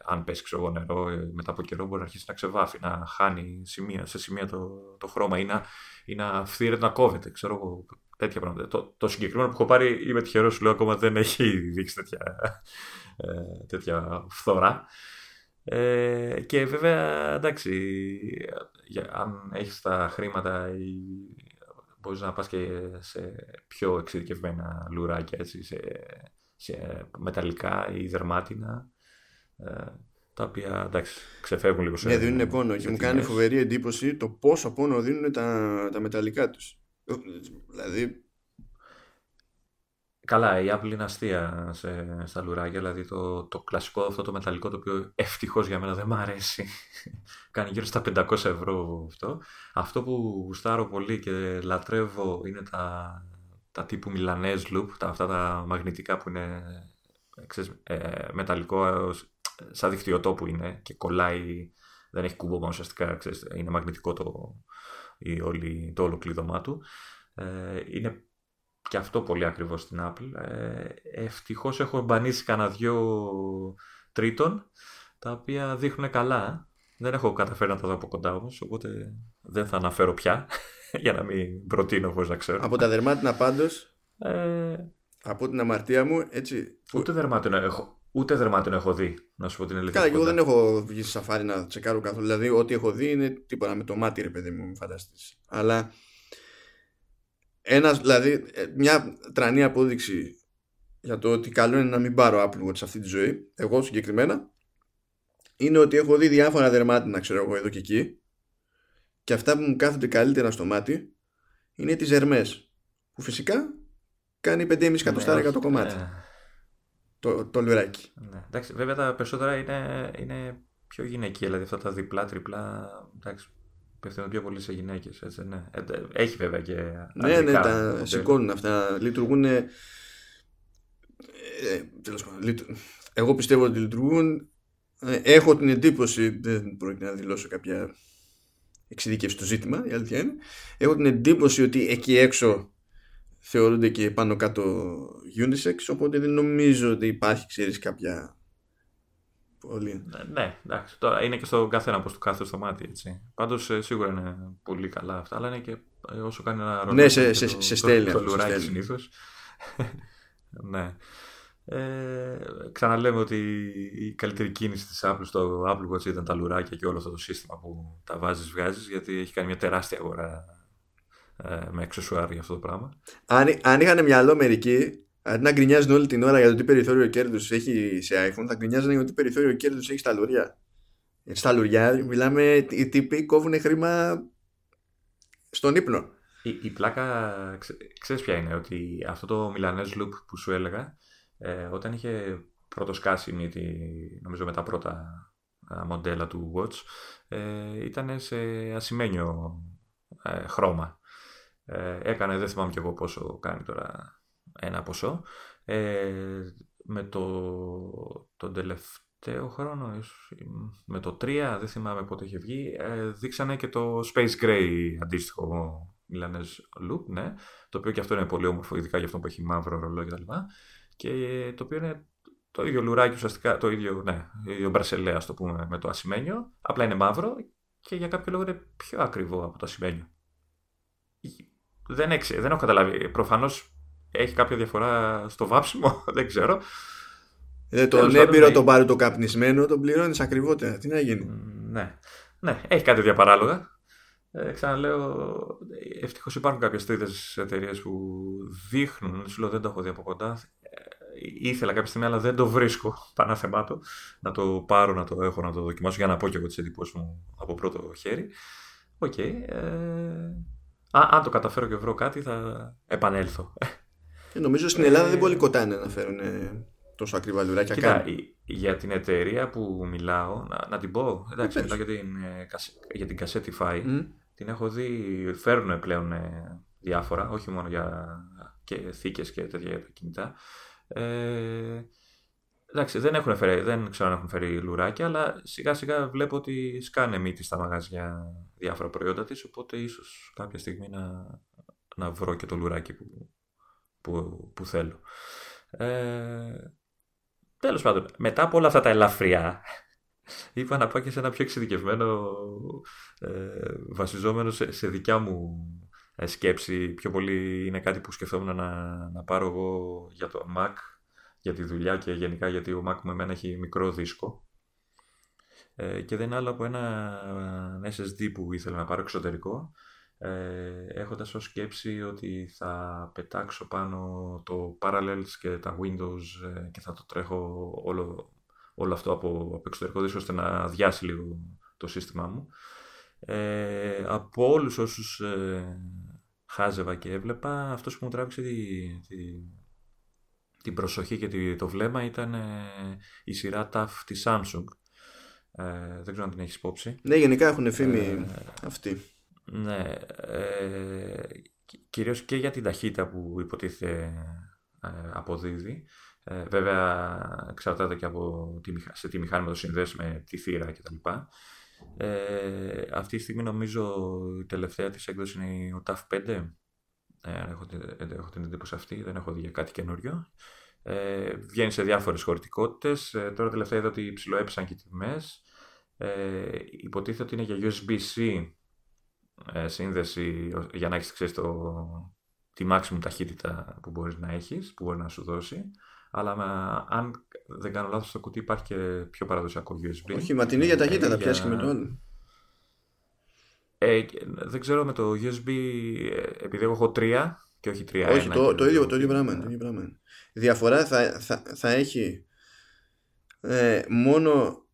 αν πέσει ξέρω, νερό μετά από καιρό μπορεί να αρχίσει να ξεβάφει, να χάνει σημεία, σε σημεία το, το χρώμα ή να, ή να φθύρεται να κόβεται. Ξέρω τέτοια πράγματα. Το, το συγκεκριμένο που έχω πάρει είμαι τυχερός, σου λέω ακόμα δεν έχει δείξει τέτοια, τέτοια φθορά. Ε, και βέβαια, εντάξει, για, αν έχεις τα χρήματα ή μπορείς να πας και σε πιο εξειδικευμένα λουράκια, έτσι, σε, σε μεταλλικά ή δερμάτινα, ε, τα οποία εντάξει, ξεφεύγουν λίγο σε. Ναι, δίνουν πόνο και μου κάνει φοβερή εντύπωση το πόσο πόνο δίνουν τα, τα μεταλλικά τους. Δηλαδή, Καλά, η Apple είναι αστεία σε, στα λουράκια, δηλαδή το, το κλασικό αυτό το μεταλλικό το οποίο ευτυχώς για μένα δεν μου αρέσει. Κάνει γύρω στα 500 ευρώ αυτό. Αυτό που γουστάρω πολύ και λατρεύω είναι τα, τα τύπου Milanese Loop, τα, αυτά τα μαγνητικά που είναι ξέρεις, ε, μεταλλικό σαν δικτυωτό που είναι και κολλάει, δεν έχει κούμπο ουσιαστικά, ξέρεις, είναι μαγνητικό το, η, όλη, το όλο κλείδωμά του. Ε, είναι και αυτό πολύ ακριβώς στην Apple. Ε, ευτυχώς έχω εμπανίσει κανένα δυο τρίτων, τα οποία δείχνουν καλά. Δεν έχω καταφέρει να τα δω από κοντά όμως, οπότε δεν θα αναφέρω πια, για να μην προτείνω χωρίς να ξέρω. Από τα δερμάτινα πάντως, ε... από την αμαρτία μου, έτσι... Ούτε δερμάτινο έχω, Ούτε δερμάτινο έχω δει, να σου πω την αλήθεια. Καλά, και εγώ δεν έχω βγει σε σαφάρι να τσεκάρω καθόλου. Δηλαδή, ό,τι έχω δει είναι τίποτα με το μάτι, ρε παιδί μου, μην φανταστείς. Αλλά ένας, δηλαδή, ε, μια τρανή απόδειξη για το ότι καλό είναι να μην πάρω Apple Watch σε αυτή τη ζωή, εγώ συγκεκριμένα, είναι ότι έχω δει διάφορα δερμάτινα, ξέρω εγώ, εδώ και εκεί, και αυτά που μου κάθονται καλύτερα στο μάτι είναι τις Hermes, που φυσικά κάνει 5,5 εκατοστάρια ναι, το κομμάτι. Ναι. Το, το λουράκι. Ναι. Εντάξει, βέβαια τα περισσότερα είναι, είναι πιο γυναικεία, δηλαδή αυτά τα διπλά, τριπλά, εντάξει, Πέφτουν πιο πολύ σε γυναίκες. Ναι. Ε, έχει βέβαια και. Ναι, ναι, τα σηκώνουν αυτά. Λειτουργούν. Ε, τέλος πάντων, εγώ πιστεύω ότι λειτουργούν. Ε, έχω την εντύπωση, δεν πρόκειται να δηλώσω κάποια εξειδίκευση στο ζήτημα, η αλήθεια είναι. Έχω την εντύπωση ότι εκεί έξω θεωρούνται και πάνω κάτω unisex, οπότε δεν νομίζω ότι υπάρχει, ξέρεις, κάποια Πολύ. Ναι, ναι, εντάξει. Τώρα είναι και στο καθένα πώς του κάθε στο μάτι. Έτσι. Πάντως ε, σίγουρα είναι πολύ καλά αυτά, αλλά είναι και ε, όσο κάνει ένα ρόλο. Ναι, σε, σε, σε στέλνει. Το, το λουράκι συνήθως. ναι. Ε, ξαναλέμε ότι η καλύτερη κίνηση της Apple στο Apple Watch ήταν τα λουράκια και όλο αυτό το σύστημα που τα βάζεις βγάζεις γιατί έχει κάνει μια τεράστια αγορά ε, με εξωσουάρ για αυτό το πράγμα. Αν, αν είχαν μυαλό μερικοί Αντί να γκρινιάζουν όλη την ώρα για το τι περιθώριο κέρδους έχει σε iPhone, θα γκρινιάζουν για το τι περιθώριο κέρδους έχει στα λουριά. Στα λουριά, μιλάμε, οι τύποι κόβουν χρήμα στον ύπνο. Η, η πλάκα, ξέ, ξέρεις ποια είναι, ότι αυτό το Milanese Loop που σου έλεγα, ε, όταν είχε πρώτο σκάσει μύτη, νομίζω με τα πρώτα μοντέλα του Watch, ε, ήταν σε ασημένιο ε, χρώμα. Ε, έκανε, δεν θυμάμαι κι εγώ πόσο κάνει τώρα ένα ποσό. Ε, με το, τον τελευταίο χρόνο, με το 3, δεν θυμάμαι πότε είχε βγει, ε, δείξανε και το Space Gray αντίστοιχο Milanese Loop, ναι, το οποίο και αυτό είναι πολύ όμορφο, ειδικά για αυτό που έχει μαύρο ρολό κτλ. Και, και το οποίο είναι το ίδιο λουράκι ουσιαστικά, το ίδιο, ναι, ίδιο μπρασελέ, το πούμε, με το ασημένιο, απλά είναι μαύρο και για κάποιο λόγο είναι πιο ακριβό από το ασημένιο. Δεν, έξε, δεν έχω καταλάβει. Προφανώς έχει κάποια διαφορά στο βάψιμο, δεν ξέρω. Ε, τον έμπειρο, ναι. τον πάρει το καπνισμένο, τον πληρώνεις ακριβότερα. Τι να γίνει; Ναι, ναι έχει κάτι διαπαράλογα. Ε, ξαναλέω, ευτυχώς υπάρχουν κάποιες τρίτες εταιρείες που δείχνουν, σου λέω δεν το έχω δει από κοντά. Ε, ήθελα κάποια στιγμή, αλλά δεν το βρίσκω πανάθεμά το. Να το πάρω, να το έχω, να το δοκιμάσω για να πω και εγώ τις εντυπώσεις μου από πρώτο χέρι. Ok. Okay, ε, αν το καταφέρω και βρω κάτι, θα επανέλθω. Ε, νομίζω στην Ελλάδα δεν πολύ κοτάνε να φέρουν τόσο ακριβά λουράκια. Κοίτα, για την εταιρεία που μιλάω, να, να την πω. Εντάξει, μιλάω για την, ε, για την Cassetify. Mm. Την έχω δει, φέρνουν πλέον ε, διάφορα, όχι μόνο για και θήκες και τέτοια για τα κινητά. Ε, εντάξει, δεν, έχουν φέρει, δεν ξέρω αν έχουν φέρει λουράκια, αλλά σιγά σιγά βλέπω ότι σκάνε μύτη στα μαγαζιά διάφορα προϊόντα της, οπότε ίσως κάποια στιγμή να, να βρω και το λουράκι που, που, που θέλω. Ε, τέλος πάντων, μετά από όλα αυτά τα ελαφριά, είπα να πάω και σε ένα πιο εξειδικευμένο, ε, βασιζόμενο σε, σε δικιά μου ε, σκέψη. Πιο πολύ είναι κάτι που σκεφτόμουν να, να πάρω εγώ για το Mac, για τη δουλειά και γενικά γιατί ο Mac με εμένα έχει μικρό δίσκο. Ε, και δεν είναι άλλο από ένα SSD που ήθελα να πάρω εξωτερικό ε, έχοντας ως σκέψη ότι θα πετάξω πάνω το Parallels και τα Windows ε, και θα το τρέχω όλο, όλο αυτό από, από εξωτερικό δίσκο ώστε να αδειάσει λίγο το σύστημά μου. Ε, από όλους όσους ε, χάζευα και έβλεπα, αυτός που μου τράβηξε τη, την προσοχή και το βλέμμα ήταν ε, η σειρά TAF της Samsung. Ε, δεν ξέρω αν την έχεις υπόψη. Ναι, γενικά έχουν φήμη ε, αυτή. Ναι, ε, κυρίως και για την ταχύτητα που υποτίθεται ε, αποδίδει. Ε, βέβαια εξαρτάται και από τη, σε τι μηχάνημα το συνδέσει με τη θύρα κτλ. Ε, αυτή τη στιγμή νομίζω η τελευταία της έκδοση είναι ο TAF 5. Ε, έχω, έχω την εντύπωση αυτή, δεν έχω δει για κάτι καινούριο. Ε, βγαίνει σε διάφορες χωρητικότητες. Ε, τώρα τελευταία είδα ότι ψηλοέπεσαν και οι τιμές. Ε, υποτίθεται ότι είναι για USB-C ες, σύνδεση για να έχεις ξέρεις, το, τη maximum ταχύτητα που μπορείς να έχεις, που μπορεί να σου δώσει. Αλλά αν δεν κάνω λάθος στο κουτί υπάρχει και πιο παραδοσιακό USB. Όχι, μα την ίδια ταχύτητα ε, θα πιάσεις και με το άλλο. Ε, δεν ξέρω με το USB, ε, επειδή εγώ έχω τρία και όχι τρία. Όχι, το, το, ίδιο, το ίδιο πράγμα. Το ίδιο πράγμα. Η διαφορά θα, θα, θα έχει ε, μόνο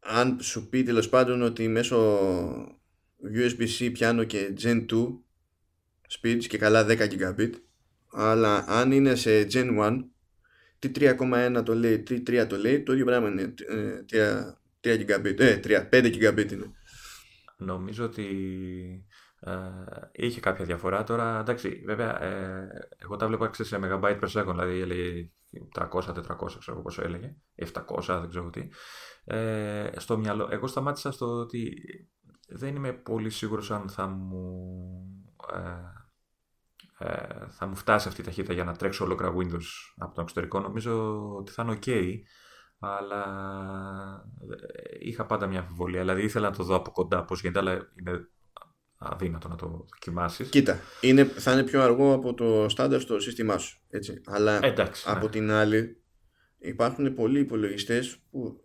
αν σου πει τέλος πάντων ότι μέσω USB-C πιάνω και Gen 2 speeds και καλά 10 Gigabit αλλά αν είναι σε Gen 1 τι 3,1 το λέει, τι 3 το λέει το ίδιο πράγμα είναι 3, 3 Gigabit, ε, 3, 5 Gigabit είναι νομίζω ότι ε, είχε κάποια διαφορά. Τώρα, εντάξει, βέβαια, ε, εγώ τα βλέπω σε megabyte per second, δηλαδή έλεγε 300-400, ξέρω πόσο έλεγε, 700, δεν ξέρω τι. Ε, στο μυαλό, εγώ σταμάτησα στο ότι δεν είμαι πολύ σίγουρος αν θα μου, ε, ε, θα μου φτάσει αυτή η ταχύτητα για να τρέξω ολόκληρα Windows από το εξωτερικό. Νομίζω ότι θα είναι ok, αλλά ε, είχα πάντα μια αμφιβολία. Δηλαδή ήθελα να το δω από κοντά πώς γίνεται, αλλά είναι αδύνατο να το δοκιμάσεις. Κοίτα, είναι, θα είναι πιο αργό από το στάνταρ στο σύστημά σου. Έτσι. Αλλά Εντάξει, από ναι. την άλλη υπάρχουν πολλοί υπολογιστές που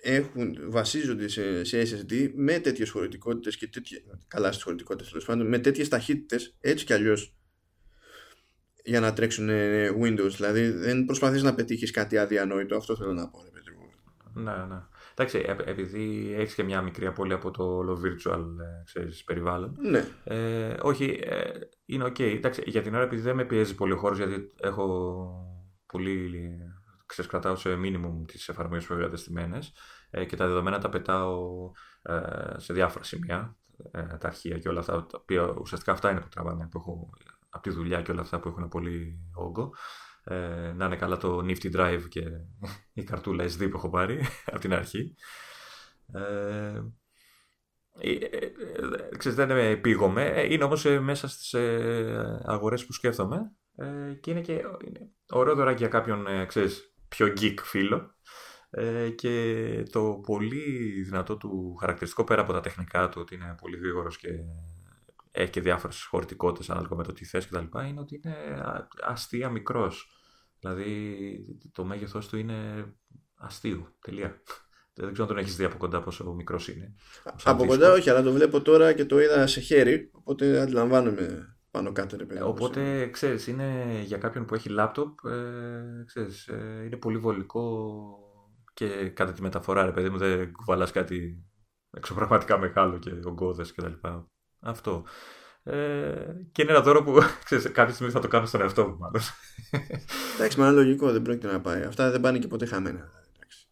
ε, έχουν, βασίζονται σε, σε SSD με τέτοιες χωρητικότητες και τέτοιε. Καλά στις χωρητικότητες τέλος πάντων, με τέτοιες ταχύτητες έτσι κι αλλιώς για να τρέξουν ε, Windows. Δηλαδή δεν προσπαθείς να πετύχεις κάτι αδιανόητο. Αυτό θέλω να πω. Ρε, παιδί μου. Ναι, ναι. Εντάξει, ε- επειδή έχεις και μια μικρή απώλεια από το όλο virtual ε, ξέρεις, περιβάλλον. Ναι. Ε, όχι, ε, είναι ok. Εντάξει, για την ώρα επειδή δεν με πιέζει πολύ ο χώρος, γιατί έχω πολύ. Ξέρεις, κρατάω σε minimum τις εφαρμογές που έχω εγκατεστημένες ε, και τα δεδομένα τα πετάω ε, σε διάφορα σημεία, ε, τα αρχεία και όλα αυτά, τα οποία ουσιαστικά αυτά είναι που τραβάνε, που έχω από τη δουλειά και όλα αυτά που έχουν πολύ όγκο. Ε, να είναι καλά το Nifty Drive και η καρτούλα SD που έχω πάρει από την αρχή. Ε, ε, ε, ε, ξέρεις, δεν με πήγομαι. Ε, Είναι όμως ε, μέσα στις ε, αγορές που σκέφτομαι ε, και είναι και είναι ωραίο δωράκι για κάποιον ε, ξέρεις, πιο geek φίλο ε, και το πολύ δυνατό του χαρακτηριστικό πέρα από τα τεχνικά του ότι είναι πολύ γρήγορος και έχει και διάφορες χωρητικότητες ανάλογα με το τι θες κτλ. είναι ότι είναι α- αστεία μικρός. Δηλαδή το μέγεθός του είναι αστείο. Τελεία. Δεν ξέρω αν τον έχεις δει από κοντά πόσο μικρός είναι. Σαν Από δίσκο. κοντά όχι, αλλά το βλέπω τώρα και το είδα σε χέρι. Οπότε αντιλαμβάνομαι πάνω κάτω. Ρε, παιδί Ε, μου, Οπότε, ξέρεις, είναι για κάποιον που έχει λάπτοπ, ε, ξέρεις, ε, είναι πολύ βολικό και κατά τη μεταφορά, ρε παιδί μου, δεν κουβαλάς κάτι εξωπραγματικά μεγάλο και ογκώδες και τα λοιπά. Αυτό. Ε, και είναι ένα δώρο που, ξέρεις, κάποια στιγμή θα το κάνω στον εαυτό μου, μάλλον. Εντάξει, μα είναι λογικό, δεν πρόκειται να πάει. Αυτά δεν πάνε και ποτέ χαμένα. Εντάξει.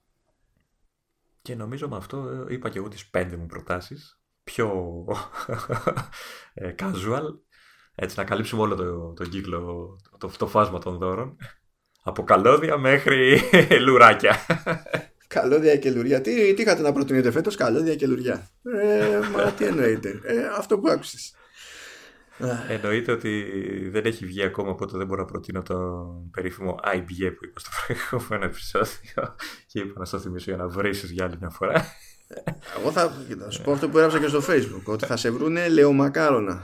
Και νομίζω με αυτό ε, είπα και εγώ τις πέντε μου προτάσεις. Πιο ε, casual. Έτσι να καλύψουμε όλο το, το κύκλο, το, το φάσμα των δώρων. Από καλώδια μέχρι λουράκια. Καλώδια και λουριά. Τι, τι είχατε να προτείνετε φέτος, καλώδια και λουριά; Ε, μα τι εννοείτε; Ε, αυτό που άκουσες. Εννοείται ότι δεν έχει βγει ακόμα, οπότε δεν μπορώ να προτείνω τον περίφημο IBA που είπα στο προηγούμενο επεισόδιο και είπα να στο θυμίσω για να βρήσεις για άλλη μια φορά. Εγώ θα, κοίτα, θα σου πω αυτό που έγραψα και στο facebook. Ότι θα σε βρούνε λεωμακάρονα.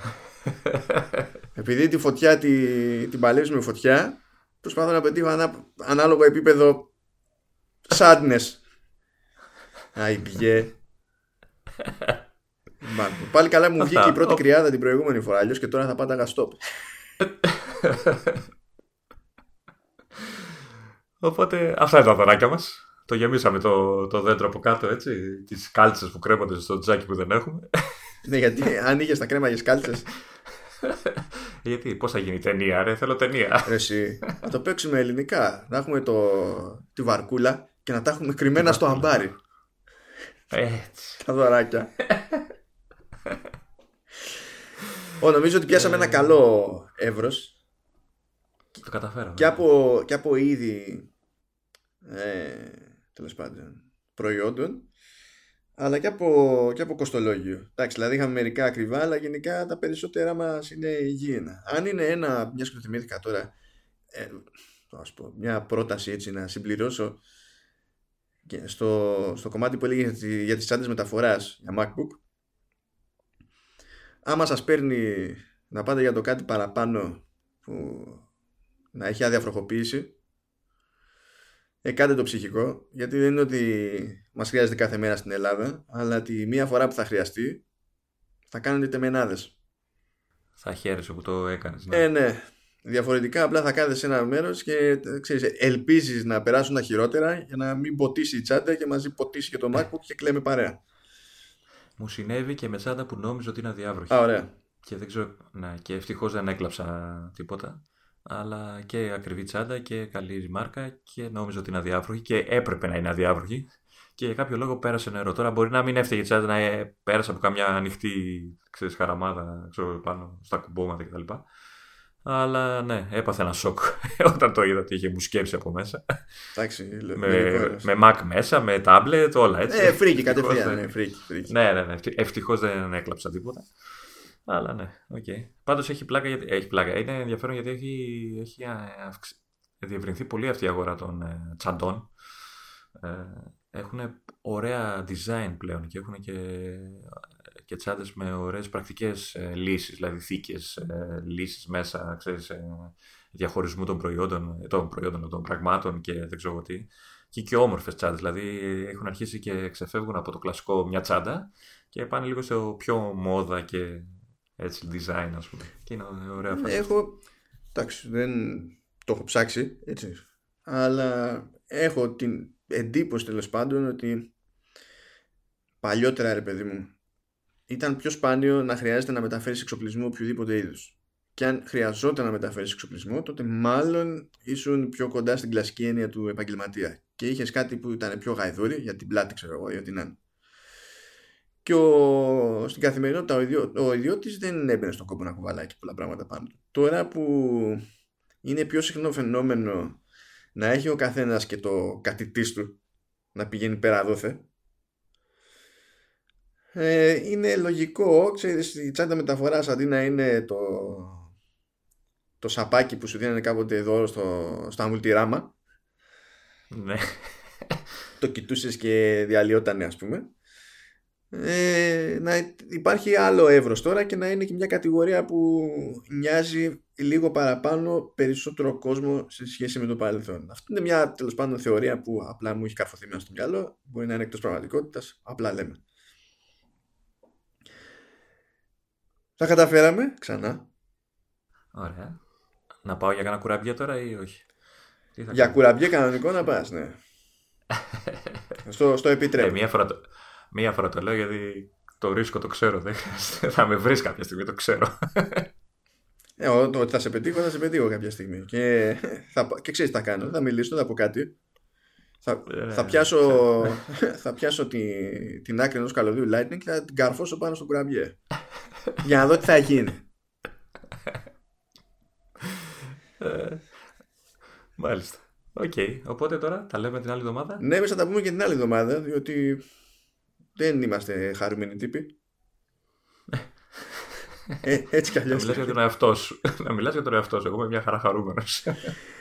Επειδή τη φωτιά τη, την παλεύεις με φωτιά, προσπαθώ να πετύχω ανά, ανάλογο επίπεδο sadness. Άι, πηγέ. Μα, Πάλι καλά μου Αυτά. βγήκε η πρώτη Ο- κρυάδα την προηγούμενη φορά, αλλιώς και τώρα θα πάταγα stop. Οπότε αυτά είναι τα δωράκια μας. Το γεμίσαμε το, το δέντρο από κάτω, έτσι. Τις κάλτσες που κρέμονται στο τζάκι που δεν έχουμε. ναι, γιατί αν είχες τα κρέμα για κάλτσες Γιατί, πώς θα γίνει η ταινία, ρε, θέλω ταινία. Ρε εσύ, να το παίξουμε ελληνικά. Να έχουμε το, τη βαρκούλα και να τα έχουμε κρυμμένα στο αμπάρι. Έτσι. Τα δωράκια. Ω, νομίζω ότι πιάσαμε ένα καλό εύρος Το καταφέραμε. και από, και από είδη ε, τέλος πάντων προϊόντων αλλά και από, και από κοστολόγιο. Εντάξει, δηλαδή είχαμε μερικά ακριβά, αλλά γενικά τα περισσότερα μας είναι υγιεινά. Αν είναι ένα, μιας και το θυμήθηκα τώρα, ε, ας πω, μια πρόταση έτσι να συμπληρώσω και στο, στο κομμάτι που έλεγε για, τη- για τις τσάντες μεταφοράς για MacBook άμα σας παίρνει να πάτε για το κάτι παραπάνω που να έχει άδεια φροχοποίηση ε, κάντε το ψυχικό γιατί δεν είναι ότι μας χρειάζεται κάθε μέρα στην Ελλάδα αλλά τη μία φορά που θα χρειαστεί θα κάνετε τεμενάδες Θα χαίρεσαι που το έκανες. Ναι. ε ναι διαφορετικά απλά θα κάθεσαι σε ένα μέρος και ε, ξέρεις, ελπίζεις να περάσουν τα χειρότερα για να μην ποτίσει η τσάντα και μαζί ποτίσει και το MacBook και κλαίμε παρέα Μου συνέβη και με τσάντα που νόμιζα ότι είναι αδιάβροχη. Α, ωραία Και δεν ξέρω, ναι, και ευτυχώς δεν έκλαψα τίποτα. Αλλά και ακριβή τσάντα και καλή μάρκα και νόμιζα ότι είναι αδιάβροχη και έπρεπε να είναι αδιάβροχη. και για κάποιο λόγο πέρασε νερό. Τώρα μπορεί να μην έφταιγε η τσάντα να ε, πέρασε από καμιά ανοιχτή ξέρεις, χαραμάδα ξέρω, πάνω στα κουμπώματα κτλ. Αλλά ναι, έπαθε ένα σοκ όταν το είδα ότι είχε μουσκέψει από μέσα. Εντάξει, με, με Mac μέσα, με tablet, όλα έτσι. Ε, φρίκη κατευθείαν. Ναι, φρίκη, φρίκη. ναι, ναι, ναι. Ευτυχώς δεν έκλαψα τίποτα. Αλλά ναι, ok. Okay. Πάντως έχει πλάκα, γιατί, έχει πλάκα. Είναι ενδιαφέρον γιατί έχει, έχει αυξη... διευρυνθεί πολύ αυτή η αγορά των ε, τσαντών. Ε, έχουν ωραία design πλέον και έχουν και, και τσάντες με ωραίες πρακτικές ε, λύσεις, δηλαδή θήκες ε, λύσεις μέσα, ξέρεις, ε, διαχωρισμού των προϊόντων, των προϊόντων, των πραγμάτων και δεν ξέρω τι. Και και όμορφες τσάντες, δηλαδή έχουν αρχίσει και ξεφεύγουν από το κλασικό μια τσάντα και πάνε λίγο σε πιο μόδα και έτσι design ας πούμε. Και είναι ωραία φάση. Έχω, εντάξει, δεν το έχω ψάξει, έτσι, αλλά έχω την εντύπωση τέλος πάντων ότι παλιότερα ρε παιδί μου ήταν πιο σπάνιο να χρειάζεται να μεταφέρεις εξοπλισμό οποιοδήποτε είδους. Και αν χρειαζόταν να μεταφέρεις εξοπλισμό, τότε μάλλον ήσουν πιο κοντά στην κλασική έννοια του επαγγελματία. Και είχες κάτι που ήταν πιο γαϊδούρι, για την πλάτη, ξέρω εγώ, ή ό,τι να είναι. Και ο, στην καθημερινότητα ο, ιδιώ, ο ιδιώτης δεν έμπαινε στον κόπο να κουβαλάει και πολλά πράγματα πάνω. Τώρα που είναι πιο συχνό φαινόμενο να έχει ο καθένας και το κατητής του να πηγαίνει πέρα δόθε ε, είναι λογικό ξέρεις η τσάντα μεταφοράς αντί να είναι το το σαπάκι που σου δίνανε κάποτε εδώ στο, στο μουλτιράμα ναι. το κοιτούσες και διαλυότανε ας πούμε ε, να υπάρχει άλλο εύρος τώρα και να είναι και μια κατηγορία που νοιάζει λίγο παραπάνω περισσότερο κόσμο σε σχέση με το παρελθόν. Αυτή είναι μια τέλος πάντων θεωρία που απλά μου έχει καρφωθεί μέσα στο μυαλό. Μπορεί να είναι εκτός πραγματικότητας. Απλά λέμε. Θα καταφέραμε ξανά. Ωραία. Να πάω για κανένα κουραμπιέ τώρα ή όχι; Για κουραμπιέ κανονικό να πας, ναι. στο, στο επιτρέπω. Ε, μία, φορά το, μία φορά το λέω γιατί το ρίσκο το ξέρω. Δεν θα με βρεις κάποια στιγμή, το ξέρω. Ε, ότι θα σε πετύχω, θα σε πετύχω κάποια στιγμή. Και, θα, και ξέρεις τι θα κάνω. Θα μιλήσω, θα πω κάτι. Θα, ε, θα πιάσω, θα πιάσω τη, την άκρη ενός καλωδίου Lightning και θα την καρφώσω πάνω στο κουραμπιέ. για να δω τι θα γίνει. Ε, μάλιστα. Ok. Okay. Οπότε τώρα τα λέμε την άλλη εβδομάδα. Ναι, εμείς θα τα πούμε και την άλλη εβδομάδα, διότι δεν είμαστε χαρούμενοι τύποι. Ε, έτσι κι αλλιώς. Να μιλάς για τον εαυτό σου. να μιλάς για τον εαυτό σου. Εγώ είμαι μια χαρά χαρούμενος.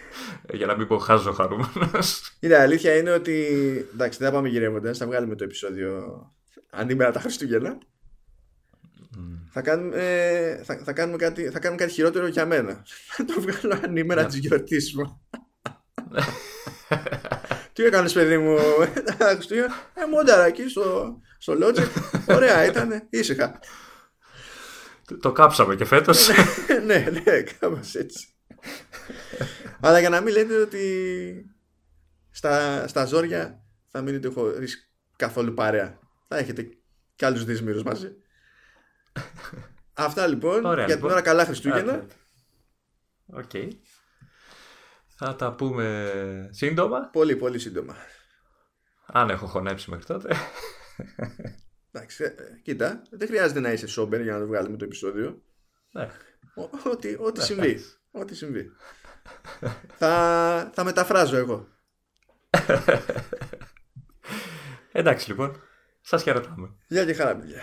για να μην πω χαζοχαρούμενος. Η αλήθεια είναι ότι. Εντάξει, δεν θα πάμε γυρεύοντας. Θα βγάλουμε το επεισόδιο ανήμερα τα Χριστούγεννα. Θα κάνουμε, ε, θα, θα, κάνουμε κάτι, θα κάνουμε κάτι χειρότερο για μένα. Θα το βγάλω ανήμερα της γιορτής μου. Τι έκανες, παιδί μου, τα Χριστούγεννα; Ε, μόνταρα εκεί στο, στο Logic. Ωραία ήταν, ήσυχα. Το κάψαμε και φέτος. ναι, ναι, κάπως έτσι. Αλλά για να μην λέτε ότι στα, στα ζόρια θα μείνετε χωρίς καθόλου παρέα. Θα έχετε κι άλλους δύσμοιρους μαζί. Αυτά λοιπόν. για την λοιπόν. ώρα καλά Χριστούγεννα. Οκ. Θα τα πούμε σύντομα. Πολύ πολύ σύντομα. Αν έχω χωνέψει μέχρι τότε. Εντάξει, ε, κοίτα, δεν χρειάζεται να είσαι sober για να το βγάλουμε το επεισόδιο. Ναι. Ό,τι, ό,τι συμβεί. Ό,τι συμβεί. Θα, θα μεταφράζω εγώ. Εντάξει λοιπόν. Σας χαιρετάμε. Γεια και χαρά παιδιά.